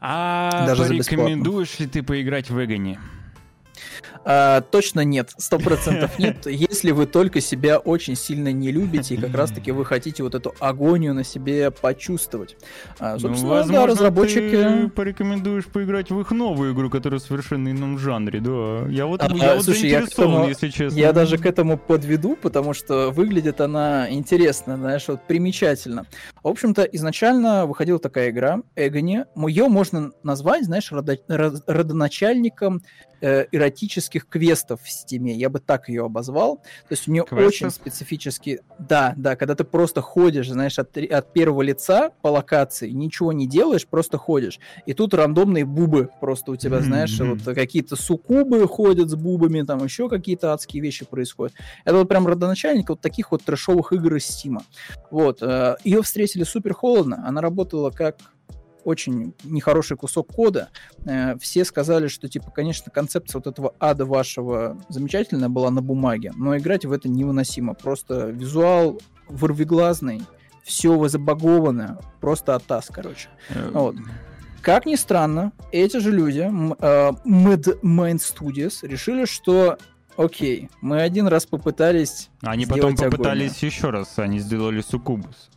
А Даже порекомендуешь ли ты поиграть в Эгоне?
А, точно нет, сто процентов нет. Если вы только себя очень сильно не любите, и как раз-таки вы хотите вот эту агонию на себе почувствовать.
А, ну, собственно, ну, возможно, да, разработчики... ты порекомендуешь поиграть в их новую игру, которая в совершенно ином жанре, да. Я вот, а, я вот слушай, я этому, если честно.
Я даже к этому подведу, потому что выглядит она интересно, знаешь, вот примечательно. В общем-то, изначально выходила такая игра, Эгони. Ее можно назвать, знаешь, родо... родоначальником э, эротических квестов в стиме. Я бы так ее обозвал. То есть у нее Квестов? очень специфический... Да, да, когда ты просто ходишь, знаешь, от, от первого лица по локации, ничего не делаешь, просто ходишь. И тут рандомные бубы просто у тебя, mm-hmm. знаешь, вот какие-то суккубы ходят с бубами, там еще какие-то адские вещи происходят. Это вот прям родоначальник вот таких вот трэшовых игр из Стима. Вот. Э, ее встретили супер холодно. Она работала как очень нехороший кусок кода. Э, все сказали, что, типа, конечно, концепция вот этого ада вашего замечательная была на бумаге, но играть в это невыносимо. Просто визуал вырвиглазный, все забаговано, просто атас, короче. Э, вот. Как ни странно, эти же люди, uh, Mad Mind Studios, решили, что окей, мы один раз попытались
Они потом попытались агонию. еще раз, они сделали Сукубус.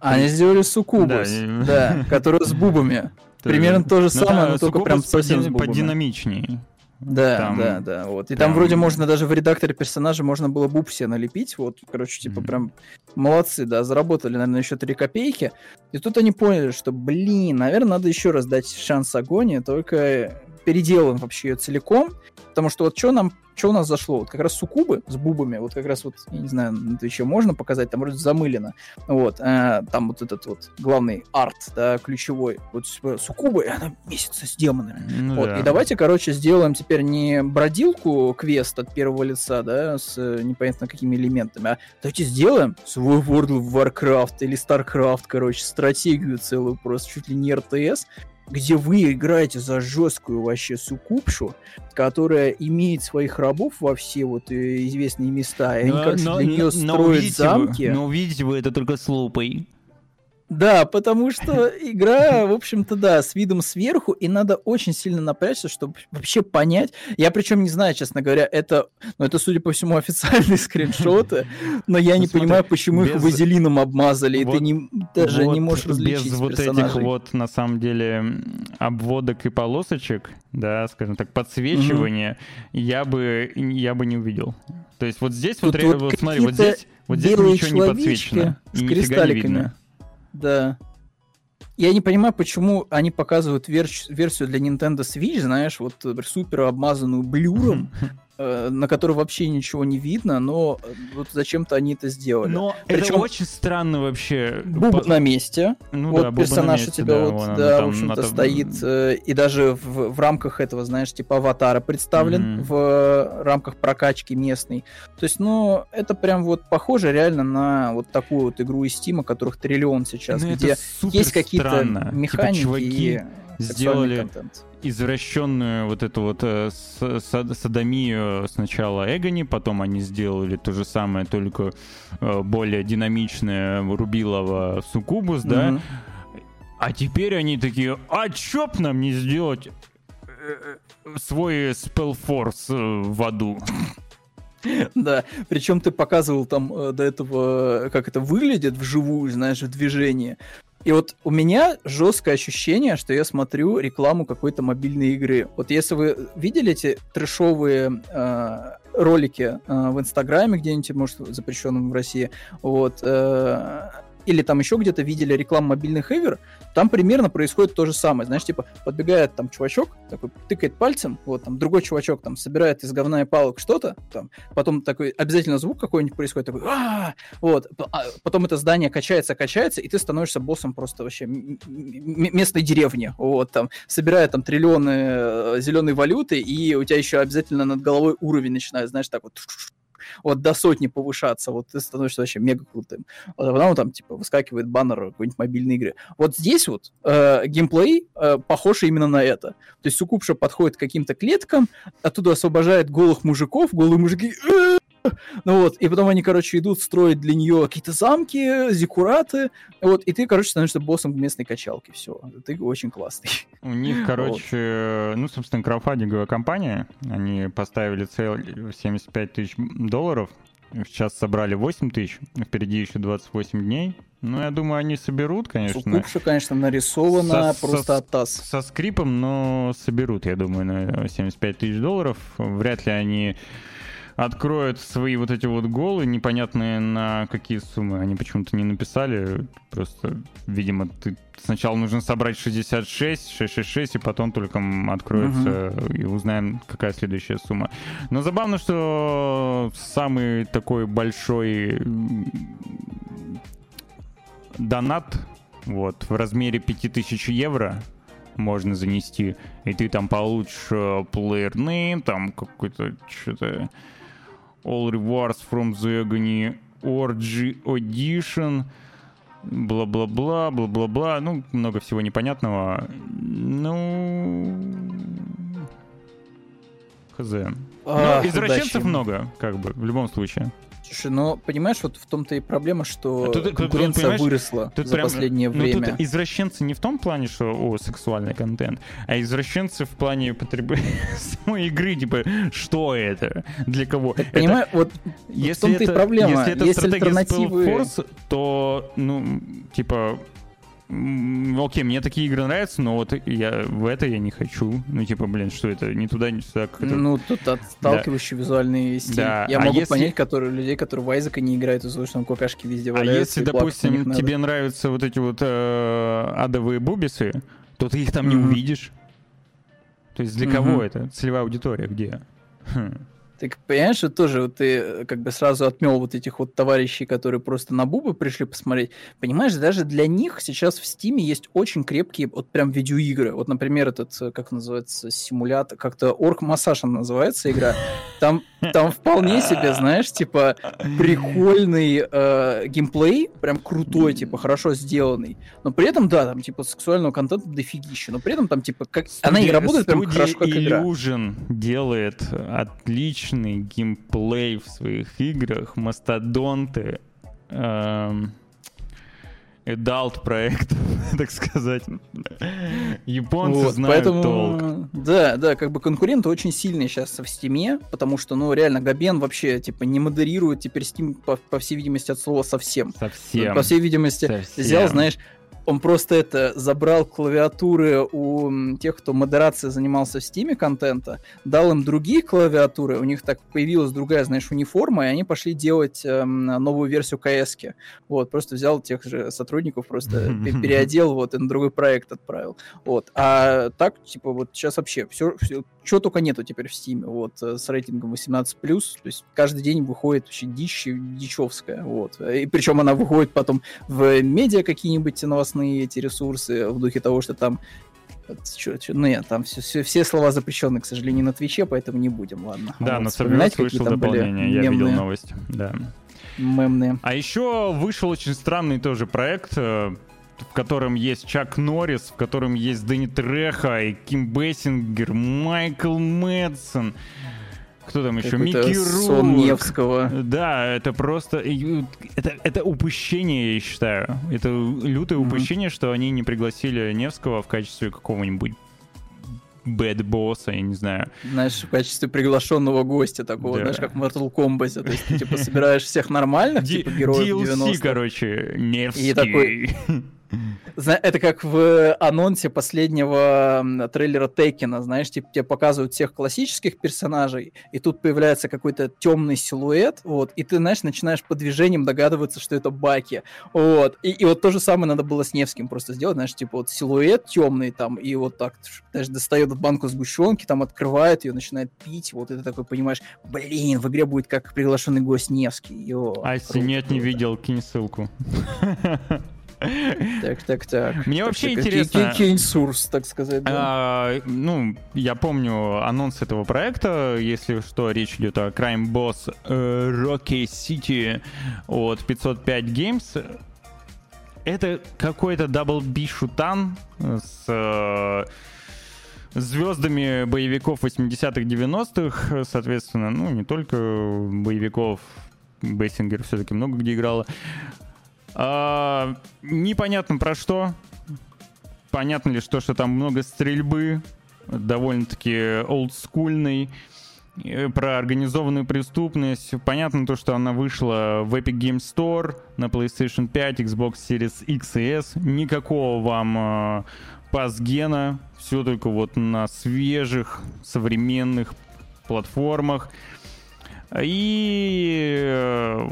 Они сделали суккубус, да, да который с бубами. Примерно то же ну самое, но только прям совсем с бубами.
Подинамичнее.
Да, там да, да, вот. И прям... там вроде можно даже в редакторе персонажа можно было буб себе налепить, вот, короче, типа mm-hmm. прям молодцы, да, заработали, наверное, еще 3 копейки. И тут они поняли, что, блин, наверное, надо еще раз дать шанс Агоне, только переделаем вообще ее целиком, потому что вот что нам что у нас зашло? Вот как раз сукубы с бубами, вот как раз вот, я не знаю, это еще можно показать, там вроде замылено. Вот, э, там вот этот вот главный арт, да, ключевой. Вот сукубы, и она месяца с демонами. Ну, вот, да. и давайте, короче, сделаем теперь не бродилку квест от первого лица, да, с непонятно какими элементами, а давайте сделаем свой World of Warcraft или StarCraft, короче, стратегию целую, просто чуть ли не РТС, где вы играете за жесткую вообще сукупшу, которая имеет своих рабов во все вот э, известные места, и они, но, короче, но, для нее но, строят
увидите
замки.
Вы, но увидите вы это только с лупой.
Да, потому что игра, в общем-то, да, с видом сверху, и надо очень сильно напрячься, чтобы вообще понять. Я причем не знаю, честно говоря, это, ну, это, судя по всему, официальные скриншоты, но я ну, не смотри, понимаю, почему без... их вазелином обмазали, вот, и ты не, даже вот не можешь различить Без
вот
персонажей.
этих вот, на самом деле, обводок и полосочек, да, скажем так, подсвечивания, угу. я, бы, я бы не увидел. То есть вот здесь Тут вот, вот, вот смотри, вот здесь, вот здесь ничего не подсвечено.
С кристалликами. Да. Я не понимаю, почему они показывают верч- версию для Nintendo Switch, знаешь, вот супер обмазанную блюром, Э, на который вообще ничего не видно, но э, вот зачем-то они это сделали.
Но Причем это очень странно вообще.
Буба По... на месте. Ну, вот да, персонаж месте, у тебя да, вот, вон, да, там, в общем-то, там... стоит, э, и даже в, в рамках этого, знаешь, типа аватара представлен mm-hmm. в рамках прокачки местной. То есть, ну, это прям вот похоже реально на вот такую вот игру из Steam, которых триллион сейчас, ну, где есть какие-то типа, механики типа, чуваки... и
сделали контент. Извращенную вот эту вот э, садомию сначала Эгони, потом они сделали то же самое, только э, более динамичное Рубилова Сукубус, mm-hmm. да? А теперь они такие, а чё б нам не сделать э, свой спелфорс в аду?
Да, причем ты показывал там до этого, как это выглядит вживую, знаешь, в движении. И вот у меня жесткое ощущение, что я смотрю рекламу какой-то мобильной игры. Вот если вы видели эти трешовые э, ролики э, в Инстаграме где-нибудь, может, запрещенном в России, вот, э, или там еще где-то видели рекламу мобильных игр, там примерно происходит то же самое. Знаешь, типа, подбегает там чувачок, такой тыкает пальцем, вот там другой чувачок там собирает из говна и палок что-то, там, потом такой обязательно звук какой-нибудь происходит, такой, а вот, а потом это здание качается, качается, и ты становишься боссом просто вообще местной деревни, вот, там, собирая там триллионы э, зеленой валюты, и у тебя еще обязательно над головой уровень начинает, знаешь, так вот вот до сотни повышаться, вот ты становишься вообще мега крутым. Вот, а там, типа, выскакивает баннер какой-нибудь мобильной игры. Вот здесь вот э, геймплей э, похож именно на это. То есть Сукупша подходит к каким-то клеткам, оттуда освобождает голых мужиков, голые мужики ну вот, и потом они, короче, идут строить для нее какие-то замки, зикураты, вот, и ты, короче, становишься боссом местной качалки, все, ты очень классный.
У них, короче, вот. ну, собственно, краудфандинговая компания, они поставили цель 75 тысяч долларов, сейчас собрали 8 тысяч, впереди еще 28 дней, ну, я думаю, они соберут, конечно.
Сукупша, конечно, нарисована со, просто со, от таз.
Со скрипом, но соберут, я думаю, на 75 тысяч долларов. Вряд ли они откроют свои вот эти вот голы, непонятные на какие суммы. Они почему-то не написали. Просто, видимо, ты сначала нужно собрать 66, 666, и потом только откроется угу. и узнаем, какая следующая сумма. Но забавно, что самый такой большой донат вот, в размере 5000 евро можно занести, и ты там получишь э, name, там какой-то что-то All rewards from the Agony Orgy Audition. Бла-бла-бла, бла-бла-бла. Ну, много всего непонятного. Ну... Хз. А, ну, извращенцев много, как бы, в любом случае.
Слушай, но понимаешь, вот в том-то и проблема, что а тут, конкуренция тут, выросла тут за прям, последнее ну, время.
Тут извращенцы не в том плане, что о, сексуальный контент, а извращенцы в плане потребления самой игры, типа, что это, для кого.
Так, это, понимаю, вот если в том-то это, и проблема.
Если это Есть стратегия альтернативы... Force, то, ну, типа, окей, мне такие игры нравятся, но вот я в это я не хочу. Ну, типа, блин, что это? Не туда, не сюда.
Это... Ну, тут отталкивающий да. визуальный стиль. Да. Я а могу если... понять которые, людей, которые в Айзека не играют из-за того, что там какашки везде а валяются.
А если, допустим, тебе нравятся вот эти вот э, адовые бубисы, то ты их там mm-hmm. не увидишь. То есть для mm-hmm. кого это? Целевая аудитория где? Хм.
Ты понимаешь, что тоже вот ты э, как бы сразу отмел вот этих вот товарищей, которые просто на бубы пришли посмотреть. Понимаешь, даже для них сейчас в Стиме есть очень крепкие вот прям видеоигры. Вот, например, этот, э, как называется, симулятор, как-то Орк Массаж называется игра. Там, там вполне себе, знаешь, типа прикольный э, геймплей, прям крутой, типа хорошо сделанный. Но при этом, да, там типа сексуального контента дофигища. Но при этом там типа как... Студия, Она не работает прям хорошо, как игра.
Illusion делает отлично отличный геймплей в своих играх, мастодонты. Эм, adult проект, так сказать. Японцы вот, знают поэтому, толк.
Да, да, как бы конкуренты очень сильные сейчас в Steam, потому что, ну, реально, Габен вообще, типа, не модерирует теперь Steam, по, по всей видимости, от слова совсем.
Совсем.
По всей видимости, совсем. взял, знаешь, он просто это забрал клавиатуры у тех, кто модерацией занимался в стиме контента, дал им другие клавиатуры, у них так появилась другая, знаешь, униформа, и они пошли делать э, новую версию КС. -ки. Вот, просто взял тех же сотрудников, просто переодел, вот, и на другой проект отправил. Вот. А так, типа, вот сейчас вообще все, все чего только нету теперь в Steam, вот, э, с рейтингом 18+, то есть каждый день выходит вообще дичь, дичевская, вот. И причем она выходит потом в медиа какие-нибудь новостные эти ресурсы, в духе того, что там Чё, чё, ну нет, там все, все, все слова запрещены, к сожалению, на Твиче, поэтому не будем, ладно.
Да, вот, но Surveillance вышел дополнение, я видел новость, да.
Мемные.
А еще вышел очень странный тоже проект, э, в котором есть Чак Норрис, в котором есть Дэнни Треха и Ким Бессингер, Майкл Мэтсон. Кто там еще? Микки
Сон Невского.
Да, это просто... Это, это упущение, я считаю. Это лютое mm-hmm. упущение, что они не пригласили Невского в качестве какого-нибудь бэд босса, я не знаю.
Знаешь, в качестве приглашенного гостя такого, да. знаешь, как в Mortal Kombat. То есть ты, типа, собираешь всех нормальных, типа, героев DLC, 90
короче, Невский. И такой...
Это как в анонсе последнего трейлера Текина, знаешь, типа тебе показывают всех классических персонажей, и тут появляется какой-то темный силуэт, вот, и ты, знаешь, начинаешь по движениям догадываться, что это Баки, вот, и, и вот то же самое надо было с Невским просто сделать, знаешь, типа вот силуэт темный там, и вот так, знаешь, достает банку сгущенки, там открывает ее, начинает пить, вот, и ты такой понимаешь, блин, в игре будет как приглашенный гость Невский, йо.
Ася, нет, не видел, кинь ссылку.
Так, так, так.
Мне вообще интересно...
Кейн Сурс, так сказать.
А, ну, я помню анонс этого проекта, если что, речь идет о Crime Boss э, Rocky City от 505 Games. Это какой-то Double B шутан с э, звездами боевиков 80-х, 90-х, соответственно, ну, не только боевиков, Бессингер все-таки много где играла. А, непонятно про что. Понятно ли, что, что там много стрельбы, довольно-таки олдскульный, э, про организованную преступность. Понятно то, что она вышла в Epic Game Store на PlayStation 5, Xbox Series X и S. Никакого вам э, пасгена. Все только вот на свежих, современных платформах. И э,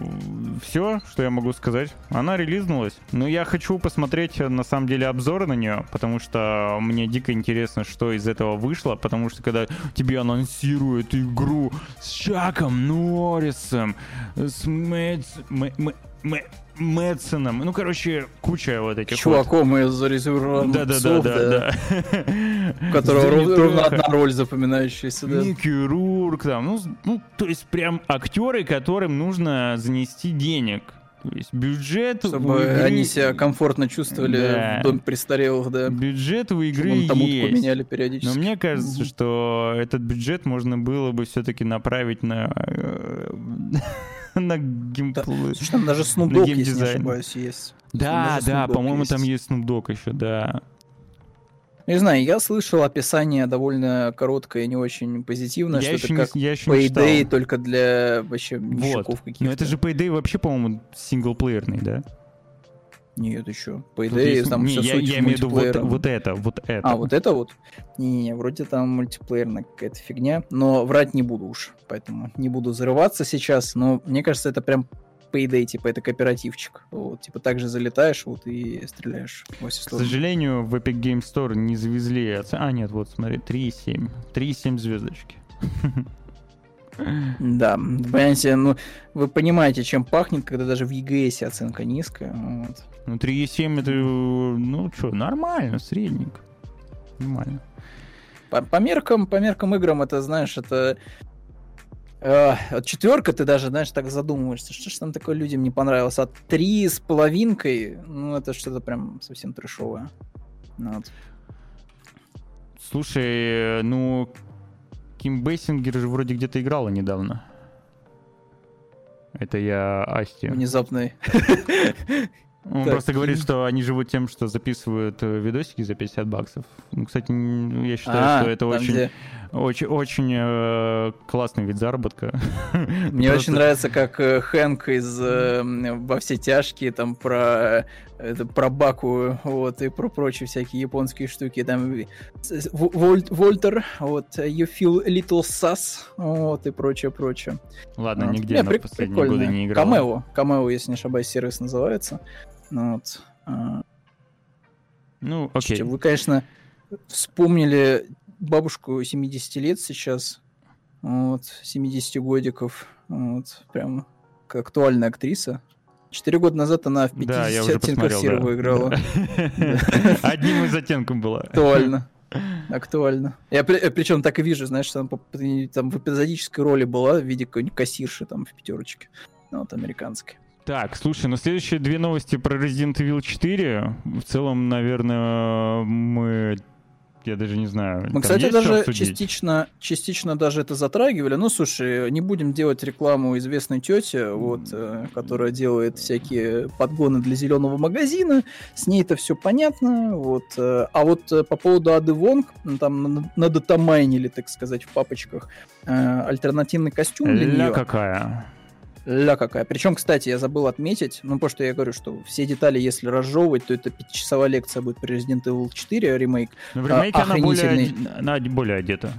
все, что я могу сказать. Она релизнулась. Но я хочу посмотреть, на самом деле, обзоры на нее, потому что мне дико интересно, что из этого вышло, потому что когда тебе анонсируют игру с Чаком Норрисом, с Мэтс... Мэтсоном. Ну, короче, куча вот этих
Чуваком вот. из да, да, да, да, да, да. У которого ровно одна роль запоминающаяся, да.
Микки Рурк там. Ну, ну, то есть прям актеры, которым нужно занести денег. То есть бюджет
Чтобы игры... они себя комфортно чувствовали да. в доме престарелых, да.
Бюджет у игры есть.
меняли периодически.
Но мне кажется, что этот бюджет можно было бы все-таки направить на э, на геймплей.
Слушай, там даже Snoop Dogg, если не ошибаюсь, есть.
Да, да, по-моему, там есть Snoop Dogg еще, да.
Не знаю, я слышал описание довольно короткое и не очень позитивное, я что это как
не, я еще
Payday только для вообще
вот. каких-то. Но это же Payday вообще, по-моему, синглплеерный, да?
Нет, еще. По идее, есть... там
не, все я, суть я имею в виду вот, вот это, вот это.
А, вот это вот? Не-не-не, вроде там мультиплеерная какая-то фигня, но врать не буду уж, поэтому не буду зарываться сейчас, но мне кажется, это прям Payday, типа, это кооперативчик. Вот, типа, так же залетаешь, вот, и стреляешь
во все стороны. К сожалению, в Epic Game Store не завезли... А, нет, вот, смотри, 3,7. 3,7 звездочки.
Да, понимаете, ну, вы понимаете, чем пахнет, когда даже в EGS оценка низкая. Вот.
Ну, 3,7 это, ну, что, нормально, средненько. Нормально.
По, по меркам, по меркам играм это, знаешь, это э, четверка, ты даже, знаешь, так задумываешься, что ж там такое людям не понравилось. А три с половинкой, ну, это что-то прям совсем трешовое. Ну вот.
Слушай, ну, Ким Бейсингер же вроде где-то играла недавно. Это я Асти.
Внезапный.
Он так, просто говорит, что они живут тем, что записывают э, видосики за 50 баксов. Ну, кстати, я считаю, а, что это очень, где... очень, очень э, классный вид заработка.
Мне просто... очень нравится, как э, Хэнк из э, «Во все тяжкие» там про, это, про Баку вот, и про прочие всякие японские штуки. Там Воль, Вольтер, вот, You feel little sus, вот, и прочее, прочее.
Ладно, вот. нигде на последние годы не играл.
Камео, Камео, если не ошибаюсь, сервис называется. Вот. А. Ну, окей. Вы, конечно, вспомнили бабушку 70 лет сейчас, вот, 70 годиков, вот, прям актуальная актриса. Четыре года назад она в 50 да, я уже оттенков серого да. играла.
Одним из оттенков была.
Актуально. Актуально. Я при, причем так и вижу, знаешь, там, там в эпизодической роли была в виде какой-нибудь кассирши там в пятерочке. Ну, вот американской.
Так, слушай, ну следующие две новости про Resident Evil 4. В целом, наверное, мы я даже не знаю.
Мы, кстати, даже частично, частично даже это затрагивали. Ну, слушай, не будем делать рекламу известной тете, вот, э, которая делает всякие подгоны для зеленого магазина. С ней это все понятно. Вот. Э, а вот э, по поводу Ады Вонг, там надотамайнили, так сказать, в папочках альтернативный костюм для
нее. какая
ля какая. Причем, кстати, я забыл отметить, ну, потому что я говорю, что все детали, если разжевывать, то это пятичасовая лекция будет про Resident Evil 4 ремейк.
Но в ремейке а, она, более, она более одета.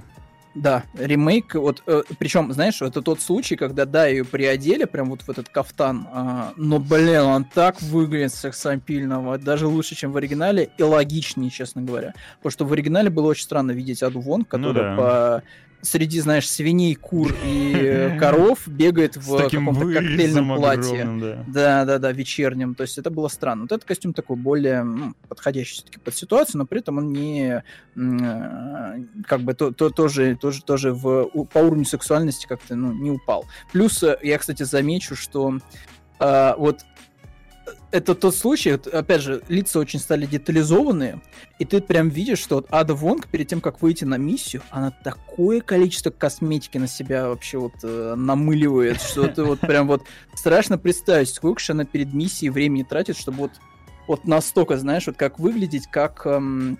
Да, ремейк, вот, э, причем, знаешь, это тот случай, когда, да, ее приодели прям вот в этот кафтан, э, но, блин, он так выглядит сексапильного, даже лучше, чем в оригинале, и логичнее, честно говоря. Потому что в оригинале было очень странно видеть Аду Вон, которая ну, да. по среди, знаешь, свиней, кур и э, коров бегает в каком-то коктейльном платье. да. да, да, да, вечернем. То есть это было странно. Вот этот костюм такой более ну, подходящий все-таки под ситуацию, но при этом он не э, как бы то, то, тоже, тоже, тоже в, по уровню сексуальности как-то ну, не упал. Плюс э, я, кстати, замечу, что вот это тот случай, опять же, лица очень стали детализованные, и ты прям видишь, что вот Ада Вонг перед тем, как выйти на миссию, она такое количество косметики на себя вообще вот э, намыливает, что это вот прям вот страшно представить, сколько же она перед миссией времени тратит, чтобы вот вот настолько, знаешь, вот как выглядеть, как эм,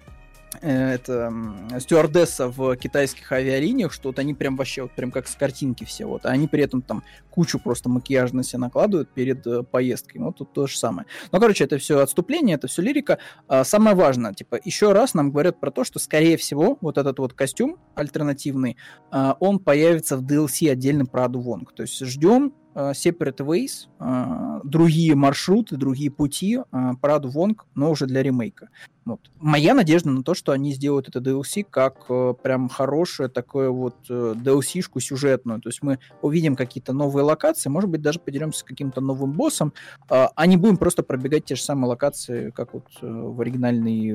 это стюардесса в китайских авиалиниях, что вот они прям вообще вот прям как с картинки все, вот, а они при этом там кучу просто макияжа на себя накладывают перед э, поездкой, ну, тут то же самое. Ну, короче, это все отступление, это все лирика. А, самое важное, типа, еще раз нам говорят про то, что, скорее всего, вот этот вот костюм альтернативный, а, он появится в DLC отдельно про Аду Вонг, то есть ждем Э, separate Ways, э, другие маршруты, другие пути, э, Параду Вонг, но уже для ремейка. Вот. Моя надежда на то, что они сделают это DLC как прям хорошее такое вот DLC-шку сюжетную. То есть мы увидим какие-то новые локации, может быть, даже поделимся с каким-то новым боссом, а не будем просто пробегать те же самые локации, как вот в оригинальной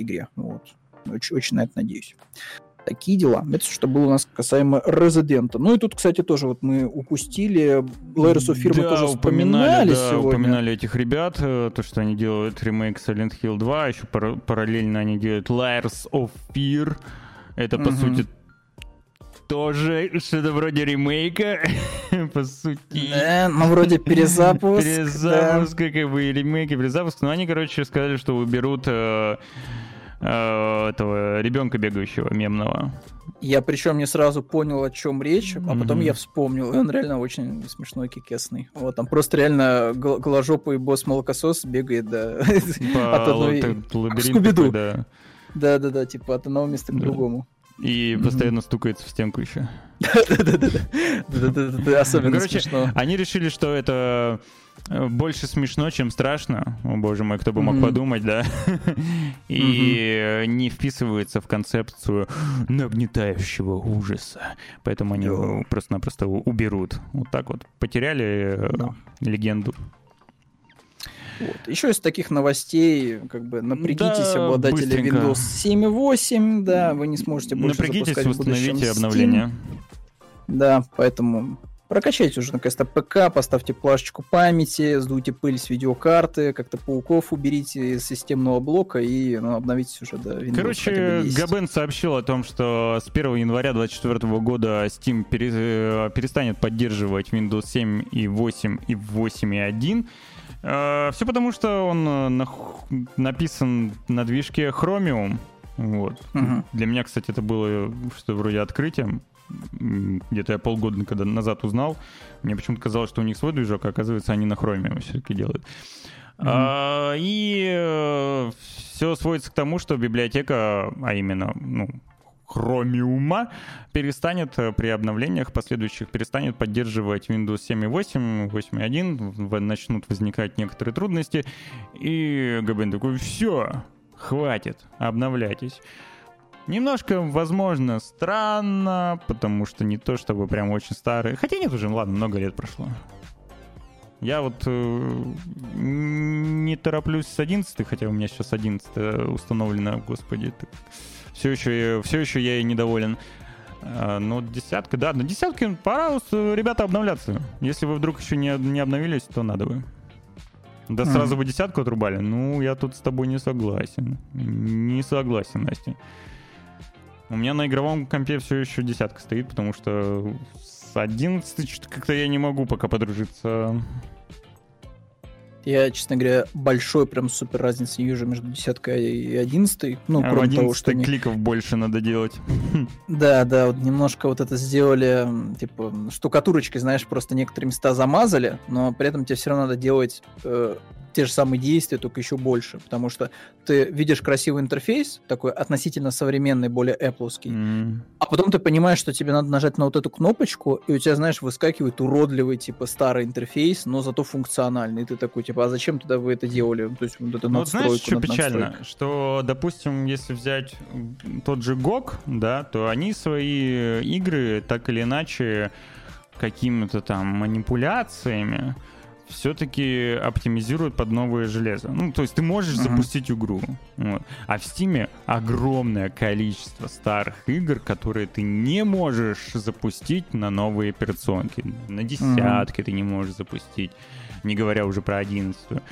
игре. Вот. Очень, очень на это надеюсь. Такие дела. Это что было у нас касаемо Резидента. Ну и тут, кстати, тоже вот мы упустили. Of Fear да, тоже вспоминали да, сегодня.
упоминали этих ребят, э, то, что они делают ремейк Silent Hill 2, еще пар- параллельно они делают Layers of Fear. Это, по угу. сути, тоже что-то вроде ремейка, по сути.
Да, ну вроде перезапуск.
Перезапуск, да. как бы, ремейк и перезапуск. Но они, короче, сказали, что уберут э, Э, этого ребенка бегающего мемного.
Я причем не сразу понял, о чем речь, а потом mm-hmm. я вспомнил. И он реально очень смешной, кикесный. Вот там просто реально гл- голожопый босс-молокосос бегает, да.
По от одной...
Скубиду. Да. Да, да, да, типа от одного места к другому.
И постоянно стукается в стенку еще.
Да-да-да. Особенно смешно.
Они решили, что это Э, больше смешно, чем страшно. О боже мой, кто бы мог mm-hmm. подумать, да? И mm-hmm. не вписывается в концепцию нагнетающего ужаса. Поэтому они его просто-напросто уберут. Вот так вот. Потеряли. Э, легенду.
Вот. Еще из таких новостей, как бы напрягитесь, да, обладатели быстренько. Windows 7.8, да, вы не сможете больше
Напрягитесь, запускать установите обновление.
Да, поэтому Прокачайте уже наконец-то ПК, поставьте плашечку памяти, сдуйте пыль с видеокарты, как-то пауков уберите из системного блока и ну, обновите уже до
Windows Короче, Габен сообщил о том, что с 1 января 2024 года Steam э, перестанет поддерживать Windows 7 и 8 и 8.1. Uh, все потому, что он на, написан на движке Chromium. Вот. Uh-huh. Для меня, кстати, это было что вроде открытием где-то я полгода когда назад узнал, мне почему-то казалось, что у них свой движок, а оказывается, они на хроме все-таки делают. Mm-hmm. А, и э, все сводится к тому, что библиотека, а именно, ну, Chromium перестанет э, при обновлениях последующих перестанет поддерживать Windows 7.8, 8.1, начнут возникать некоторые трудности, и Габен такой, все, хватит, обновляйтесь. Немножко, возможно, странно, потому что не то чтобы прям очень старый. Хотя нет уже, ладно, много лет прошло. Я вот э, не тороплюсь с 11, хотя у меня сейчас 11 установлено, господи. Все еще, все еще я и недоволен. А, но десятка, да, на десятке пора, ребята, обновляться. Если вы вдруг еще не, не обновились, то надо вы. Да сразу бы десятку отрубали. Ну, я тут с тобой не согласен. Не согласен, Настя. У меня на игровом компе все еще десятка стоит, потому что с 11 что-то как-то я не могу пока подружиться.
Я, честно говоря, большой прям супер разницы не вижу между десяткой и одиннадцатой. Ну,
а кроме того, что кликов больше надо делать.
Да, да, вот немножко вот это сделали, типа, штукатурочкой, знаешь, просто некоторые места замазали, но при этом тебе все равно надо делать э, те же самые действия, только еще больше, потому что ты видишь красивый интерфейс, такой относительно современный, более Apple, mm. а потом ты понимаешь, что тебе надо нажать на вот эту кнопочку, и у тебя, знаешь, выскакивает уродливый, типа, старый интерфейс, но зато функциональный. И ты такой, типа, а зачем тогда вы это делали? То есть вот
это ну, знаешь, что печально? Что, допустим, если взять тот же GOG, да, то они свои игры так или иначе какими-то там манипуляциями все-таки оптимизируют под новое железо. Ну, то есть ты можешь uh-huh. запустить игру. Вот. А в Стиме огромное количество старых игр, которые ты не можешь запустить на новые операционки. На десятки uh-huh. ты не можешь запустить, не говоря уже про одиннадцатую.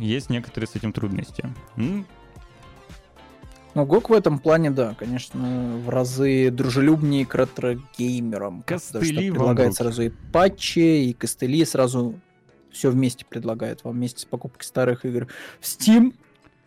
Есть некоторые с этим трудности. Ну,
ну, ГОК в этом плане, да, конечно, в разы дружелюбнее к ретро-геймерам. Костыли предлагает сразу и патчи, и костыли сразу все вместе предлагает вам вместе с покупкой старых игр. В Steam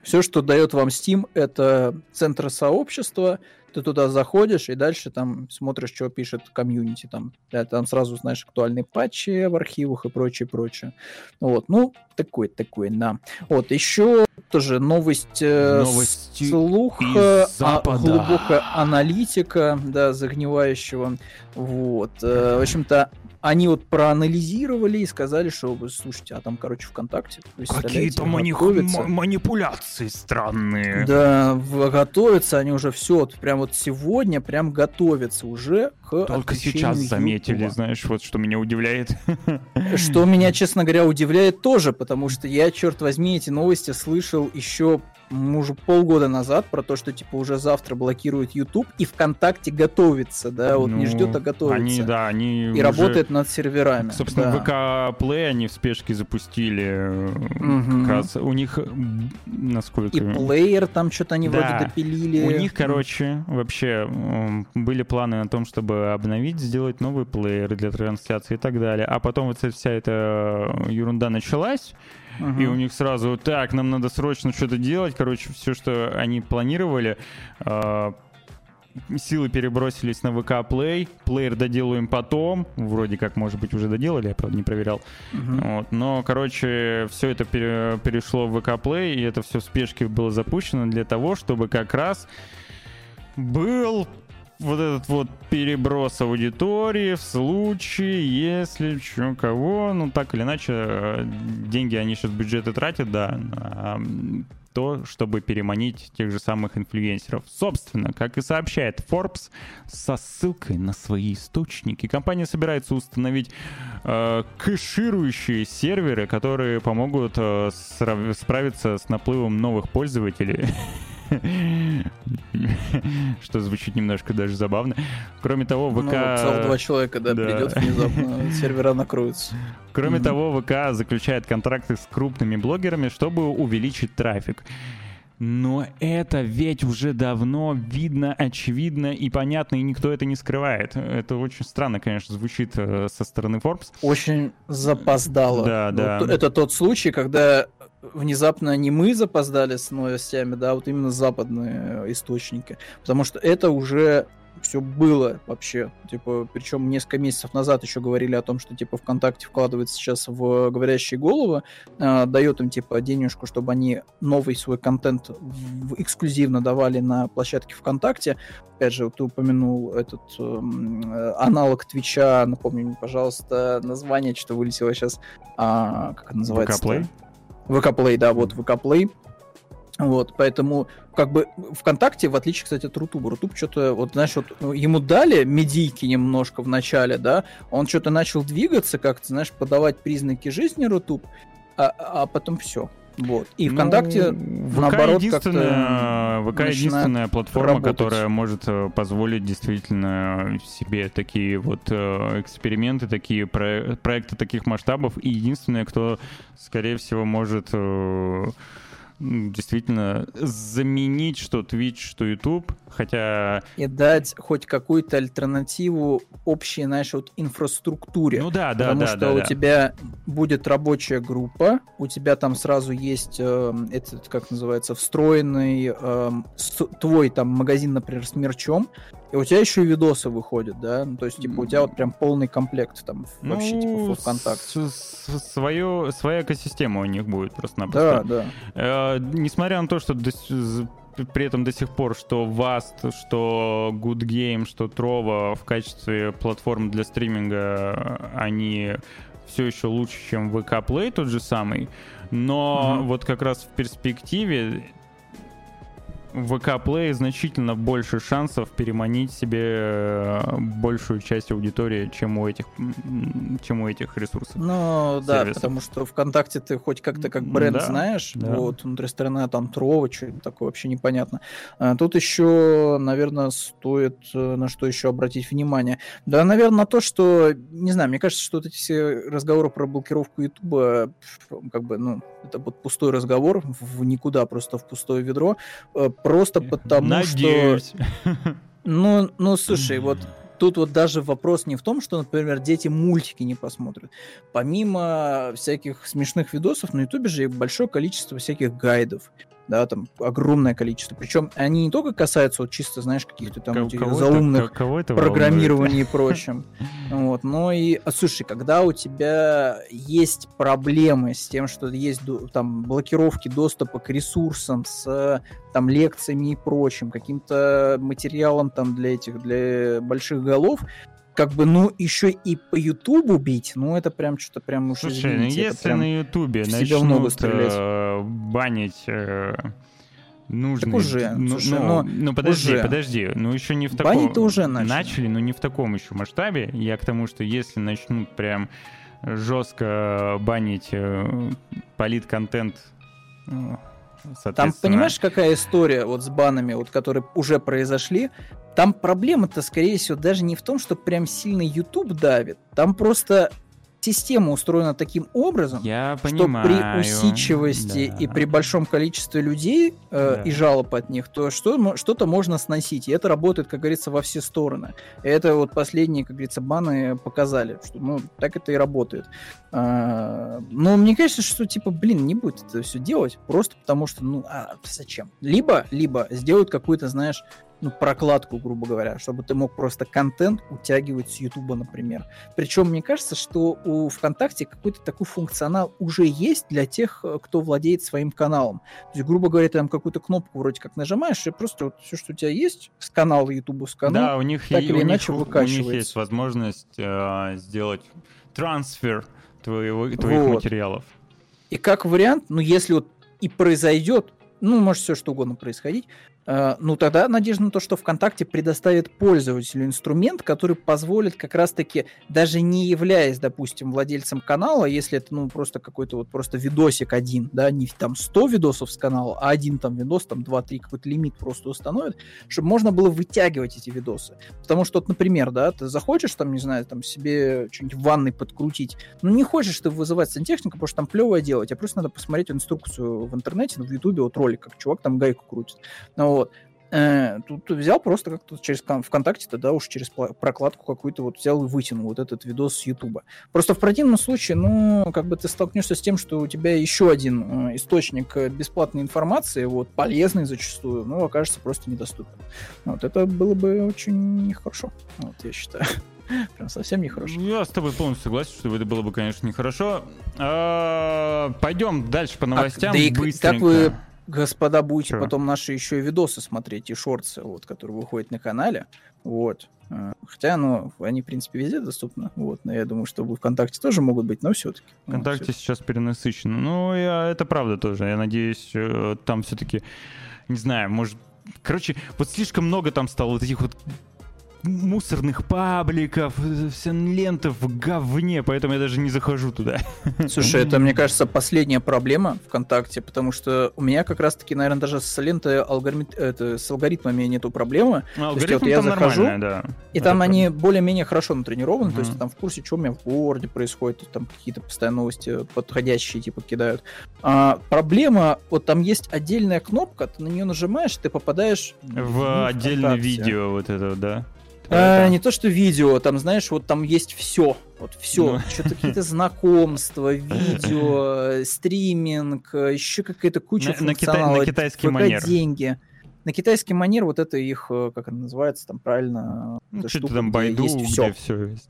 все, что дает вам Steam, это центр сообщества, ты туда заходишь и дальше там смотришь, что пишет комьюнити. Там, да, там сразу знаешь актуальные патчи в архивах и прочее, прочее. Вот, ну, такой, такой, да. Вот, еще тоже новость, э, Новости слух, а, глубокая аналитика, да, загнивающего. Вот, э, в общем-то, они вот проанализировали и сказали, что, слушайте, а там, короче, ВКонтакте...
Какие-то мани... манипуляции странные.
Да, готовятся они уже все, вот прям вот сегодня прям готовятся уже к
Только сейчас заметили, YouTube. знаешь, вот что меня удивляет.
Что меня, честно говоря, удивляет тоже, потому что я, черт возьми, эти новости слышал еще уже полгода назад про то, что типа уже завтра блокируют YouTube и ВКонтакте готовится, да, вот ну, не ждет, а готовится.
Они, да, они
и уже... работает над серверами.
Собственно, да. VK Play они в спешке запустили. Угу. Как раз у них насколько...
И плеер там что-то они да. вроде допилили.
У них, короче, вообще были планы на том, чтобы обновить, сделать новый плеер для трансляции и так далее. А потом вот вся эта ерунда началась, и у них сразу, так, нам надо срочно что-то делать. Короче, все, что они планировали, э, силы перебросились на ВК Play. Плеер доделаем потом. Вроде как, может быть, уже доделали, я, правда, не проверял. Uh-huh. Вот. Но, короче, все это пере- перешло в ВК Play, и это все в спешке было запущено для того, чтобы как раз был вот этот вот переброс аудитории в случае, если что, кого, ну так или иначе, э, деньги они сейчас бюджеты тратят, да, то, чтобы переманить тех же самых инфлюенсеров. Собственно, как и сообщает Forbes, со ссылкой на свои источники, компания собирается установить э, кэширующие серверы, которые помогут э, справиться с наплывом новых пользователей Что звучит немножко даже забавно. Кроме того, ВК... Ну,
целых два человека, да, да. придет внезапно, сервера накроются.
Кроме mm-hmm. того, ВК заключает контракты с крупными блогерами, чтобы увеличить трафик. Но это ведь уже давно видно, очевидно и понятно, и никто это не скрывает. Это очень странно, конечно, звучит э, со стороны Forbes.
Очень запоздало.
Да, ну, да.
Это тот случай, когда внезапно не мы запоздали с новостями, да, а вот именно западные источники. Потому что это уже все было вообще. Типа, причем несколько месяцев назад еще говорили о том, что типа ВКонтакте вкладывается сейчас в говорящие головы, э, дает им типа денежку, чтобы они новый свой контент в, эксклюзивно давали на площадке ВКонтакте. Опять же, ты упомянул этот э, аналог Твича, напомни мне, пожалуйста, название, что вылетело сейчас, а, как это называется? Play, да, вот Play вот, поэтому, как бы, ВКонтакте, в отличие, кстати, от Рутуба, Рутуб что-то, вот, знаешь, вот ну, ему дали медийки немножко в начале, да, он что-то начал двигаться, как-то, знаешь, подавать признаки жизни Рутуб, а, а потом все. Вот. И ну, ВКонтакте, ВК наоборот,
единственная, ВК единственная платформа, работать. которая может э, позволить действительно себе такие вот э, эксперименты, такие про проекты таких масштабов, и единственная, кто, скорее всего, может э, действительно заменить что Twitch, что YouTube, хотя...
И дать хоть какую-то альтернативу общей, знаешь, вот инфраструктуре.
Ну да, да,
Потому
да.
что
да,
у
да.
тебя будет рабочая группа, у тебя там сразу есть э, этот, как называется, встроенный э, с, твой там магазин, например, с мерчом, и у тебя еще и видосы выходят, да? Ну, то есть, типа, у тебя вот прям полный комплект там
ну,
вообще, типа, ВКонтакте.
Свою, своя экосистема у них будет просто-напросто.
Да,
да. Э, несмотря на то, что до, при этом до сих пор, что Vast, что Good Game, что Trovo в качестве платформ для стриминга, они все еще лучше, чем VK Play тот же самый. Но mm-hmm. вот как раз в перспективе в ВК Play значительно больше шансов переманить себе э, большую часть аудитории, чем у этих, чем у этих ресурсов.
Ну да, потому что ВКонтакте ты хоть как-то как бренд да, знаешь, да. вот внутри страны там Трова, что такое вообще непонятно. А тут еще, наверное, стоит э, на что еще обратить внимание. Да, наверное, на то, что, не знаю, мне кажется, что вот эти все разговоры про блокировку Ютуба, как бы, ну, это вот пустой разговор в никуда, просто в пустое ведро э, Просто потому
Надеюсь.
что... Ну, ну, слушай, вот тут вот даже вопрос не в том, что, например, дети мультики не посмотрят. Помимо всяких смешных видосов на Ютубе же большое количество всяких гайдов да, там огромное количество. Причем они не только касаются вот чисто, знаешь, каких-то там этих заумных программирований и прочим, вот, но и, а, слушай, когда у тебя есть проблемы с тем, что есть там блокировки доступа к ресурсам, с там лекциями и прочим, каким-то материалом там для этих, для больших голов, как бы, ну, еще и по Ютубу бить, ну, это прям что-то прям уж,
Слушай, ну, если на Ютубе начнут э, банить э, нужные...
Так уже,
ну,
слушай,
ну,
но
ну, подожди,
уже.
подожди, ну, еще не в таком... Банить-то
уже начали.
Начали, но не в таком еще масштабе. Я к тому, что если начнут прям жестко банить э, политконтент
там, понимаешь, какая история вот с банами, вот, которые уже произошли? Там проблема-то, скорее всего, даже не в том, что прям сильно YouTube давит. Там просто система устроена таким образом,
Я
что
понимаю.
при усидчивости да. и при большом количестве людей э, да. и жалоб от них, то что, что-то можно сносить. И это работает, как говорится, во все стороны. И это вот последние, как говорится, баны показали, что ну так это и работает. А, но мне кажется, что типа, блин, не будет это все делать, просто потому что, ну, а зачем? Либо, либо сделают какую-то, знаешь, ну, прокладку, грубо говоря, чтобы ты мог просто контент утягивать с Ютуба, например. Причем мне кажется, что у ВКонтакте какой-то такой функционал уже есть для тех, э, кто владеет своим каналом. То есть, грубо говоря, ты там какую-то кнопку вроде как нажимаешь, и просто вот все, что у тебя есть, с канала Ютуба, с канала,
да, у них так или у иначе них, выкачивается. У них есть возможность э, сделать трансфер твоего, твоих вот. материалов.
И как вариант, ну, если вот и произойдет, ну, может все что угодно происходить, ну, тогда надежда на то, что ВКонтакте предоставит пользователю инструмент, который позволит как раз-таки, даже не являясь, допустим, владельцем канала, если это, ну, просто какой-то вот просто видосик один, да, не там 100 видосов с канала, а один там видос, там 2-3 какой-то лимит просто установит, чтобы можно было вытягивать эти видосы. Потому что, вот, например, да, ты захочешь там, не знаю, там себе что-нибудь в ванной подкрутить, ну, не хочешь ты вызывать сантехника, потому что там плевое делать, а просто надо посмотреть инструкцию в интернете, ну, в ютубе, вот ролик, как чувак там гайку крутит. Ну, вот. Э, тут взял просто как-то через ВКонтакте, тогда уж через прокладку какую-то вот взял и вытянул вот этот видос с Ютуба. Просто в противном случае, ну, как бы ты столкнешься с тем, что у тебя еще один э, источник бесплатной информации, вот, полезный зачастую, ну, окажется просто недоступен. Вот, это было бы очень нехорошо, вот, я считаю. Прям совсем нехорошо.
Я с тобой полностью согласен, что это было бы, конечно, нехорошо. А, пойдем дальше по новостям. А, да и
как вы господа, будете Что? потом наши еще и видосы смотреть, и шорты, вот, которые выходят на канале. Вот. А, хотя, ну, они, в принципе, везде доступны. Вот. Но я думаю, что ВКонтакте тоже могут быть, но все-таки.
ВКонтакте ну, сейчас перенасыщено. Ну, я, это правда тоже. Я надеюсь, э, там все-таки, не знаю, может... Короче, вот слишком много там стало вот этих вот мусорных пабликов, вся лента в говне, поэтому я даже не захожу туда.
Слушай, это, мне кажется, последняя проблема ВКонтакте, потому что у меня как раз-таки, наверное, даже с лентой алгоритм... это, с алгоритмами нету проблемы.
Ну, то есть, вот я захожу, да.
и это там правда. они более-менее хорошо натренированы, угу. то есть там в курсе, что у меня в городе происходит, там какие-то постоянные новости подходящие типа кидают. А, проблема, вот там есть отдельная кнопка, ты на нее нажимаешь, ты попадаешь
в, в отдельное видео вот это, да?
А, не то, что видео, там, знаешь, вот там есть все. Вот все. Ну. Что-то какие-то знакомства, видео, стриминг, еще какая-то куча на, функционала.
На, китайский манер.
деньги. На китайский манер вот это их, э, как это называется, там правильно?
Ну, что-то там Байду, есть все. все есть.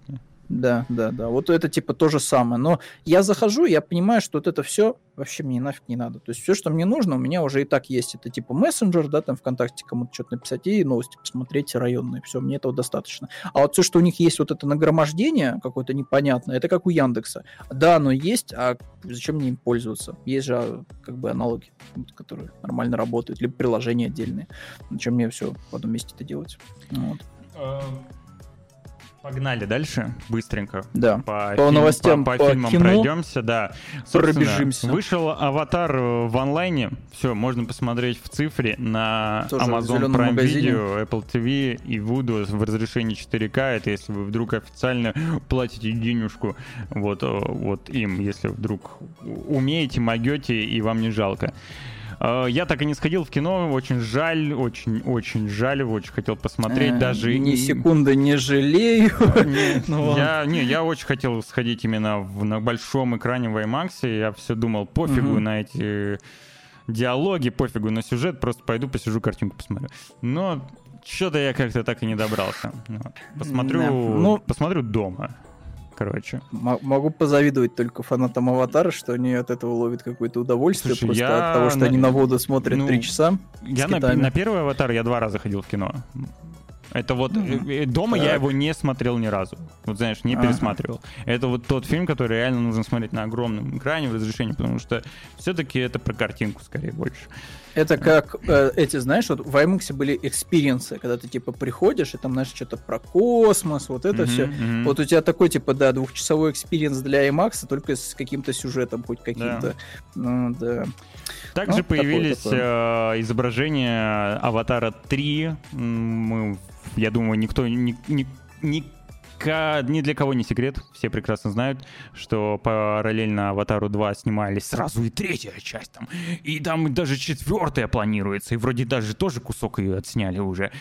Да, да, да. Вот это типа то же самое. Но я захожу, я понимаю, что вот это все вообще мне нафиг не надо. То есть все, что мне нужно, у меня уже и так есть. Это типа мессенджер, да, там ВКонтакте кому-то что-то написать и новости посмотреть районные. Все, мне этого достаточно. А вот все, что у них есть вот это нагромождение какое-то непонятное, это как у Яндекса. Да, оно есть, а зачем мне им пользоваться? Есть же а, как бы аналоги, которые нормально работают, либо приложения отдельные. Зачем мне все в одном месте это делать? Вот.
Погнали дальше, быстренько.
Да.
По, по фильм, новостям, по, по, по фильмам кино пройдемся, да.
Пробежимся.
Вышел аватар в онлайне. Все, можно посмотреть в цифре на Тоже Amazon Prime магазине. Video, Apple TV и Voodoo в разрешении 4К. Это если вы вдруг официально платите денежку вот, вот им, если вдруг умеете, могете и вам не жалко. Э, я так и не сходил в кино, очень жаль, очень-очень жаль, очень хотел посмотреть, э, даже...
Ни секунды не жалею.
Ну я, не, я очень хотел сходить именно в, на большом экране в IMAX, я все думал, пофигу на эти диалоги, пофигу на сюжет, просто пойду посижу, картинку посмотрю. Но что-то я как-то так и не добрался. Посмотрю, ну, посмотрю дома короче.
М- могу позавидовать только фанатам Аватара, что они от этого ловят какое-то удовольствие, Слушай, просто я... от того, что на... они на воду смотрят ну, три часа.
Я на, на первый Аватар я два раза ходил в кино. Это вот mm-hmm. дома так. я его не смотрел ни разу. Вот знаешь, не пересматривал. Это вот тот фильм, который реально нужно смотреть на огромном экране в разрешении, потому что все-таки это про картинку скорее больше.
Это как э, эти, знаешь, вот в IMAX были experience ы, когда ты типа приходишь и там, знаешь, что-то про космос, вот это mm-hmm, все. Mm-hmm. Вот у тебя такой типа, да, двухчасовой experience для IMAX, только с каким-то сюжетом хоть каким-то. Да. Ну, да.
Также ну, появились такое, такое. Э, изображения Аватара 3. Мы, я думаю, никто не, не, не ни для кого не секрет, все прекрасно знают, что параллельно «Аватару 2» снимались сразу и третья часть там, и там даже четвертая планируется, и вроде даже тоже кусок ее отсняли уже.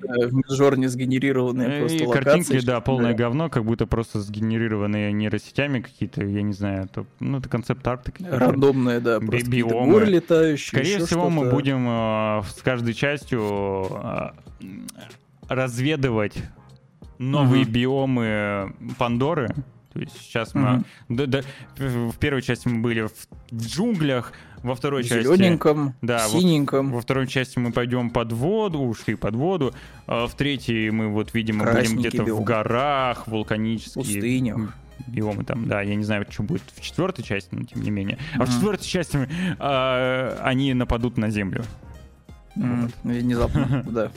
В мажор сгенерированные
просто и картинки, да, полное да. говно, как будто просто сгенерированные нейросетями какие-то, я не знаю, то, ну это концепт-арт.
Рандомные, да, просто биомы. горы летающие.
Скорее всего, мы будем э, с каждой частью э, разведывать новые uh-huh. биомы Пандоры. То есть сейчас uh-huh. мы... Да, да, в первой части мы были в джунглях, во второй части...
Зелененьком, да, синеньком.
Во, во второй части мы пойдем под воду, ушли под воду. А в третьей мы вот, видимо, будем где-то в горах, вулканические...
Пустынях
биомы там, да, я не знаю, что будет в четвертой части, но тем не менее. А uh-huh. в четвертой части э, они нападут на Землю.
Mm, внезапно, да.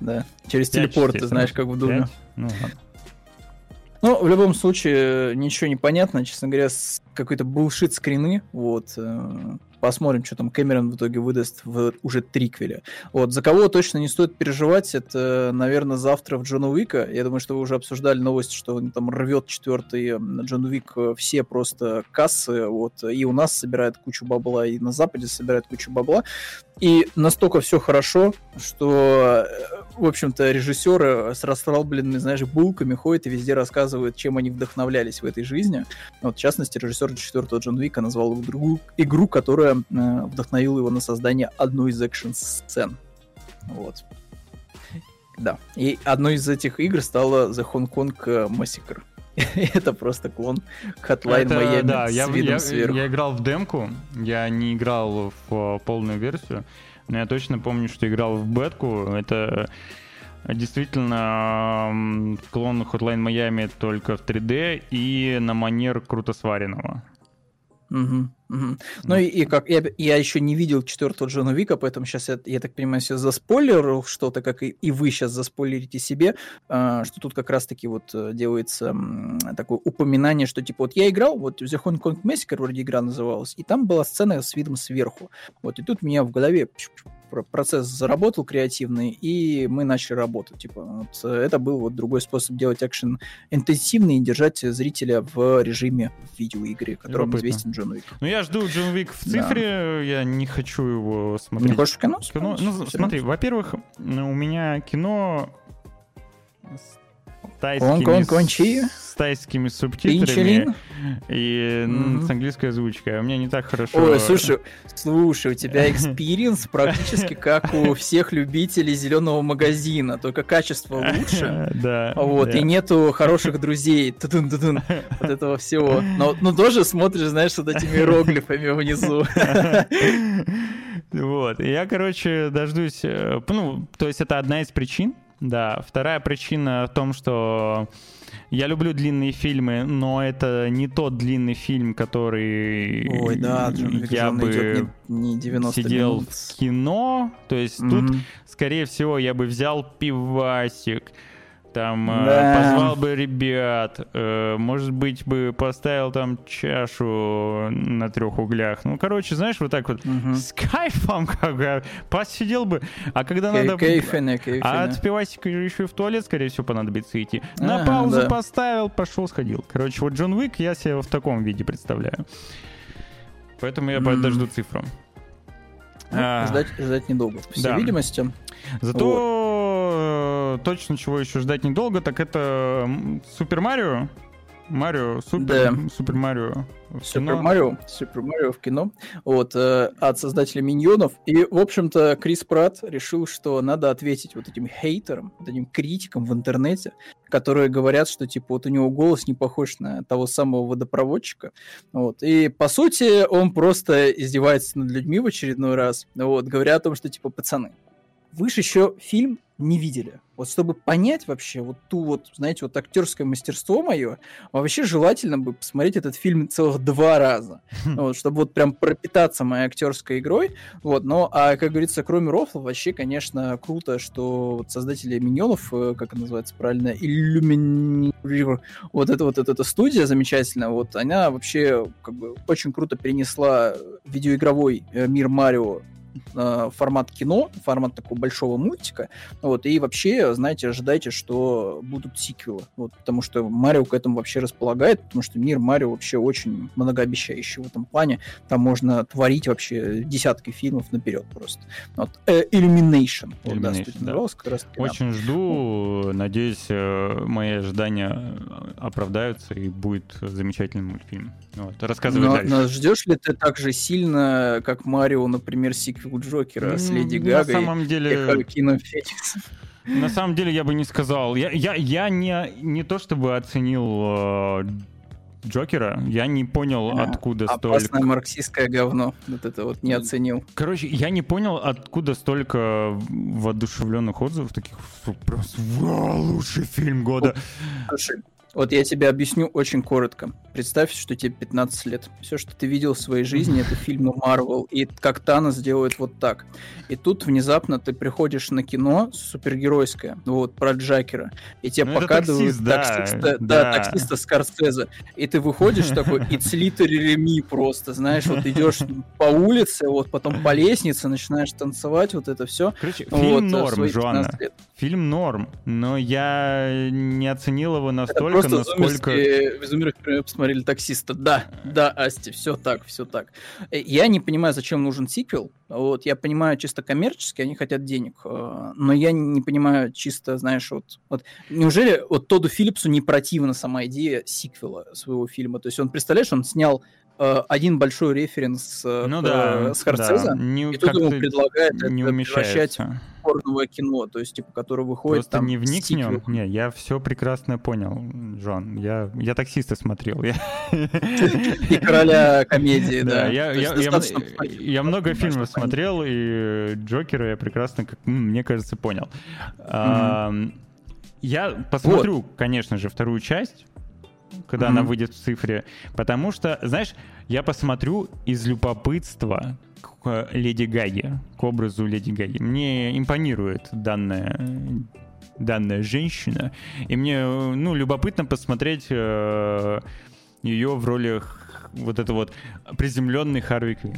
Да. Через телепорт, ты знаешь, как в Думе. Ну. Ну, в любом случае, ничего не понятно, честно говоря, какой-то булшит скрины, вот, э, Посмотрим, что там Кэмерон в итоге выдаст в уже триквеле. Вот, за кого точно не стоит переживать, это, наверное, завтра в Джона Уика. Я думаю, что вы уже обсуждали новость, что он там рвет четвертый Джон Уик э, все просто кассы, вот, и у нас собирает кучу бабла, и на Западе собирает кучу бабла. И настолько все хорошо, что, э, в общем-то, режиссеры с расслабленными, знаешь, булками ходят и везде рассказывают, чем они вдохновлялись в этой жизни. Вот, в частности, режиссер четвертого Джон Уика назвал игру, игру, которая э, вдохновила его на создание одной из экшн-сцен. Вот. Да. И одной из этих игр стала The Hong Kong Massacre. это просто клон Hotline это, Miami
да, с я, видом я, сверху. Я играл в демку, я не играл в полную версию, но я точно помню, что играл в бетку. Это действительно клон Hotline Miami только в 3D и на манер круто сваренного.
Угу, угу. Ну и, и как я, я еще не видел четвертого Джона Вика, поэтому сейчас я, я так понимаю, сейчас заспойлерил что-то, как и, и вы сейчас заспойлерите себе, а, что тут как раз-таки вот э, делается м, такое упоминание, что типа вот я играл, вот The Hong Kong Massacre вроде игра называлась, и там была сцена с видом сверху. Вот и тут меня в голове процесс заработал креативный, и мы начали работать. Типа, вот, это был вот другой способ делать экшен интенсивный и держать зрителя в режиме видеоигры, которым известен Джон Уик.
Ну, я жду Джон Уик в цифре, да. я не хочу его смотреть.
Не хочешь в кино?
кино? Ну, смотри, во-первых, у меня кино тайскими, он, он, с тайскими субтитрами и mm-hmm. с английской озвучкой. У меня не так хорошо...
Ой, слушай, слушай, у тебя experience практически как у всех любителей зеленого магазина, только качество лучше.
Да.
Вот, и нету хороших друзей. Вот этого всего. Но, но тоже смотришь, знаешь, вот этими иероглифами внизу.
Вот. Я, короче, дождусь... Э, ну, то есть это одна из причин, да, вторая причина в том, что я люблю длинные фильмы, но это не тот длинный фильм, который
Ой, да,
я бы не, не 90 сидел минут. в кино. То есть mm-hmm. тут, скорее всего, я бы взял пивасик, там э, да. э, позвал бы ребят, э, может быть бы поставил там чашу на трех углях. Ну, короче, знаешь, вот так вот угу. с кайфом как бы посидел бы. А когда Кей- надо...
Кейфене, кейфене.
А от пивасика еще и в туалет, скорее всего, понадобится идти. На паузу да. поставил, пошел, сходил. Короче, вот Джон Уик я себе в таком виде представляю. Поэтому я mm. подожду цифру.
Ну, а, ждать, ждать недолго, по всей да. видимости.
Зато вот точно чего еще ждать недолго, так это Супер Марио. Марио, Супер, да. Супер Марио.
Супер Марио, Супер Марио в кино, вот, э, от создателя Миньонов. И, в общем-то, Крис Пратт решил, что надо ответить вот этим хейтерам, вот этим критикам в интернете, которые говорят, что, типа, вот у него голос не похож на того самого водопроводчика. Вот. И, по сути, он просто издевается над людьми в очередной раз, вот, говоря о том, что, типа, пацаны, вы же еще фильм не видели. Вот чтобы понять вообще вот ту вот, знаете, вот актерское мастерство мое, вообще желательно бы посмотреть этот фильм целых два раза, хм. вот, чтобы вот прям пропитаться моей актерской игрой, вот, но, а, как говорится, кроме рофла, вообще, конечно, круто, что вот создатели Миньонов, э, как это называется правильно, Illumini... вот эта вот эта студия замечательная, вот, она вообще как бы очень круто перенесла видеоигровой э, мир Марио э, формат кино, формат такого большого мультика, вот, и вообще, знаете, ожидайте, что будут сиквелы, вот, потому что Марио к этому вообще располагает, потому что мир Марио вообще очень многообещающий в этом плане, там можно творить вообще десятки фильмов наперед просто. Вот, э, Illumination,
Illumination вот, да, да. как раз Очень жду, вот. надеюсь, э, мои ожидания оправдаются и будет замечательный мультфильм. Вот, рассказывай но, дальше.
Ждешь ли ты так же сильно, как Марио, например, сиквел сиквел Джокера с Леди Гагой
на самом деле...
и Хакином Фениксом.
На самом деле я бы не сказал. Я, я, я не, не то чтобы оценил э, Джокера, я не понял, а, откуда
опасное столько... марксистское говно. Вот это вот не оценил.
Короче, я не понял, откуда столько воодушевленных отзывов, таких просто «Вау, лучший фильм года».
Слушай, Вот я тебе объясню очень коротко. Представь, что тебе 15 лет. Все, что ты видел в своей жизни, это фильмы Марвел. И как Танос делает вот так. И тут внезапно ты приходишь на кино супергеройское, вот, про Джакера. И тебе ну, показывают таксист, таксиста, да, да, да, таксиста Скорсезе. И ты выходишь такой, it's literally me просто, знаешь, вот идешь по улице, вот потом по лестнице начинаешь танцевать, вот это все.
Короче, фильм вот, норм, Джоанна. Фильм норм, но я не оценил его настолько,
просто насколько... в изумерах посмотрели таксиста. Да, да, Асти, все так, все так. Э, я не понимаю, зачем нужен сиквел. Вот, я понимаю чисто коммерчески, они хотят денег. Э, но я не понимаю чисто, знаешь, вот, вот неужели вот Тоду Филлипсу не противна сама идея сиквела своего фильма? То есть он, представляешь, он снял один большой референс ну, да, с Харцеза, да. не, и тут ему предлагает не это превращать порновое кино, то есть, типа, которое выходит Просто там...
не вник в нем. Не, я все прекрасно понял, Джон. Я, я таксиста смотрел.
И короля комедии, да.
Я, я, я, я много фильмов смотрел, и Джокера я прекрасно, как мне кажется, понял. Я посмотрю, конечно же, вторую часть, когда она выйдет в цифре, потому что, знаешь, я посмотрю из любопытства, к Леди Гаге, к образу Леди Гаги. Мне импонирует данная данная женщина, и мне, ну, любопытно посмотреть э, ее в ролях вот это вот приземленный Харви Квин.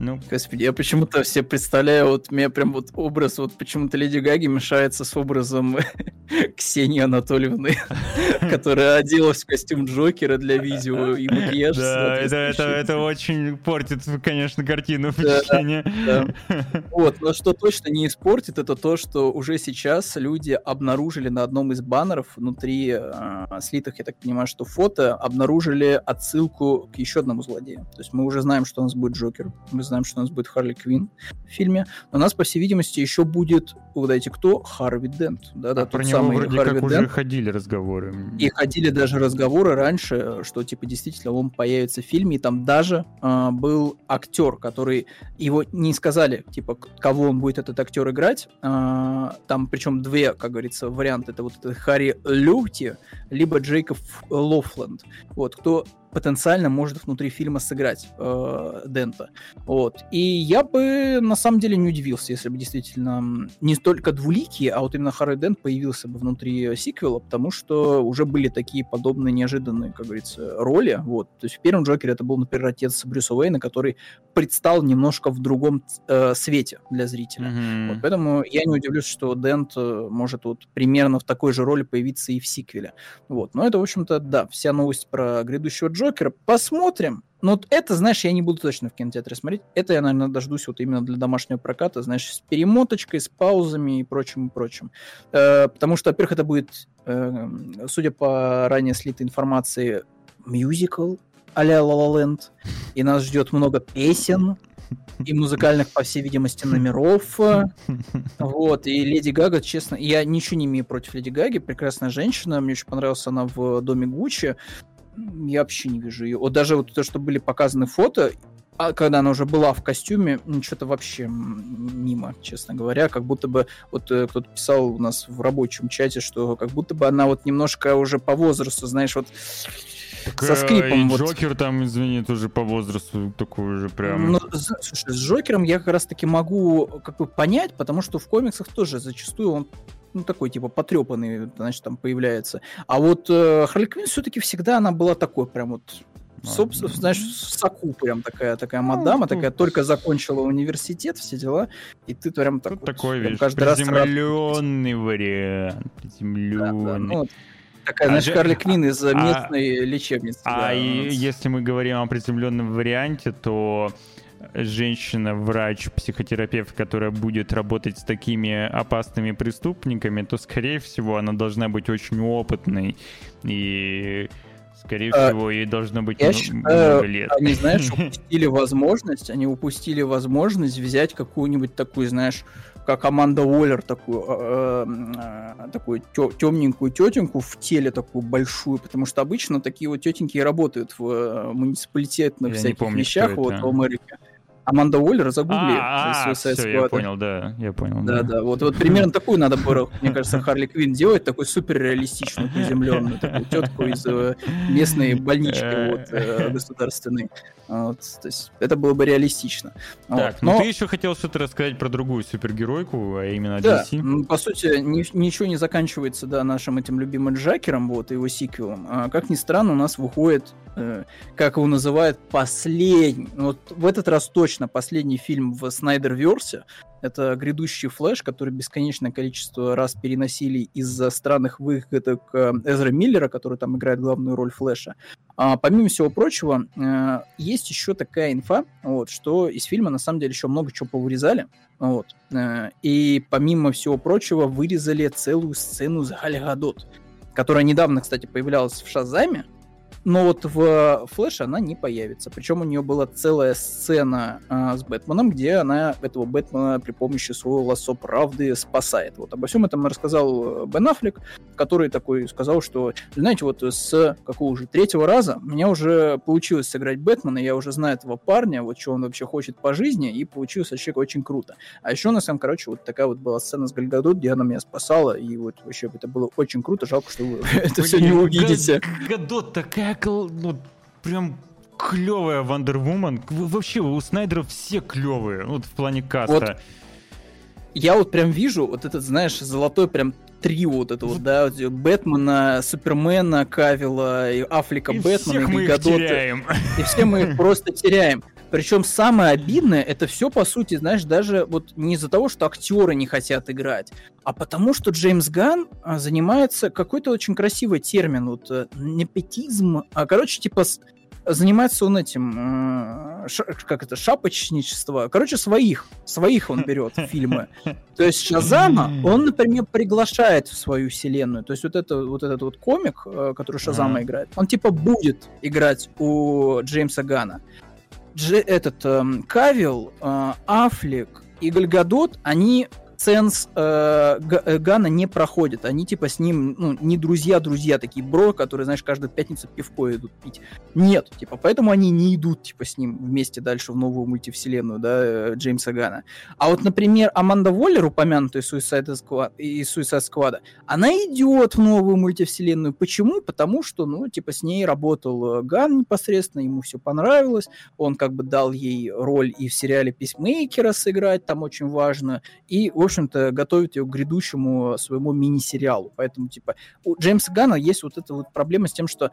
Ну. Господи, я почему-то все представляю, вот мне прям вот образ, вот почему-то Леди Гаги мешается с образом Ксении Анатольевны, которая оделась в костюм Джокера для видео и макияж.
Да, это, это, это очень портит, конечно, картину впечатления. Да,
да. Вот, но что точно не испортит, это то, что уже сейчас люди обнаружили на одном из баннеров внутри э, слитых, я так понимаю, что фото, обнаружили отсылку к еще одному злодею. То есть мы уже знаем, что у нас будет Джокер, мы знаем, что у нас будет Харли Квин в фильме. Но у нас, по всей видимости, еще будет, угадайте кто, Харви Дент.
Да, да, а про него вроде Харви как Дент. уже ходили разговоры.
И ходили даже разговоры раньше, что, типа, действительно он появится в фильме, и там даже э, был актер, который, его не сказали, типа, кого он будет этот актер играть. Э, там, причем две, как говорится, варианты. Это вот это Харри Люти, либо Джейкоб Лофленд. Вот, кто потенциально может внутри фильма сыграть э, Дента. Вот. И я бы на самом деле не удивился, если бы действительно не столько двуликий, а вот именно Харри Дент появился бы внутри сиквела, потому что уже были такие подобные неожиданные, как говорится, роли. Вот. То есть в первом Джокере это был, например, отец Брюса Уэйна, который предстал немножко в другом э, свете для зрителя. Mm-hmm. Вот. Поэтому я не удивлюсь, что Дент э, может вот примерно в такой же роли появиться и в сиквеле. Вот. Но это, в общем-то, да, вся новость про грядущего Джокера. Посмотрим. Но вот это, знаешь, я не буду точно в кинотеатре смотреть. Это я, наверное, дождусь вот именно для домашнего проката, знаешь, с перемоточкой, с паузами и прочим, и прочим. Э, потому что, во-первых, это будет, э, судя по ранее слитой информации, мюзикл а-ля La La Land. И нас ждет много песен, и музыкальных, по всей видимости, номеров. Вот, и Леди Гага, честно, я ничего не имею против Леди Гаги, прекрасная женщина, мне очень понравилась она в Доме Гуччи, я вообще не вижу ее. Вот даже вот то, что были показаны фото, а когда она уже была в костюме, что-то вообще мимо, честно говоря. Как будто бы, вот э, кто-то писал у нас в рабочем чате, что как будто бы она вот немножко уже по возрасту, знаешь, вот так, со скрипом.
И вот. Джокер там, извини, тоже по возрасту такой же прям.
Ну, слушай, с Джокером я как раз-таки могу как бы понять, потому что в комиксах тоже зачастую он ну, такой, типа, потрепанный, значит, там появляется. А вот э, Харли Квинн все-таки всегда она была такой прям вот Собственно, знаешь, в соку прям такая, такая ну, мадама, ну, такая только закончила университет, все дела, и ты прям
так, такой, вот, видишь, каждый приземленный раз вариант, приземленный. Да, да, ну,
такая, знаешь, а, Харли Квинн из а, местной лечебницы.
А да, и, если мы говорим о приземленном варианте, то женщина-врач, психотерапевт, которая будет работать с такими опасными преступниками, то, скорее всего, она должна быть очень опытной и Скорее а, всего, ей должно быть я считаю, много лет.
Они, знаешь, упустили возможность, они упустили возможность взять какую-нибудь такую, знаешь, как Аманда Уоллер, такую, э, э, такую темненькую тетеньку в теле такую большую, потому что обычно такие вот тетеньки работают в э, муниципалитетных я всяких помню, вещах вот в Америке. Аманда Уоллер, загугли.
А, все, я понял, да, я понял.
Да, да, вот, вот примерно такую надо было, мне кажется, Харли Квин делать, такой супер реалистичную, приземленную, такую тетку из э, местной больнички вот, э, государственной. Вот, то есть это было бы реалистично.
Так, вот. ну Но... ты еще хотел что-то рассказать про другую супергеройку, а именно
да, DC. по сути, ни, ничего не заканчивается, да, нашим этим любимым Джокером, вот, и его сиквелом. А, как ни странно, у нас выходит, э, как его называют, последний, ну, вот в этот раз точно последний фильм в Снайдер-версе, это грядущий Флэш, который бесконечное количество раз переносили из-за странных выходок э, Эзра Миллера, который там играет главную роль Флэша. А, помимо всего прочего, э, есть еще такая инфа, вот, что из фильма на самом деле еще много чего повырезали. Вот. Э, и помимо всего прочего, вырезали целую сцену с Галь которая недавно, кстати, появлялась в Шазаме, но вот в Флэше она не появится. Причем у нее была целая сцена э, с Бэтменом, где она этого Бэтмена при помощи своего лассо правды спасает. Вот обо всем этом рассказал э, Бен Аффлек, который такой сказал, что, знаете, вот с какого уже третьего раза у меня уже получилось сыграть Бэтмена, я уже знаю этого парня, вот что он вообще хочет по жизни, и получилось вообще очень круто. А еще у нас там, короче, вот такая вот была сцена с Гальгадот, где она меня спасала, и вот вообще это было очень круто, жалко, что вы это все не увидите.
Гадот такая ну, прям клевая Вандервумен. Вообще, у Снайдера все клевые, вот в плане каста. Вот,
я вот прям вижу вот этот, знаешь, золотой прям трио вот это вот, да, Бэтмена, Супермена, Кавила, и Афлика и Бэтмена,
всех и мы их теряем.
И все мы их просто теряем. Причем самое обидное, это все, по сути, знаешь, даже вот не из-за того, что актеры не хотят играть, а потому что Джеймс Ган а, занимается какой-то очень красивый термин, вот э, непетизм, а, короче, типа занимается он этим, э, как это, шапочничество. Короче, своих, своих он берет фильмы. То есть Шазама он, например, приглашает в свою вселенную. То есть вот, это, вот этот вот комик, э, который Шазама играет, он типа будет играть у Джеймса Гана. Дж, этот эм, Кавил, э, Аффлек и Гальгадот, они ценс э, э, Гана не проходит. Они типа с ним, ну, не друзья-друзья, такие бро, которые, знаешь, каждую пятницу пивко идут пить. Нет, типа, поэтому они не идут, типа, с ним вместе дальше в новую мультивселенную, да, э, Джеймса Гана. А вот, например, Аманда Воллер, упомянутая Suicide Squad, из Suicide Squad, она идет в новую мультивселенную. Почему? Потому что, ну, типа, с ней работал э, Ган непосредственно, ему все понравилось, он как бы дал ей роль и в сериале Письмейкера сыграть, там очень важно, и, в общем-то, готовит ее к грядущему своему мини-сериалу. Поэтому, типа, у Джеймса Гана есть вот эта вот проблема с тем, что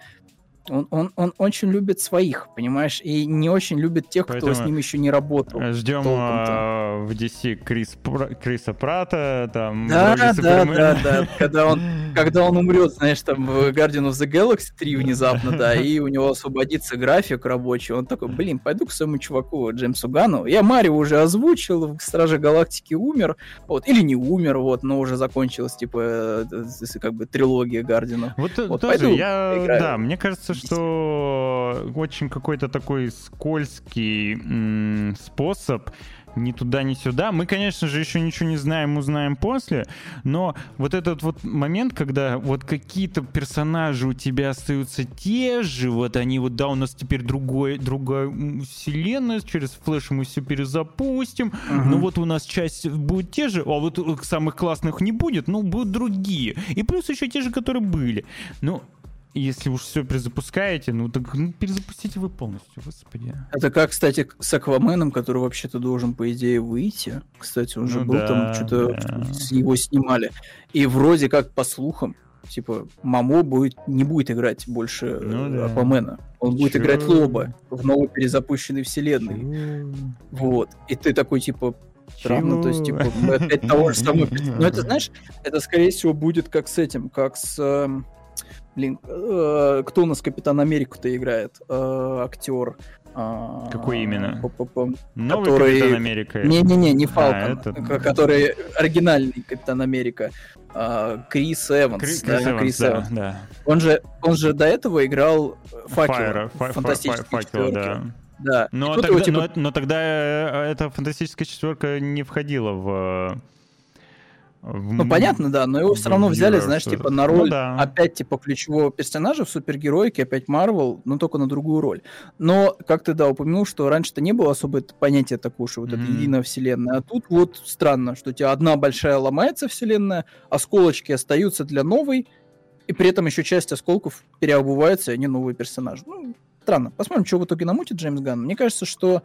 он, он, он очень любит своих, понимаешь, и не очень любит тех, Поэтому кто с ним еще не работал.
Ждем а, в DC Крис, Криса Прата, там...
Да, да, да, да, да, когда он, когда он умрет, знаешь, там в Guardian of the Galaxy 3 внезапно, да, и у него освободится график рабочий, он такой, блин, пойду к своему чуваку Джеймсу Гану, я Марио уже озвучил, в Страже Галактики умер, вот, или не умер, вот, но уже закончилась, типа, э, как бы трилогия Гардина.
Вот, вот тоже, я, да, мне кажется, что очень какой-то такой скользкий м- способ ни туда, ни сюда. Мы, конечно же, еще ничего не знаем, узнаем после, но вот этот вот момент, когда вот какие-то персонажи у тебя остаются те же, вот они вот, да, у нас теперь другой, другая вселенная, через флеш мы все перезапустим, uh-huh. но вот у нас часть будет те же, а вот самых классных не будет, ну, будут другие. И плюс еще те же, которые были. Ну, если уж все перезапускаете, ну так ну, перезапустите вы полностью, господи.
Это как, кстати, с Акваменом, который вообще-то должен, по идее, выйти. Кстати, он же ну, был да, там, что-то да. его снимали. И вроде как, по слухам, типа, Мамо будет, не будет играть больше ну, да. Аквамена. Он Чё? будет играть Лоба в новой перезапущенной вселенной. Чё? Вот. И ты такой, типа, странно, то есть, типа, мы опять того же самого... Но это, знаешь, это, скорее всего, будет как с этим, как с эм, Блин, э, кто у нас Капитан Америку-то играет? Э, актер.
Э, Какой именно?
Новый который... Капитан Америка? Не-не-не, не Фалкон, а, этот... который оригинальный Капитан Америка. Э, Крис Эванс. Крис, да, Крис, Эванс, Крис да, Эванс. Да. Он, же, он же до этого играл Факела. Фантастический Факел, да.
Да. Но, тогда, типа... но, но тогда э, эта фантастическая четверка не входила в
Ну, понятно, да, но его все равно взяли, знаешь, типа на роль ну, да. опять типа ключевого персонажа в супергероике, опять Марвел, но только на другую роль. Но, как ты, да, упомянул, что раньше-то не было особо понятия такого, что вот mm-hmm. это единая вселенная, а тут вот странно, что у тебя одна большая ломается вселенная, осколочки остаются для новой, и при этом еще часть осколков переобувается, и они новые персонажи. Ну, странно. Посмотрим, что в итоге намутит Джеймс Ганн. Мне кажется, что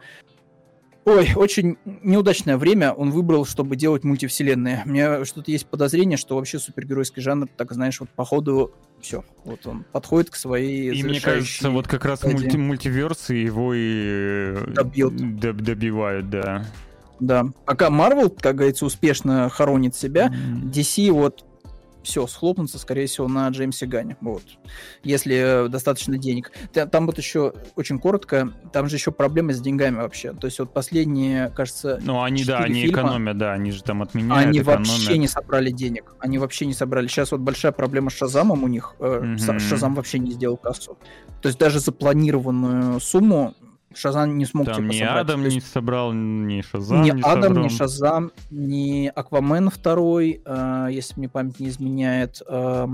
Ой, очень неудачное время он выбрал, чтобы делать мультивселенные. У меня что-то есть подозрение, что вообще супергеройский жанр, так знаешь, вот по ходу все, вот он подходит к своей
И мне кажется, вот как раз мульти мультиверсы его и Добьет. Доб добивают, да.
Да. Пока Marvel, как говорится, успешно хоронит себя, DC вот все, схлопнуться, скорее всего, на Джеймсе Гане. Вот. Если достаточно денег. Там вот еще очень коротко, там же еще проблемы с деньгами вообще. То есть вот последние, кажется,
Ну, они, да, они фильма, экономят, да, они же там отменяют,
Они экономят. вообще не собрали денег. Они вообще не собрали. Сейчас вот большая проблема с Шазамом у них. Mm-hmm. Шазам вообще не сделал кассу. То есть даже запланированную сумму Шазам не смог
Там
типа,
ни
собрать.
Адам есть... не собрал, ни Шазам
ни
не
Адам,
собрал.
ни Шазам, ни Аквамен второй, э, если мне память не изменяет. Э,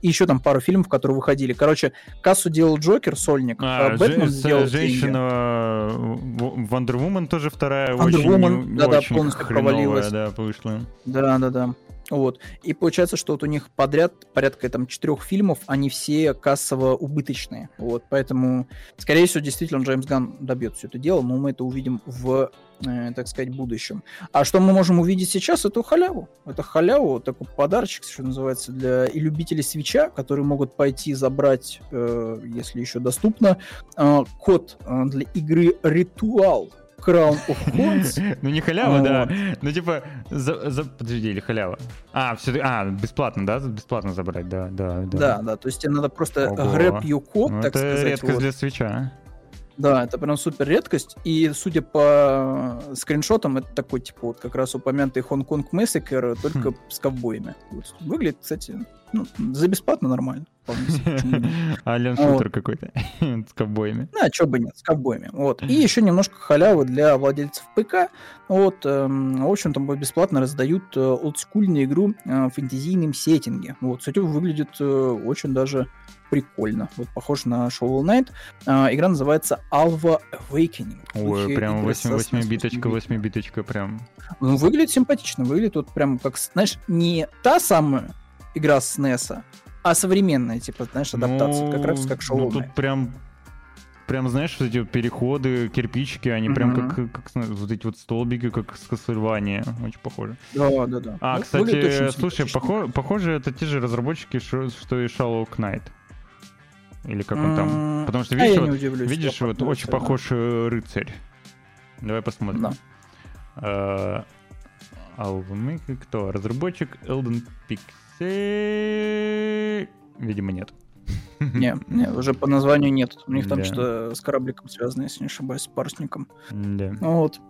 и еще там пару фильмов, которые выходили. Короче, кассу делал Джокер, Сольник,
а, Бэтмен же, сделал Женщина Вандер Вумен тоже вторая
Wonder
очень,
Woman, да,
очень
да, полностью провалилась.
Да, вышла.
Да, да, да. Вот. И получается, что вот у них подряд порядка там четырех фильмов, они все кассово убыточные. Вот. Поэтому, скорее всего, действительно Джеймс Ган добьет все это дело, но мы это увидим в, э, так сказать, будущем. А что мы можем увидеть сейчас, это халяву. Это халяву, такой подарочек, что называется, для и любителей свеча, которые могут пойти забрать, э, если еще доступно, э, код э, для игры Ритуал Crown of Thorns.
ну не халява, да. Ну типа, подожди, или халява. А, все, а, бесплатно, да? Бесплатно забрать, да, да,
да. Да, да, то есть тебе надо просто грэп код, ну, так
это
сказать.
редкость вот. для свеча.
Да, это прям супер редкость. И судя по скриншотам, это такой, типа, вот как раз упомянутый Хонг-Конг Massacre, только хм. с ковбоями. Вот. Выглядит, кстати, ну, за бесплатно нормально.
Ален шутер какой-то с ковбоями.
Да, чё бы нет, с ковбоями. Вот. И еще немножко халявы для владельцев ПК. Вот, эм, в общем, там бесплатно раздают э, олдскульную игру э, в фэнтезийном сеттинге. Вот, кстати, выглядит э, очень даже прикольно. Вот похож на Shovel Knight. А, игра называется Alva Awakening.
Ой, прям 8-биточка, 8-биточка прям.
Ну, выглядит симпатично. Выглядит вот прям как, знаешь, не та самая игра с NES, а современная, типа, знаешь, адаптация, ну, как раз как Shovel
ну, тут прям прям, знаешь, вот эти переходы, кирпичики, они mm-hmm. прям как, как, вот эти вот столбики, как с Castlevania, очень похожи.
Да, да, да.
А, ну, кстати, слушай, похоже, похоже, это те же разработчики, что, и Shallow Knight. Или как он там. Потому что, видишь, а вот, удивлюсь, видишь вот очень да. похож э, рыцарь. Давай посмотрим. Да. Uh, кто? Разработчик Elden Pixel? Видимо, нет.
Не, не, уже по названию нет. У них там да. что-то с корабликом связано, если не ошибаюсь, с парусником.
Да.
Вот.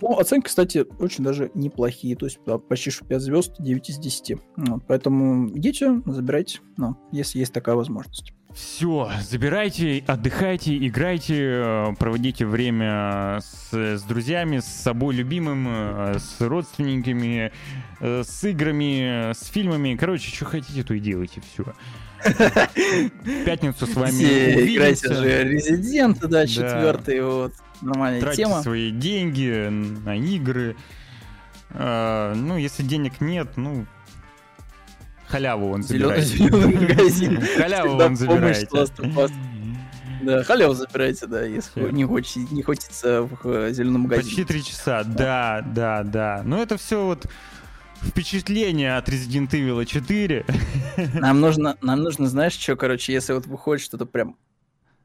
Ну, оценки, кстати, очень даже неплохие. То есть почти что 5 звезд, 9 из 10. Вот, поэтому идите, забирайте, ну, если есть такая возможность.
Все, забирайте, отдыхайте, играйте, э, проводите время с, с друзьями, с собой любимым, э, с родственниками, э, с играми, с фильмами. Короче, что хотите, то и делайте. Все. пятницу с вами
увидимся. Играйте же Резидент, да, четвертый, вот. Нормальная
Тратьте
тема.
свои деньги на игры. ну, если денег нет, ну, Халяву он забирает. Зеленый магазин. Халяву он забирает.
Да, халяву забирайте, да, если не, хочется, не хочется в э, зеленом магазине.
Почти три часа, да, да, да. Но это все вот впечатление от Resident Evil 4.
Нам нужно, нам нужно, знаешь, что, короче, если вот выходит что-то прям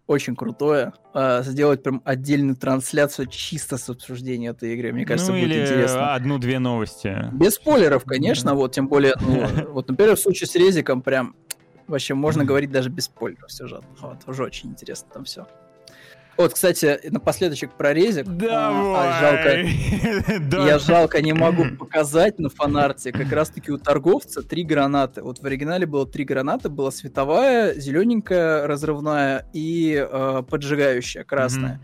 очень крутое. А, сделать прям отдельную трансляцию чисто с обсуждения этой игры. Мне кажется, ну, будет или интересно.
одну-две новости.
Без спойлеров, конечно, вот, тем более, ну, вот, например, в случае с Резиком прям вообще можно говорить даже без спойлеров сюжет. Вот, уже очень интересно там все. Вот, кстати, напоследочек про резик.
Да, а,
жалко. Я жалко не могу показать на фанарте. Как раз-таки у торговца три гранаты. Вот в оригинале было три гранаты. Была световая, зелененькая, разрывная и э, поджигающая, красная.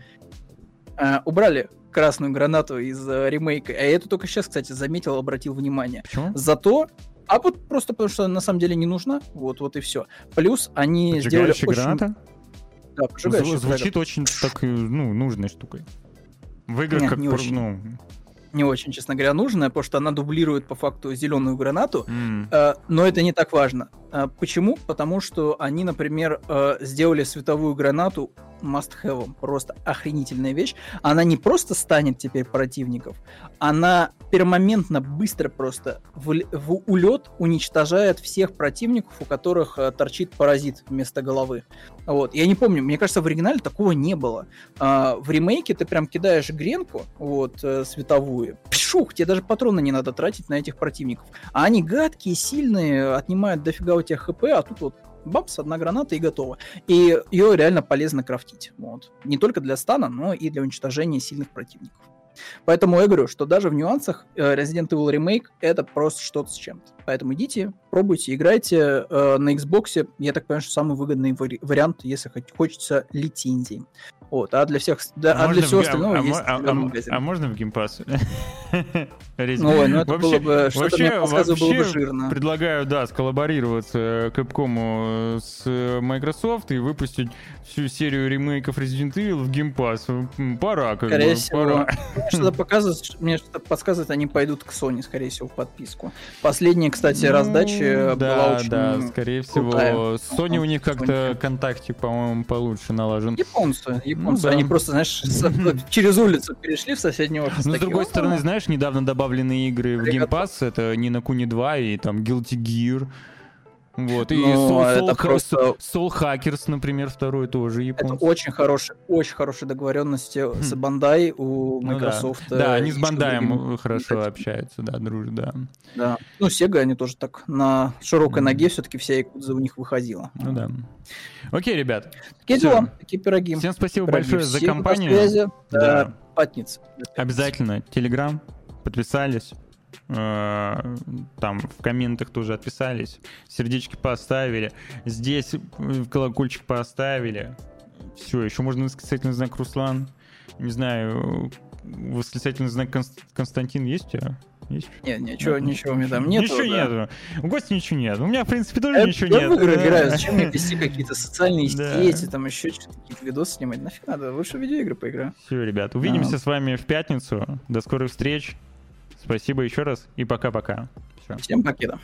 Mm-hmm. Э, убрали красную гранату из э, ремейка. А я это только сейчас, кстати, заметил, обратил внимание.
Почему?
Зато А вот просто потому что на самом деле не нужно. Вот, вот и все. Плюс они сделали очень...
граната? Да, поджигающая Звучит очень так, ну, нужной штукой. В играх Нет, как...
Не очень. Ну, не очень, честно говоря, нужная, потому что она дублирует по факту зеленую гранату, mm. э, но это не так важно. Э, почему? Потому что они, например, э, сделали световую гранату must-have, просто охренительная вещь. Она не просто станет теперь противников, она пермоментно быстро просто в, в улет уничтожает всех противников, у которых э, торчит паразит вместо головы. Вот. Я не помню, мне кажется, в оригинале такого не было. А, в ремейке ты прям кидаешь гренку, вот, э, световую, пшух, тебе даже патроны не надо тратить на этих противников. А они гадкие, сильные, отнимают дофига у тебя хп, а тут вот бамс, одна граната и готово. И ее реально полезно крафтить. Вот. Не только для стана, но и для уничтожения сильных противников. Поэтому я говорю, что даже в нюансах э, Resident Evil Remake это просто что-то с чем-то. Поэтому идите, пробуйте, играйте э, на Xbox. Я так понимаю, что самый выгодный вариант, если хочется лицензии. Вот, а для всех, да, а, а для всего в, остального а, есть а,
а, а, можно в Game Pass?
Ну, ну это было бы, что-то мне подсказывало, было бы жирно.
Предлагаю, да, сколлаборироваться Capcom с Microsoft и выпустить всю серию ремейков Resident Evil в Game Pass. Пора, как
скорее бы, всего. пора. Что-то показывает, мне что-то подсказывает, они пойдут к Sony, скорее всего, в подписку. Последняя, кстати, ну, раздача да, была очень
Да, скорее всего. Sony у них как-то контактик, по-моему, получше налажен.
Японцы, японцы ну, они просто, знаешь, через улицу перешли в соседний офис.
Но, с другой стороны, знаешь, недавно добавленные игры в Game Pass, это Нина Куни 2 и там Guilty Gear. Вот, и Soul, Soul, это просто... Soul Hackers, например, второй тоже японский.
Это очень хорошие, очень хорошие договоренности хм. с Bandai у Microsoft.
Ну, да. да, они с Bandai хорошо общаются, да, дружат, да.
Да, ну Sega они тоже так на широкой mm. ноге все-таки вся Якудза у них выходила.
Ну да. Окей, ребят.
Такие Все. дела, такие пироги.
Всем спасибо пироги. большое за компанию. Связи.
Да. Пятница.
Обязательно. Телеграм. Подписались. Э, там в комментах тоже отписались, сердечки поставили, здесь колокольчик поставили. Все, еще можно восклицательный знак Руслан. Не знаю, восклицательный знак Константин есть у тебя?
Есть? Нет, ничего, нет, ничего у меня там нет.
Ничего да. нет. У гостя ничего нет. У меня, в принципе, тоже я, ничего я нет. Я
в игры играю. Зачем мне вести какие-то социальные сети, там еще что-то, какие-то видосы снимать? Нафиг надо. Лучше видеоигры поиграю.
Все, ребят, увидимся с вами в пятницу. До скорых встреч. Спасибо еще раз и пока-пока.
Всем покеда.